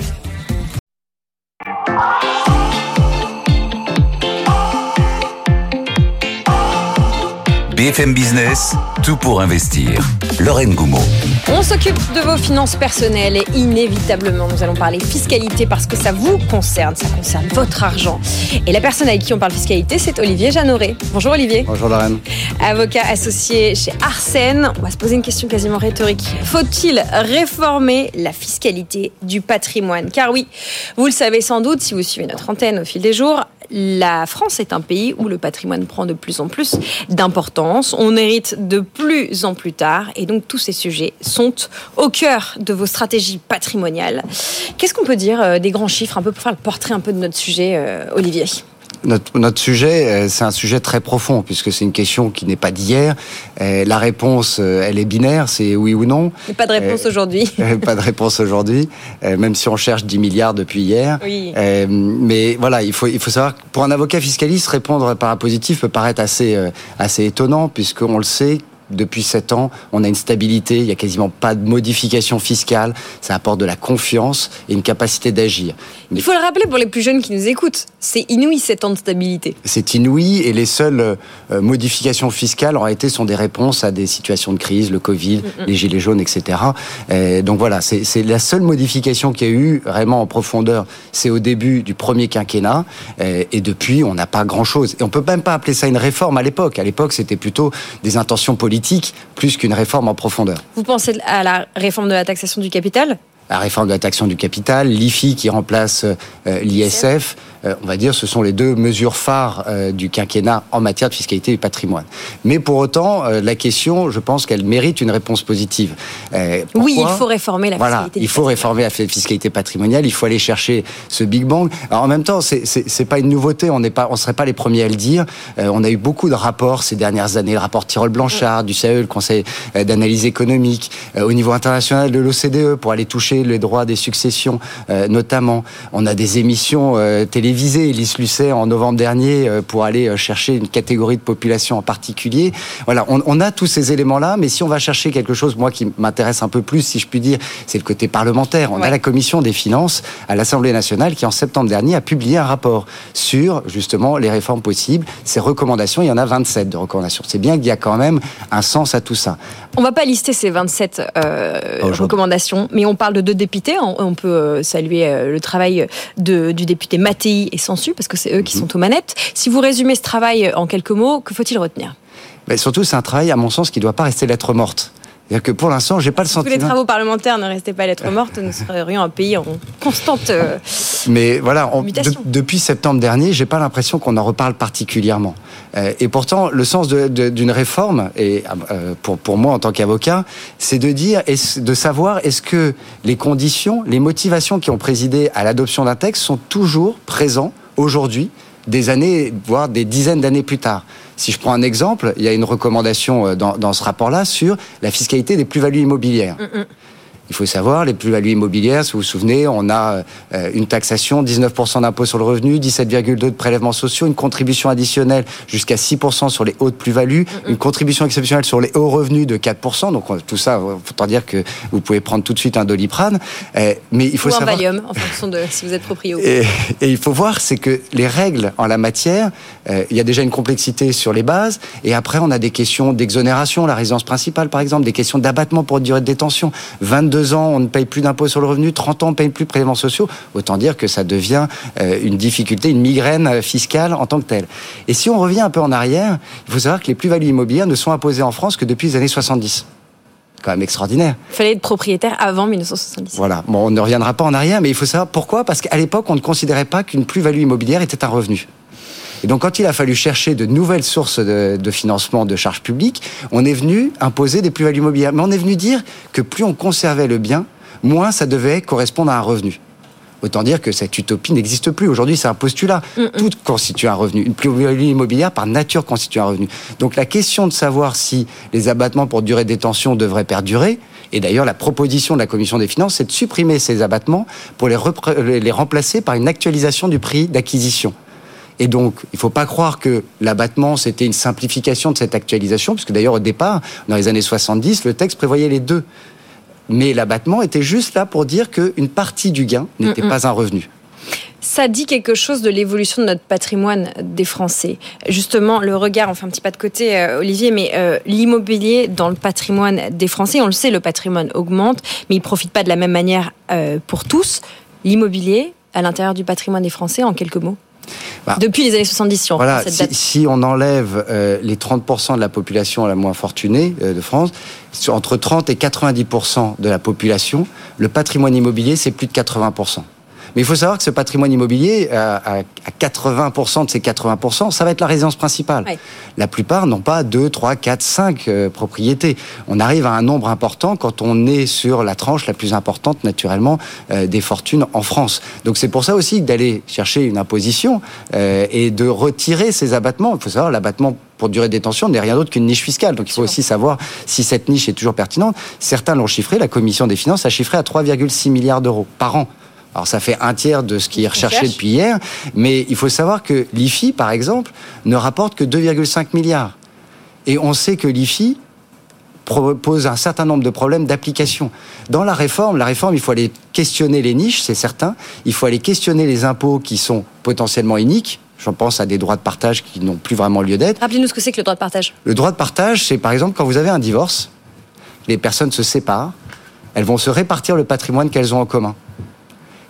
Speaker 1: BFM Business, tout pour investir. Lorraine Goumeau.
Speaker 4: On s'occupe de vos finances personnelles et inévitablement, nous allons parler fiscalité parce que ça vous concerne, ça concerne votre argent. Et la personne avec qui on parle fiscalité, c'est Olivier Jeanneret. Bonjour Olivier.
Speaker 16: Bonjour Lorraine.
Speaker 4: Avocat associé chez Arsène. On va se poser une question quasiment rhétorique. Faut-il réformer la fiscalité du patrimoine? Car oui, vous le savez sans doute si vous suivez notre antenne au fil des jours, la France est un pays où le patrimoine prend de plus en plus d'importance. On hérite de plus en plus tard et donc tous ces sujets sont au cœur de vos stratégies patrimoniales. Qu'est-ce qu'on peut dire euh, des grands chiffres, un peu pour faire le portrait un peu de notre sujet, euh, Olivier?
Speaker 16: Notre, notre, sujet, euh, c'est un sujet très profond, puisque c'est une question qui n'est pas d'hier. La réponse, elle est binaire, c'est oui ou non.
Speaker 4: Mais [laughs] pas de réponse aujourd'hui.
Speaker 16: pas de réponse aujourd'hui, même si on cherche 10 milliards depuis hier.
Speaker 4: Oui.
Speaker 16: Mais voilà, il faut, il faut savoir que pour un avocat fiscaliste, répondre par un positif peut paraître assez, assez étonnant, puisqu'on le sait, depuis sept ans, on a une stabilité, il n'y a quasiment pas de modification fiscale, ça apporte de la confiance et une capacité d'agir.
Speaker 4: Il faut le rappeler pour les plus jeunes qui nous écoutent, c'est inouï sept ans de stabilité.
Speaker 16: C'est inouï et les seules euh, modifications fiscales en réalité sont des réponses à des situations de crise, le Covid, mm, les gilets jaunes, etc. donc voilà, c'est la seule modification qu'il y a eu vraiment en profondeur, c'est au début du premier quinquennat et depuis on n'a pas grand-chose. Et on peut même pas appeler ça une réforme à l'époque. À l'époque c'était plutôt des intentions politiques plus qu'une réforme en profondeur.
Speaker 4: Vous pensez à la réforme de la taxation du capital?
Speaker 16: La réforme de la taxation du capital, l'IFI qui remplace euh, l'ISF, on va dire, ce sont les deux mesures phares euh, du quinquennat en matière de fiscalité et patrimoine. Mais pour autant, la question, je pense qu'elle mérite une réponse positive.
Speaker 4: oui, il faut réformer la
Speaker 16: voilà,
Speaker 4: fiscalité.
Speaker 16: Il faut réformer la fiscalité patrimoniale. Il faut aller chercher ce Big Bang. Alors en même temps, c'est pas une nouveauté. On n'est pas, on serait pas les premiers à le dire. on a eu beaucoup de rapports ces dernières années. Le rapport Tirol Blanchard, du CAE, le Conseil d'analyse économique, au niveau international de l'OCDE pour aller toucher les droits des successions, euh, notamment. On a des émissions euh, télévisées, Elise Lucet en novembre dernier, euh, pour aller chercher une catégorie de population en particulier. Voilà, on, a tous ces éléments-là, mais si on va chercher quelque chose, moi qui m'intéresse un peu plus, si je puis dire, c'est le côté parlementaire. On a la commission des finances à l'Assemblée nationale qui, en septembre dernier, a publié un rapport sur justement les réformes possibles. Ces recommandations, il y en a 27 de recommandations. C'est bien qu'il y a quand même un sens à tout ça.
Speaker 4: On va pas lister ces 27 recommandations, mais on parle de deux députés. On peut euh, saluer euh, le travail de, du député Mattei et Sansu, parce que c'est eux qui mhm. sont aux manettes. Si vous résumez ce travail en quelques mots, que faut-il retenir?
Speaker 16: Mais surtout, c'est un travail, à mon sens, qui ne doit pas rester lettre morte. C'est-à-dire que pour l'instant, j'ai pas le sentiment.
Speaker 4: Tous les travaux parlementaires ne restaient pas lettre morte, nous serions un pays en constante. Euh,
Speaker 16: Mais voilà, depuis septembre dernier, j'ai pas l'impression qu'on en reparle particulièrement. Euh, et pourtant, le sens d'une réforme, et euh, pour, pour moi en tant qu'avocat, c'est de dire, de savoir est-ce que les conditions, les motivations qui ont présidé à l'adoption d'un texte sont toujours présents aujourd'hui, des années, voire des dizaines d'années plus tard. Si je prends un exemple, il y a une recommandation euh, dans, ce rapport-là sur la fiscalité des plus-values immobilières. Mm, mm. Il faut savoir, les plus-values immobilières, si vous vous souvenez, on a euh, une taxation, 19% d'impôt sur le revenu, 17,2% de prélèvements sociaux, une contribution additionnelle jusqu'à 6% sur les hautes plus-values, une contribution exceptionnelle sur les hauts revenus de 4%. Donc tout ça, autant dire que vous pouvez prendre tout de suite un doliprane. Euh, mais il faut
Speaker 4: Ou un
Speaker 16: savoir...
Speaker 4: Valium, en fonction de si vous êtes proprio.
Speaker 16: Et, et il faut voir, c'est que les règles en la matière, euh, il y a déjà une complexité sur les bases, et après on a des questions d'exonération, la résidence principale par exemple, des questions d'abattement pour durée de détention. 22 ans, on ne paye plus d'impôt sur le revenu, 30 ans, on ne paye plus de prélèvements sociaux. Autant dire que ça devient euh, une difficulté, une migraine euh, fiscale en tant que telle. Et si on revient un peu en arrière, il faut savoir que les plus-values immobilières ne sont imposées en France que depuis les années 70 quand même extraordinaire.
Speaker 4: Il fallait être propriétaire avant 1970.
Speaker 16: Voilà. Bon, on ne reviendra pas en arrière, mais il faut savoir pourquoi. Parce qu'à l'époque, on ne considérait pas qu'une plus-value immobilière était un revenu. Et donc, quand il a fallu chercher de nouvelles sources de, financement de charges publiques, on est venu imposer des plus-values immobilières. Mais on est venu dire que plus on conservait le bien, moins ça devait correspondre à un revenu. Autant dire que cette utopie n'existe plus. Aujourd'hui, c'est un postulat. Tout constitue un revenu. Une plus-value immobilière, par nature, constitue un revenu. Donc la question de savoir si les abattements pour durée de détention devraient perdurer, et d'ailleurs la proposition de la Commission des finances, c'est de supprimer ces abattements pour les, les remplacer par une actualisation du prix d'acquisition. Et donc, il ne faut pas croire que l'abattement, c'était une simplification de cette actualisation, puisque d'ailleurs, au départ, dans les années 70, le texte prévoyait les deux. Mais l'abattement était juste là pour dire qu'une partie du gain n'était pas un revenu.
Speaker 4: Ça dit quelque chose de l'évolution de notre patrimoine des Français. Justement, le regard, on fait un petit pas de côté, euh, Olivier, mais euh, l'immobilier dans le patrimoine des Français, on le sait, le patrimoine augmente, mais il ne profite pas de la même manière euh, pour tous. L'immobilier, à l'intérieur du patrimoine des Français, en quelques mots bah, Depuis les années 70, si on
Speaker 16: voilà, si, on enlève euh, les 30% de la population la moins fortunée euh, de France, entre 30 et 90% de la population, le patrimoine immobilier, c'est plus de 80%. Mais il faut savoir que ce patrimoine immobilier, à, 80% de ces 80%, ça va être la résidence principale. La plupart n'ont pas 2, 3, 4, 5 propriétés. On arrive à un nombre important quand on est sur la tranche la plus importante, naturellement, euh, des fortunes en France. Donc c'est pour ça aussi d'aller chercher une imposition euh, et de retirer ces abattements. Il faut savoir, l'abattement pour durée de détention n'est rien d'autre qu'une niche fiscale. Donc il faut aussi savoir si cette niche est toujours pertinente. Certains l'ont chiffré, la commission des finances a chiffré à 3,6 milliards d'euros par an. Alors ça fait un tiers de ce qui est recherché depuis hier, mais il faut savoir que l'IFI, par exemple, ne rapporte que 2,5 milliards. Et on sait que l'IFI pose un certain nombre de problèmes d'application. Dans la réforme, la réforme, il faut aller questionner les niches, c'est certain. Il faut aller questionner les impôts qui sont potentiellement uniques, J'en pense à des droits de partage qui n'ont plus vraiment lieu d'être.
Speaker 4: Rappelez-nous ce que c'est que le droit de partage.
Speaker 16: Le droit de partage, c'est par exemple quand vous avez un divorce, les personnes se séparent, elles vont se répartir le patrimoine qu'elles ont en commun.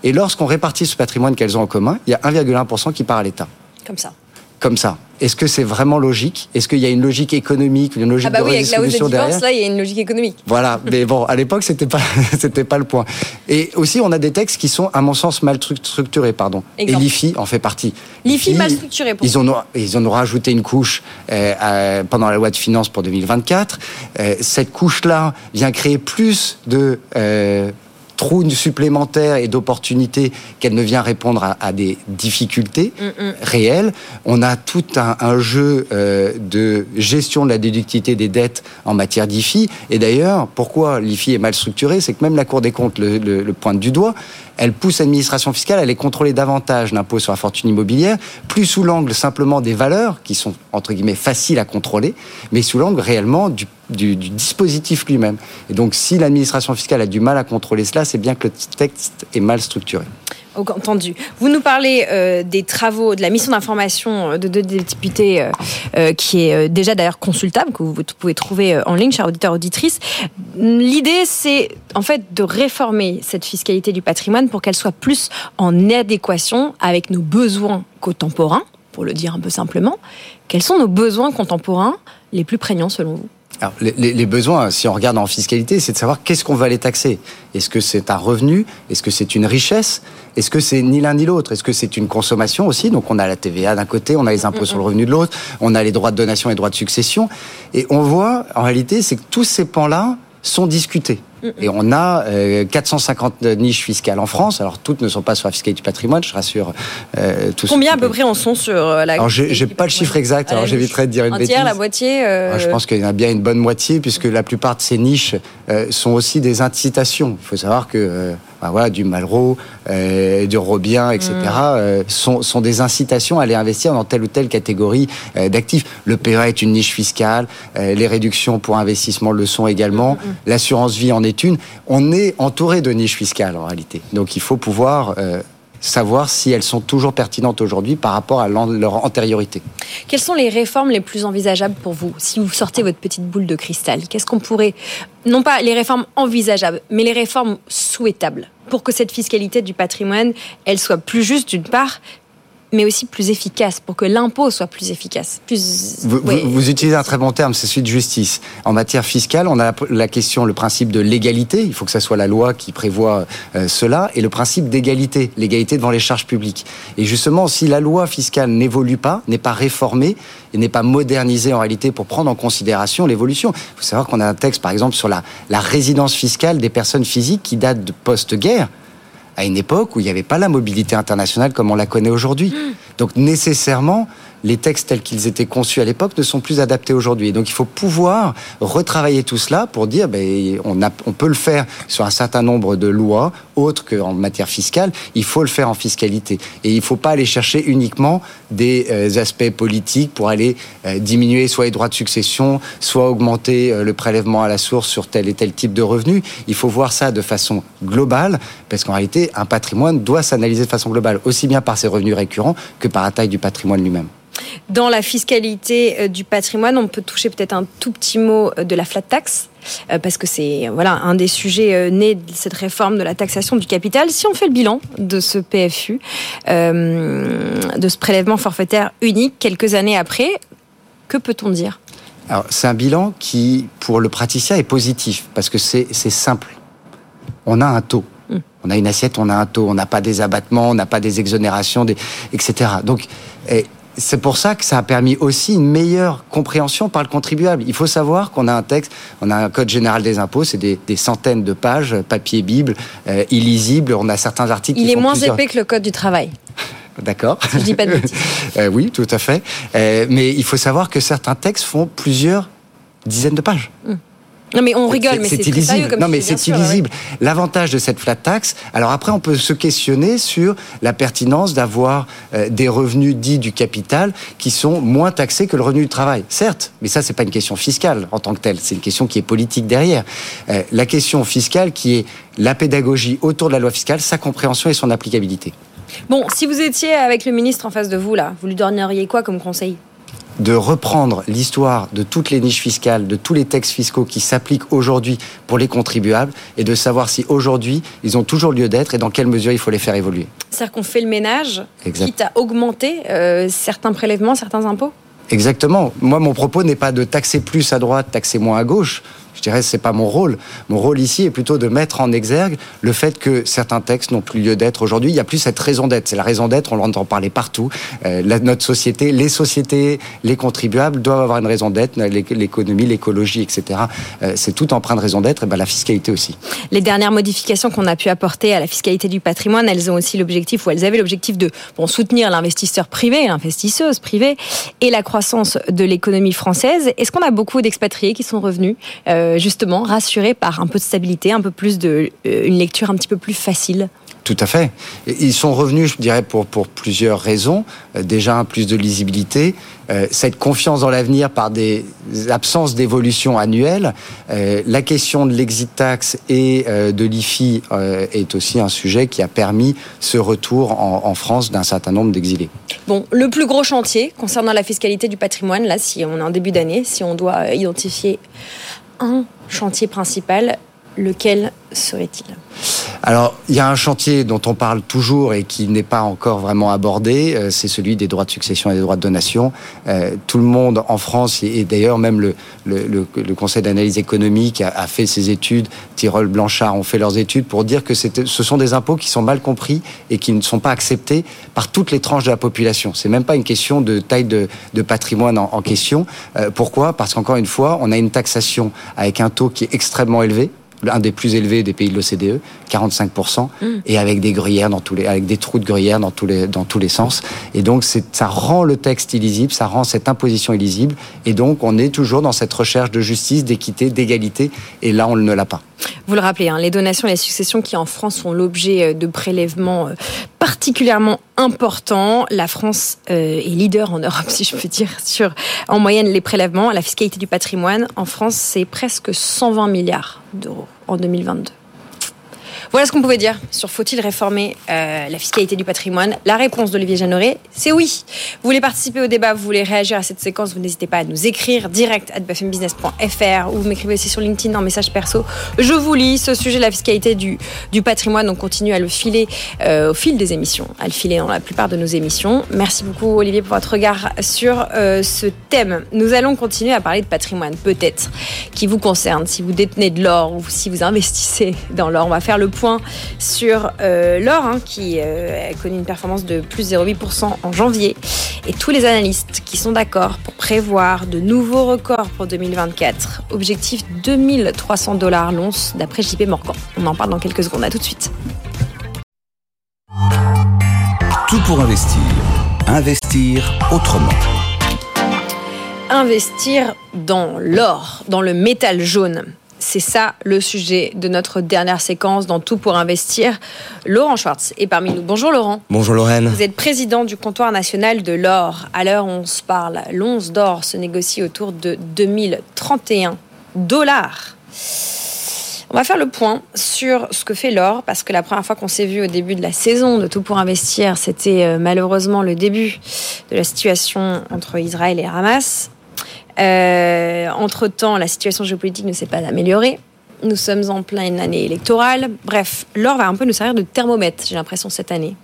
Speaker 16: Et lorsqu'on répartit ce patrimoine qu'elles ont en commun, il y a 1,1% qui part à l'État.
Speaker 4: Comme ça.
Speaker 16: Comme ça. Est-ce que c'est vraiment logique? Est-ce qu'il y a une logique économique, une logique
Speaker 4: ah bah
Speaker 16: de
Speaker 4: oui, avec la hausse des
Speaker 16: divorce,
Speaker 4: là, il y a une logique économique.
Speaker 16: Voilà, [laughs] mais bon, à l'époque, c'était pas, [laughs] c'était pas le point. Et aussi, on a des textes qui sont, à mon sens, mal structurés, pardon. Et l'IFI en fait partie.
Speaker 4: L'IFI mal structuré. Pour
Speaker 16: ils en ont, ils en ont rajouté une couche euh, pendant la loi de finances pour 2024. Euh, cette couche-là vient créer plus de trous supplémentaires et d'opportunités qu'elle ne vient répondre à, des difficultés mm, mm. réelles. On a tout un, jeu euh, de gestion de la déductivité des dettes en matière d'IFI. Et d'ailleurs, pourquoi l'IFI est mal structuré C'est que même la Cour des comptes le, le pointe du doigt elle pousse l'administration fiscale à aller contrôler davantage l'impôt sur la fortune immobilière, plus sous l'angle simplement des valeurs, qui sont entre guillemets faciles à contrôler, mais sous l'angle réellement du, dispositif lui-même. Et donc si l'administration fiscale a du mal à contrôler cela, c'est bien que le texte est mal structuré.
Speaker 4: Entendu. Vous nous parlez euh, des travaux de la mission d'information de deux députés euh, euh, qui est déjà d'ailleurs consultable, que vous pouvez trouver en ligne, chers auditeurs, auditrices. L'idée, c'est en fait de réformer cette fiscalité du patrimoine pour qu'elle soit plus en adéquation avec nos besoins contemporains, pour le dire un peu simplement. Quels sont nos besoins contemporains les plus prégnants selon vous?
Speaker 16: Alors, les, besoins, si on regarde en fiscalité, c'est de savoir qu'est-ce qu'on va aller taxer. Est-ce que c'est un revenu? Est-ce que c'est une richesse? Est-ce que c'est ni l'un ni l'autre? Est-ce que c'est une consommation aussi? Donc on a la TVA d'un côté, on a les impôts sur le revenu de l'autre, on a les droits de donation et les droits de succession. Et on voit, en réalité, c'est que tous ces pans-là sont discutés. Et on a 450 euh, niches fiscales en France. Alors toutes ne sont pas sur la fiscalité du patrimoine, je rassure
Speaker 4: euh, tous. Combien à peu près en sont sur euh, la
Speaker 16: Alors j'ai pas le chiffre exact, alors j'éviterai de dire une bêtise.
Speaker 4: la moitié
Speaker 16: Je pense qu'il y en a bien une bonne moitié, puisque la plupart de ces niches sont aussi des incitations. Il faut savoir que voilà, du Malraux, du Robien, etc., mm. sont, sont, des incitations à aller investir dans telle ou telle catégorie d'actifs. Le PEA est une niche fiscale, les réductions pour investissement le sont également, mm, mm, l'assurance vie en est une. On est entouré de niches fiscales en réalité. Donc il faut pouvoir euh, savoir si elles sont toujours pertinentes aujourd'hui par rapport à leur antériorité.
Speaker 4: Quelles sont les réformes les plus envisageables pour vous Si vous sortez votre petite boule de cristal, qu'est-ce qu'on pourrait... Non pas les réformes envisageables, mais les réformes souhaitables pour que cette fiscalité du patrimoine, elle soit plus juste d'une part, mais aussi plus efficace, pour que l'impôt soit plus efficace. Plus...
Speaker 16: Vous, utilisez un très bon terme, c'est celui de justice. En matière fiscale, on a la question, le principe de l'égalité, il faut que ça soit la loi qui prévoit euh, cela, et le principe d'égalité, l'égalité devant les charges publiques. Et justement, si la loi fiscale n'évolue pas, n'est pas réformée, et n'est pas modernisée en réalité pour prendre en considération l'évolution. Il faut savoir qu'on a un texte, par exemple, sur la, la résidence fiscale des personnes physiques qui date de post-guerre à une époque où il n'y avait pas la mobilité internationale comme on la connaît aujourd'hui. Mmh. Donc nécessairement, les textes tels qu'ils étaient conçus à l'époque ne sont plus adaptés aujourd'hui. Donc il faut pouvoir retravailler tout cela pour dire ben, on, on peut le faire sur un certain nombre de lois, autres qu'en matière fiscale, il faut le faire en fiscalité. Et il ne faut pas aller chercher uniquement des euh, aspects politiques pour aller euh, diminuer soit les droits de succession, soit augmenter euh, le prélèvement à la source sur tel et tel type de revenus. Il faut voir ça de façon globale, parce qu'en réalité, un patrimoine doit s'analyser de façon globale, aussi bien par ses revenus récurrents que par la taille du patrimoine lui-même.
Speaker 4: Dans la fiscalité euh, du patrimoine, on peut toucher peut-être un tout petit mot euh, de la flat tax euh, parce que c'est voilà un des sujets nés de cette réforme de la taxation du capital. Si on fait le bilan de ce PFU, de ce prélèvement forfaitaire unique quelques années après, que peut-on dire?
Speaker 16: Alors c'est un bilan qui, pour le praticien, est positif parce que c'est simple. On a un taux Hmm. On a une assiette, on a un taux, on n'a pas des abattements, on n'a pas des exonérations, des, etc. Donc, c'est pour ça que ça a permis aussi une meilleure compréhension par le contribuable. Il faut savoir qu'on a un texte, on a un code général des impôts, c'est des, centaines de pages, papier bible, euh, illisible. On a certains articles.
Speaker 4: Il est moins épais que le code du travail. [laughs]
Speaker 16: D'accord.
Speaker 4: je dis pas de [laughs]
Speaker 16: euh, oui, tout à fait. Euh, mais il faut savoir que certains textes font plusieurs dizaines de pages.
Speaker 4: Hmm. Non mais on rigole, mais c'est illisible.
Speaker 16: non mais c'est illisible. L'avantage de cette flat tax, alors après on peut se questionner sur la pertinence d'avoir euh, des revenus dits du capital qui sont moins taxés que le revenu du travail. Certes, mais ça c'est pas une question fiscale en tant que telle, c'est une question qui est politique derrière. Euh, la question fiscale qui est la pédagogie autour de la loi fiscale, sa compréhension et son applicabilité.
Speaker 4: Bon, si vous étiez avec le ministre en face de vous là, vous lui donneriez quoi comme conseil?
Speaker 16: De reprendre l'histoire de toutes les niches fiscales, de tous les textes fiscaux qui s'appliquent aujourd'hui pour les contribuables et de savoir si aujourd'hui ils ont toujours lieu d'être et dans quelle mesure il faut les faire évoluer.
Speaker 4: C'est-à-dire qu'on fait le ménage, quitte à augmenter euh, certains prélèvements, certains impôts?
Speaker 16: Exactement. Moi, mon propos n'est pas de taxer plus à droite, taxer moins à gauche. Je dirais c'est pas mon rôle. Mon rôle ici est plutôt de mettre en exergue le fait que certains textes n'ont plus lieu d'être aujourd'hui. Il n'y a plus cette raison d'être. C'est la raison d'être. On l'entend parler partout. Euh, notre société, les sociétés, les contribuables doivent avoir une raison d'être. L'économie, l'écologie, etc. Euh, c'est tout empreint de raison d'être. Et ben la fiscalité aussi.
Speaker 4: Les dernières modifications qu'on a pu apporter à la fiscalité du patrimoine, elles ont aussi l'objectif, ou elles avaient l'objectif de soutenir l'investisseur privé, l'investisseuse privée, et la croissance de l'économie française. Est-ce qu'on a beaucoup d'expatriés qui sont revenus euh, euh, justement rassurés par un peu de stabilité, un peu plus de euh, une lecture un petit peu plus facile
Speaker 16: tout à fait. Ils sont revenus, je dirais, pour, pour plusieurs raisons. Euh, déjà, plus de lisibilité, cette confiance dans l'avenir par des absences d'évolution annuelle. la question de l'exit tax et de l'IFI est aussi un sujet qui a permis ce retour en, en France d'un certain nombre d'exilés.
Speaker 4: Bon, le plus gros chantier concernant la fiscalité du patrimoine, là, si on est en début d'année, si on doit identifier un chantier principal, lequel serait-il?
Speaker 16: Alors, il y a un chantier dont on parle toujours et qui n'est pas encore vraiment abordé, euh, c'est celui des droits de succession et des droits de donation. Euh, tout le monde en France, et d'ailleurs même le, le, Conseil d'analyse économique a, fait ses études, Tyrol Blanchard ont fait leurs études pour dire que ce sont des impôts qui sont mal compris et qui ne sont pas acceptés par toutes les tranches de la population. C'est même pas une question de taille de, patrimoine en, question. Euh, pourquoi? Parce qu'encore une fois, on a une taxation avec un taux qui est extrêmement élevé un des plus élevés des pays de l'OCDE, 45%, mm. et avec des gruyères dans tous les, avec des trous de gruyère dans tous les, dans tous les sens. Et donc, ça rend le texte illisible, ça rend cette imposition illisible, et donc on est toujours dans cette recherche de justice, d'équité, d'égalité, et là on ne l'a pas.
Speaker 4: Vous le rappelez, hein, les donations et les successions qui en France sont l'objet euh, de prélèvements euh, particulièrement importants. La France euh, est leader en Europe, [laughs] si je peux dire, sur en moyenne les prélèvements. La fiscalité du patrimoine en France, c'est presque 120 milliards d'euros en 2022. Voilà ce qu'on pouvait dire sur faut-il réformer euh, la fiscalité du patrimoine. La réponse d'Olivier Jeanneret, c'est oui. Vous voulez participer au débat, vous voulez réagir à cette séquence, vous n'hésitez pas à nous écrire direct à bfmbusiness.fr ou vous m'écrivez aussi sur LinkedIn en message perso. Je vous lis ce sujet de la fiscalité du, du patrimoine. On continue à le filer euh, au fil des émissions, à le filer dans la plupart de nos émissions. Merci beaucoup Olivier pour votre regard sur euh, ce thème. Nous allons continuer à parler de patrimoine, peut-être, qui vous concerne, si vous détenez de l'or ou si vous investissez dans l'or. On va faire le point sur euh, l'or, hein, qui euh, a connu une performance de plus 0,8% en janvier. Et tous les analystes qui sont d'accord pour prévoir de nouveaux records pour 2024. Objectif 2300 dollars l'once d'après JP Morgan. On en parle dans quelques secondes. À tout de suite.
Speaker 1: Tout pour investir. Investir autrement
Speaker 4: investir dans l'or, dans le métal jaune. C'est ça le sujet de notre dernière séquence dans Tout pour investir. Laurent Schwartz est parmi nous. Bonjour Laurent.
Speaker 17: Bonjour Lorraine.
Speaker 4: Vous êtes président du comptoir national de l'or. À l'heure où on se parle, l'once d'or se négocie autour de 2031 dollars. On va faire le point sur ce que fait l'or, parce que la première fois qu'on s'est vu au début de la saison de Tout pour investir, c'était euh, malheureusement le début de la situation entre Israël et Hamas. Euh, entre-temps, la situation géopolitique ne s'est pas améliorée. Nous sommes en pleine année électorale. Bref, l'or va un peu nous servir de thermomètre, j'ai l'impression, cette année.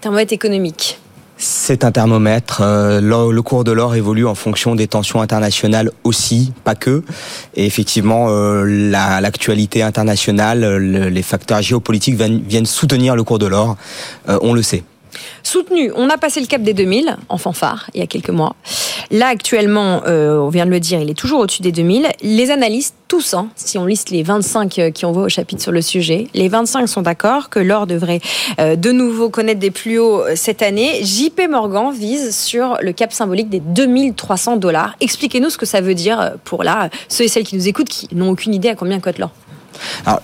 Speaker 4: Thermomètre économique.
Speaker 17: c'est un thermomètre. Euh, le cours de l'or évolue en fonction des tensions internationales aussi, pas que. Et effectivement, euh, l'actualité internationale, les facteurs géopolitiques viennent, soutenir le cours de l'or. On le sait.
Speaker 4: Soutenu, on a passé le cap des 2000 en fanfare il y a quelques mois. Là, actuellement, euh, on vient de le dire, il est toujours au-dessus des 2000. Les analystes, tous, hein, si on liste les 25 euh, qui ont voit au chapitre sur le sujet, les 25 sont d'accord que l'or devrait euh, de nouveau connaître des plus hauts cette année. JP Morgan vise sur le cap symbolique des 2300 dollars. Expliquez-nous ce que ça veut dire pour là, ceux et celles qui nous écoutent qui n'ont aucune idée à combien cote l'or.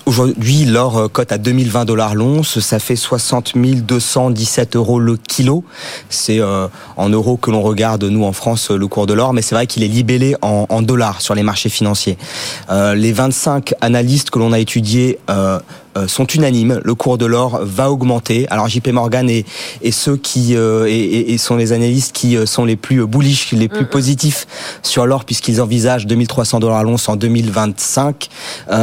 Speaker 17: Aujourd'hui, l'or euh, cote à 2020 dollars l'once, ça fait 60 217 euros le kilo. C'est euh, en euros que l'on regarde nous en France le cours de l'or, mais c'est vrai qu'il est libellé en, dollars sur les marchés financiers. Euh, les 25 analystes que l'on a étudiés euh, sont unanimes. Le cours de l'or va augmenter. Alors JP Morgan et, et ceux qui euh, et, et, sont les analystes qui euh, sont les plus bullish, les plus positifs sur l'or puisqu'ils envisagent 2300 dollars l'once en 2025.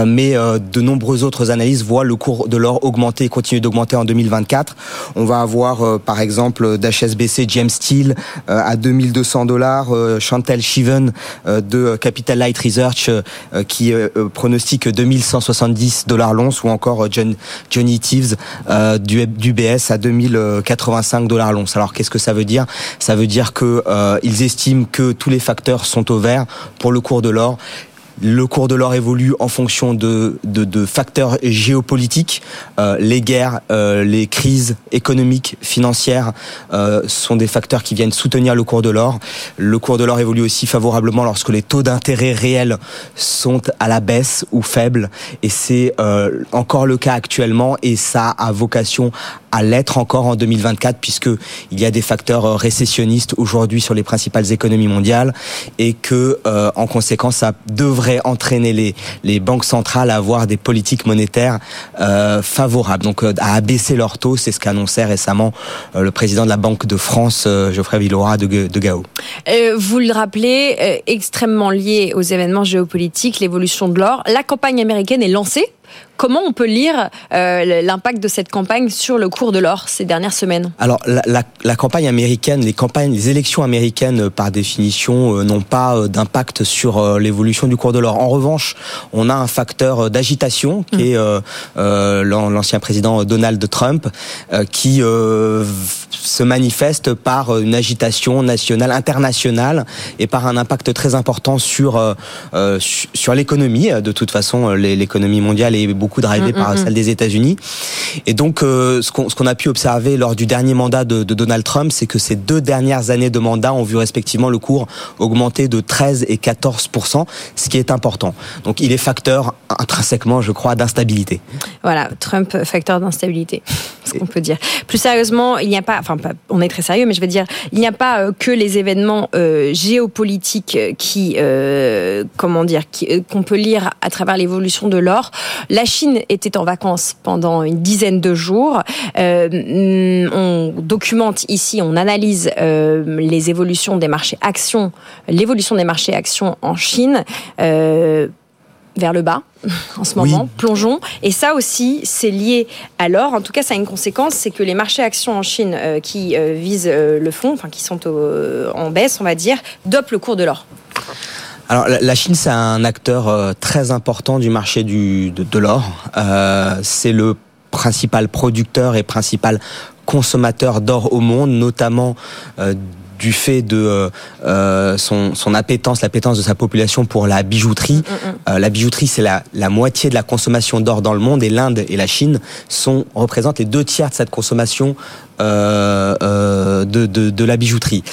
Speaker 17: mais de nombreux autres analystes voient le cours de l'or augmenter et continuer d'augmenter en 2024. On va avoir par exemple d'HSBC James Steele à 2200 dollars, Chantal Shiven de Capital Light Research qui pronostique 2170 dollars l'once ou encore John, Johnny Thieves euh, du, du BS à 2085 dollars l'once. Alors qu'est-ce que ça veut dire? Ça veut dire que euh, ils estiment que tous les facteurs sont au vert pour le cours de l'or le cours de l'or évolue en fonction de, de, de facteurs géopolitiques. Euh, les guerres, euh, les crises économiques, financières euh, sont des facteurs qui viennent soutenir le cours de l'or. Le cours de l'or évolue aussi favorablement lorsque les taux d'intérêt réels sont à la baisse ou faibles. Et c'est euh, encore le cas actuellement et ça a vocation à l'être encore en 2024 puisque il y a des facteurs euh, récessionnistes aujourd'hui sur les principales économies mondiales et que euh, en conséquence ça devrait entraîner les banques centrales à avoir des politiques monétaires euh, favorables donc euh, à abaisser leurs taux c'est ce qu'annonçait récemment le président de la Banque de France Geoffrey Villora de, de Gao.
Speaker 4: vous le rappelez extrêmement lié aux événements géopolitiques l'évolution de l'or la campagne américaine est lancée Comment on peut lire euh, l'impact de cette campagne sur le cours de l'or ces dernières semaines?
Speaker 17: Alors la, la, la, campagne américaine, les campagnes, les élections américaines euh, par définition euh, n'ont pas euh, d'impact sur l'évolution du cours de l'or. En revanche, on a un facteur d'agitation qui mmh. est l'ancien président Donald Trump qui se manifeste par une agitation nationale, internationale et par un impact très important sur sur l'économie. De toute façon, l'économie mondiale est beaucoup beaucoup drivé par mm, mm, celle des États-Unis. Et donc, euh, ce qu'on a pu observer lors du dernier mandat de, de Donald Trump, c'est que ces deux dernières années de mandat ont vu respectivement le cours augmenter de 13 et 14 ce qui est important. Donc, il est facteur intrinsèquement, je crois, d'instabilité.
Speaker 4: Voilà, Trump facteur d'instabilité, ce qu'on peut dire. Plus sérieusement, il n'y a pas, enfin, on est très sérieux, mais je veux dire, il n'y a pas euh, que les événements euh, géopolitiques qui, euh, comment dire, qu'on peut lire à travers l'évolution de l'or. La Chine était en vacances pendant une dizaine de jours. Euh, on documente ici, on analyse euh, les évolutions des marchés actions, l'évolution des marchés actions en Chine. Euh, vers le bas [laughs] en ce moment, plongeons. Et ça aussi, c'est lié à l'or. En tout cas, ça a une conséquence, c'est que les marchés actions en Chine euh, qui euh, visent euh, le fond, enfin qui sont au, en baisse, on va dire, dopent le cours de l'or.
Speaker 17: Alors la Chine, c'est un acteur euh, très important du marché du, de, de l'or. Euh, c'est le principal producteur et principal consommateur d'or au monde, notamment euh, du fait de euh, son, son appétence, l'appétence de sa population pour la bijouterie. Mm, mm, mm. Euh, la bijouterie, c'est la, la moitié de la consommation d'or dans le monde et l'Inde et la Chine sont représentent les deux tiers de cette consommation de, de, de, la bijouterie.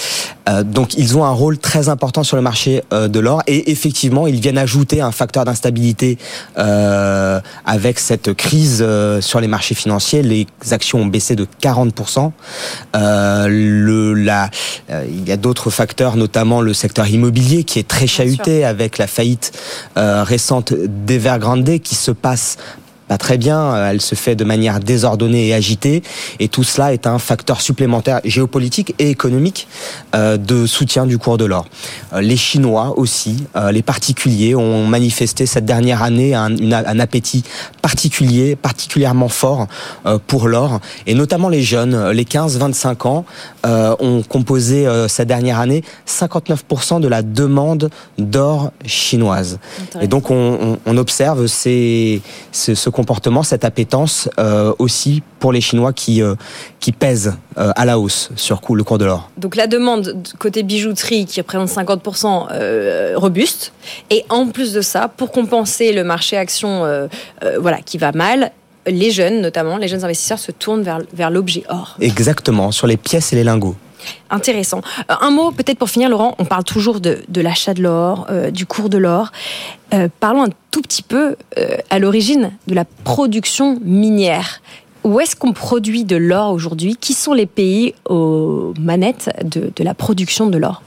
Speaker 17: Euh, donc ils ont un rôle très important sur le marché euh, de l'or et effectivement ils viennent ajouter un facteur d'instabilité euh, avec cette crise sur les marchés financiers. Les actions ont baissé de 40%. le, la, il y a d'autres facteurs, notamment le secteur immobilier qui est très chahuté avec la faillite récente d'Evergrande qui se passe pas très bien, elle se fait de manière désordonnée et agitée, et tout cela est un facteur supplémentaire géopolitique et économique euh, de soutien du cours de l'or. Euh, les Chinois aussi, euh, les particuliers ont manifesté cette dernière année un, un appétit particulier, particulièrement fort pour l'or, et notamment les jeunes, les 15-25 ans, ont composé cette dernière année 59% de la demande d'or chinoise. Et donc on, on, observe ces, ce, ce comportement, cette appétence euh, aussi pour les Chinois qui, euh, qui pèsent euh, à la hausse sur le cours de l'or.
Speaker 4: Donc la demande côté bijouterie qui représente 50% robuste. Et en plus de ça, pour compenser le marché action voilà, qui va mal, les jeunes, notamment les jeunes investisseurs, se tournent vers, vers l'objet or.
Speaker 17: Exactement, sur les pièces et les lingots.
Speaker 4: Intéressant. Euh, un mot peut-être pour finir, Laurent. On parle toujours de, l'achat de l'or, euh, du cours de l'or. Euh, parlons un tout petit peu à l'origine de la production minière. Où est-ce qu'on produit de l'or aujourd'hui? Qui sont les pays aux manettes de, la production de l'or?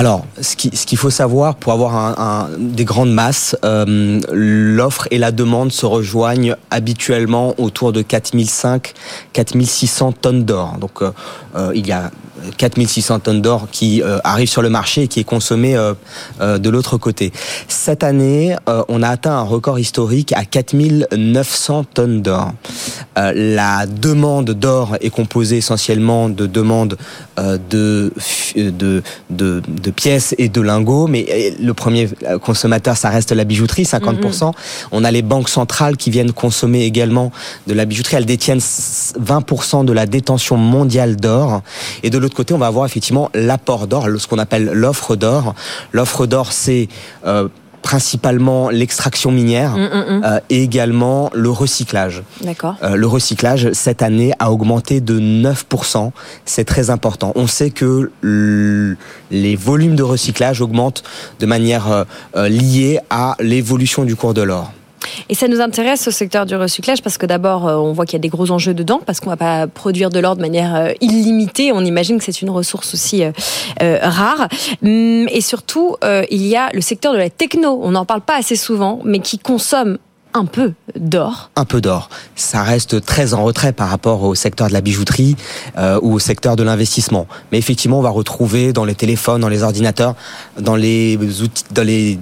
Speaker 17: Alors, ce qu'il faut savoir pour avoir des grandes masses, l'offre et la demande se rejoignent habituellement autour de 4005-4600 tonnes d'or. Donc, il y a 4600 tonnes d'or qui euh, arrivent sur le marché et qui est consommé euh, euh, de l'autre côté. Cette année, on a atteint un record historique à 4900 tonnes d'or. la demande d'or est composée essentiellement de demandes de, de, de, de, pièces et de lingots, mais le premier consommateur, ça reste la bijouterie, 50%. Mhm. On a les banques centrales qui viennent consommer également de la bijouterie. Elles détiennent 20% de la détention mondiale d'or. Et de l'autre côté, on va avoir effectivement l'apport d'or, ce qu'on appelle l'offre d'or. L'offre d'or, c'est euh, principalement l'extraction minière mm, mm, mm. Euh, et également le recyclage.
Speaker 4: D'accord.
Speaker 17: Euh, le recyclage cette année a augmenté de 9%. C'est très important. On sait que les volumes de recyclage augmentent de manière liée à l'évolution du cours de l'or.
Speaker 4: Et ça nous intéresse ce secteur du recyclage parce que d'abord, euh, on voit qu'il y a des gros enjeux dedans parce qu'on va pas produire de l'or de manière euh, illimitée. On imagine que c'est une ressource aussi euh, rare. Hum, et surtout, il y a le secteur de la techno. On n'en parle pas assez souvent, mais qui consomme un peu d'or.
Speaker 17: Un peu d'or. Ça reste très en retrait par rapport au secteur de la bijouterie ou au secteur de l'investissement. Mais effectivement, on va retrouver dans les téléphones, dans les ordinateurs, dans les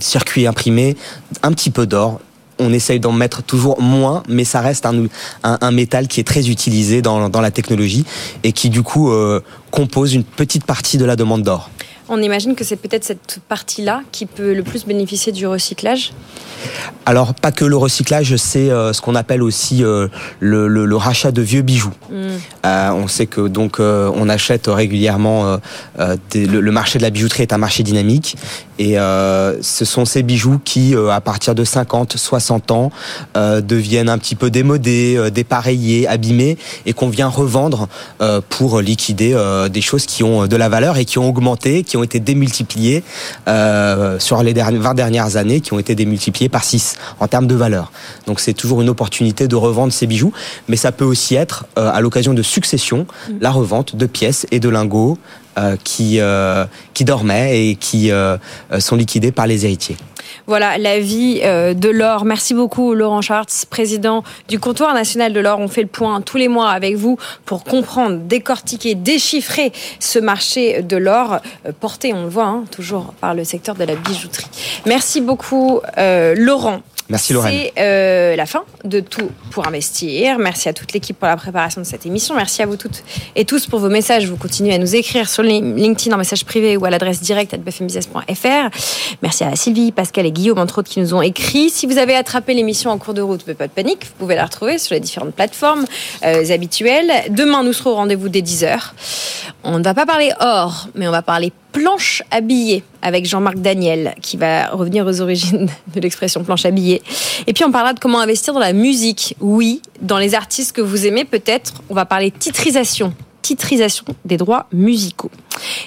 Speaker 17: circuits imprimés, un petit peu d'or on essaye d'en mettre toujours moins, mais ça reste un, métal qui est très utilisé dans, dans, la technologie et qui du coup euh, compose une petite partie de la demande d'or.
Speaker 4: On imagine que c'est peut-être cette partie-là qui peut le plus bénéficier du recyclage
Speaker 17: alors, pas que le recyclage, c'est euh, ce qu'on appelle aussi euh, le, rachat de vieux bijoux. Mm. Euh, on sait que donc on achète régulièrement. le, marché de la bijouterie est un marché dynamique et ce sont ces bijoux qui, à partir de 50, 60 ans, deviennent un petit peu démodés, dépareillés, abîmés et qu'on vient revendre pour liquider des choses qui ont de la valeur et qui ont augmenté, qui ont été démultipliées sur les 20 dernières années, qui ont été démultipliées par 6 en termes de valeur. Donc c'est toujours une opportunité de revendre ces bijoux, mais ça peut aussi être euh, à l'occasion de succession mm. la revente de pièces et de lingots euh, qui, euh, qui dormaient et qui sont liquidés par les héritiers.
Speaker 4: Voilà la vie de l'or. Merci beaucoup Laurent Schwartz, président du comptoir national de l'or. On fait le point tous les mois avec vous pour comprendre, décortiquer, déchiffrer ce marché de l'or porté, on le voit, hein, toujours par le secteur de la bijouterie. Merci beaucoup Laurent.
Speaker 17: Merci Lorraine.
Speaker 4: C'est euh, la fin de Tout pour investir. Merci à toute l'équipe pour la préparation de cette émission. Merci à vous toutes et tous pour vos messages. Vous continuez à nous écrire sur LinkedIn en message privé ou à l'adresse directe bfmbusiness.fr. Merci à Sylvie, Pascal et Guillaume, entre autres, qui nous ont écrit. Si vous avez attrapé l'émission en cours de route, pas de panique, vous pouvez la retrouver sur les différentes plateformes euh, habituelles. Demain, nous serons au rendez-vous dès 10h. On ne va pas parler or, mais on va parler planche habillée avec Jean-Marc Daniel qui va revenir aux origines [laughs] de l'expression planche habillée. Et puis on parlera de comment investir dans la musique. Oui, dans les artistes que vous aimez peut-être, on va parler titrisation, titrisation des droits musicaux.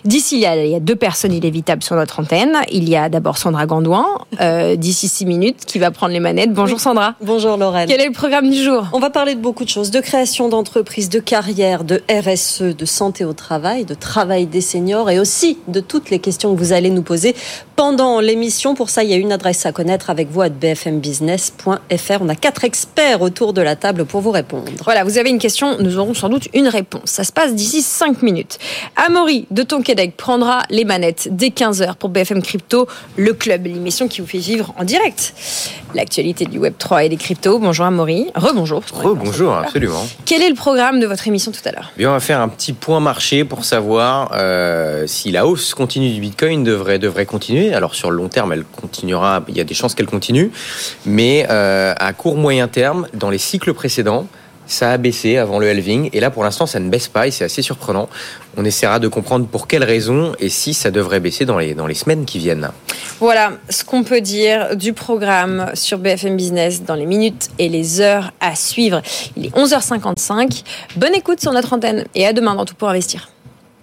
Speaker 4: D'ici, il, il y a deux personnes inévitables sur notre antenne. Il y a d'abord Sandra Gandouin, euh, d'ici six minutes, qui va prendre les manettes. Bonjour Sandra.
Speaker 18: Bonjour Lorraine.
Speaker 4: Quel est le programme du jour?
Speaker 18: On va parler de beaucoup de choses, de création d'entreprises, de carrière, de RSE, de santé au travail, de travail des seniors et aussi de toutes les questions que vous allez nous poser pendant l'émission. Pour ça, il y a une adresse à connaître avec vous à bfmbusiness.fr. On a quatre experts autour de la table pour vous répondre.
Speaker 4: Voilà, vous avez une question, nous aurons sans doute une réponse. Ça se passe d'ici cinq minutes. Amaury de Tonquédec prendra les manettes dès 15h pour BFM Crypto, le club, l'émission qui vous fait vivre en direct l'actualité du Web 3 et des cryptos. Bonjour Amaury. Rebonjour.
Speaker 10: Rebonjour, absolument.
Speaker 4: Quel est le programme de votre émission tout à l'heure?
Speaker 10: Bien, on va faire un petit point marché pour savoir euh, si la hausse continue du Bitcoin devrait, devrait continuer. Alors sur le long terme, elle continuera, il y a des chances qu'elle continue, mais euh, à court moyen terme, dans les cycles précédents, ça a baissé avant le halving et là pour l'instant ça ne baisse pas et c'est assez surprenant. On essaiera de comprendre pour quelles raisons et si ça devrait baisser dans les, dans les semaines qui viennent.
Speaker 4: Voilà ce qu'on peut dire du programme sur BFM Business dans les minutes et les heures à suivre. Il est 11h55. Bonne écoute sur notre antenne et à demain dans Tout pour investir.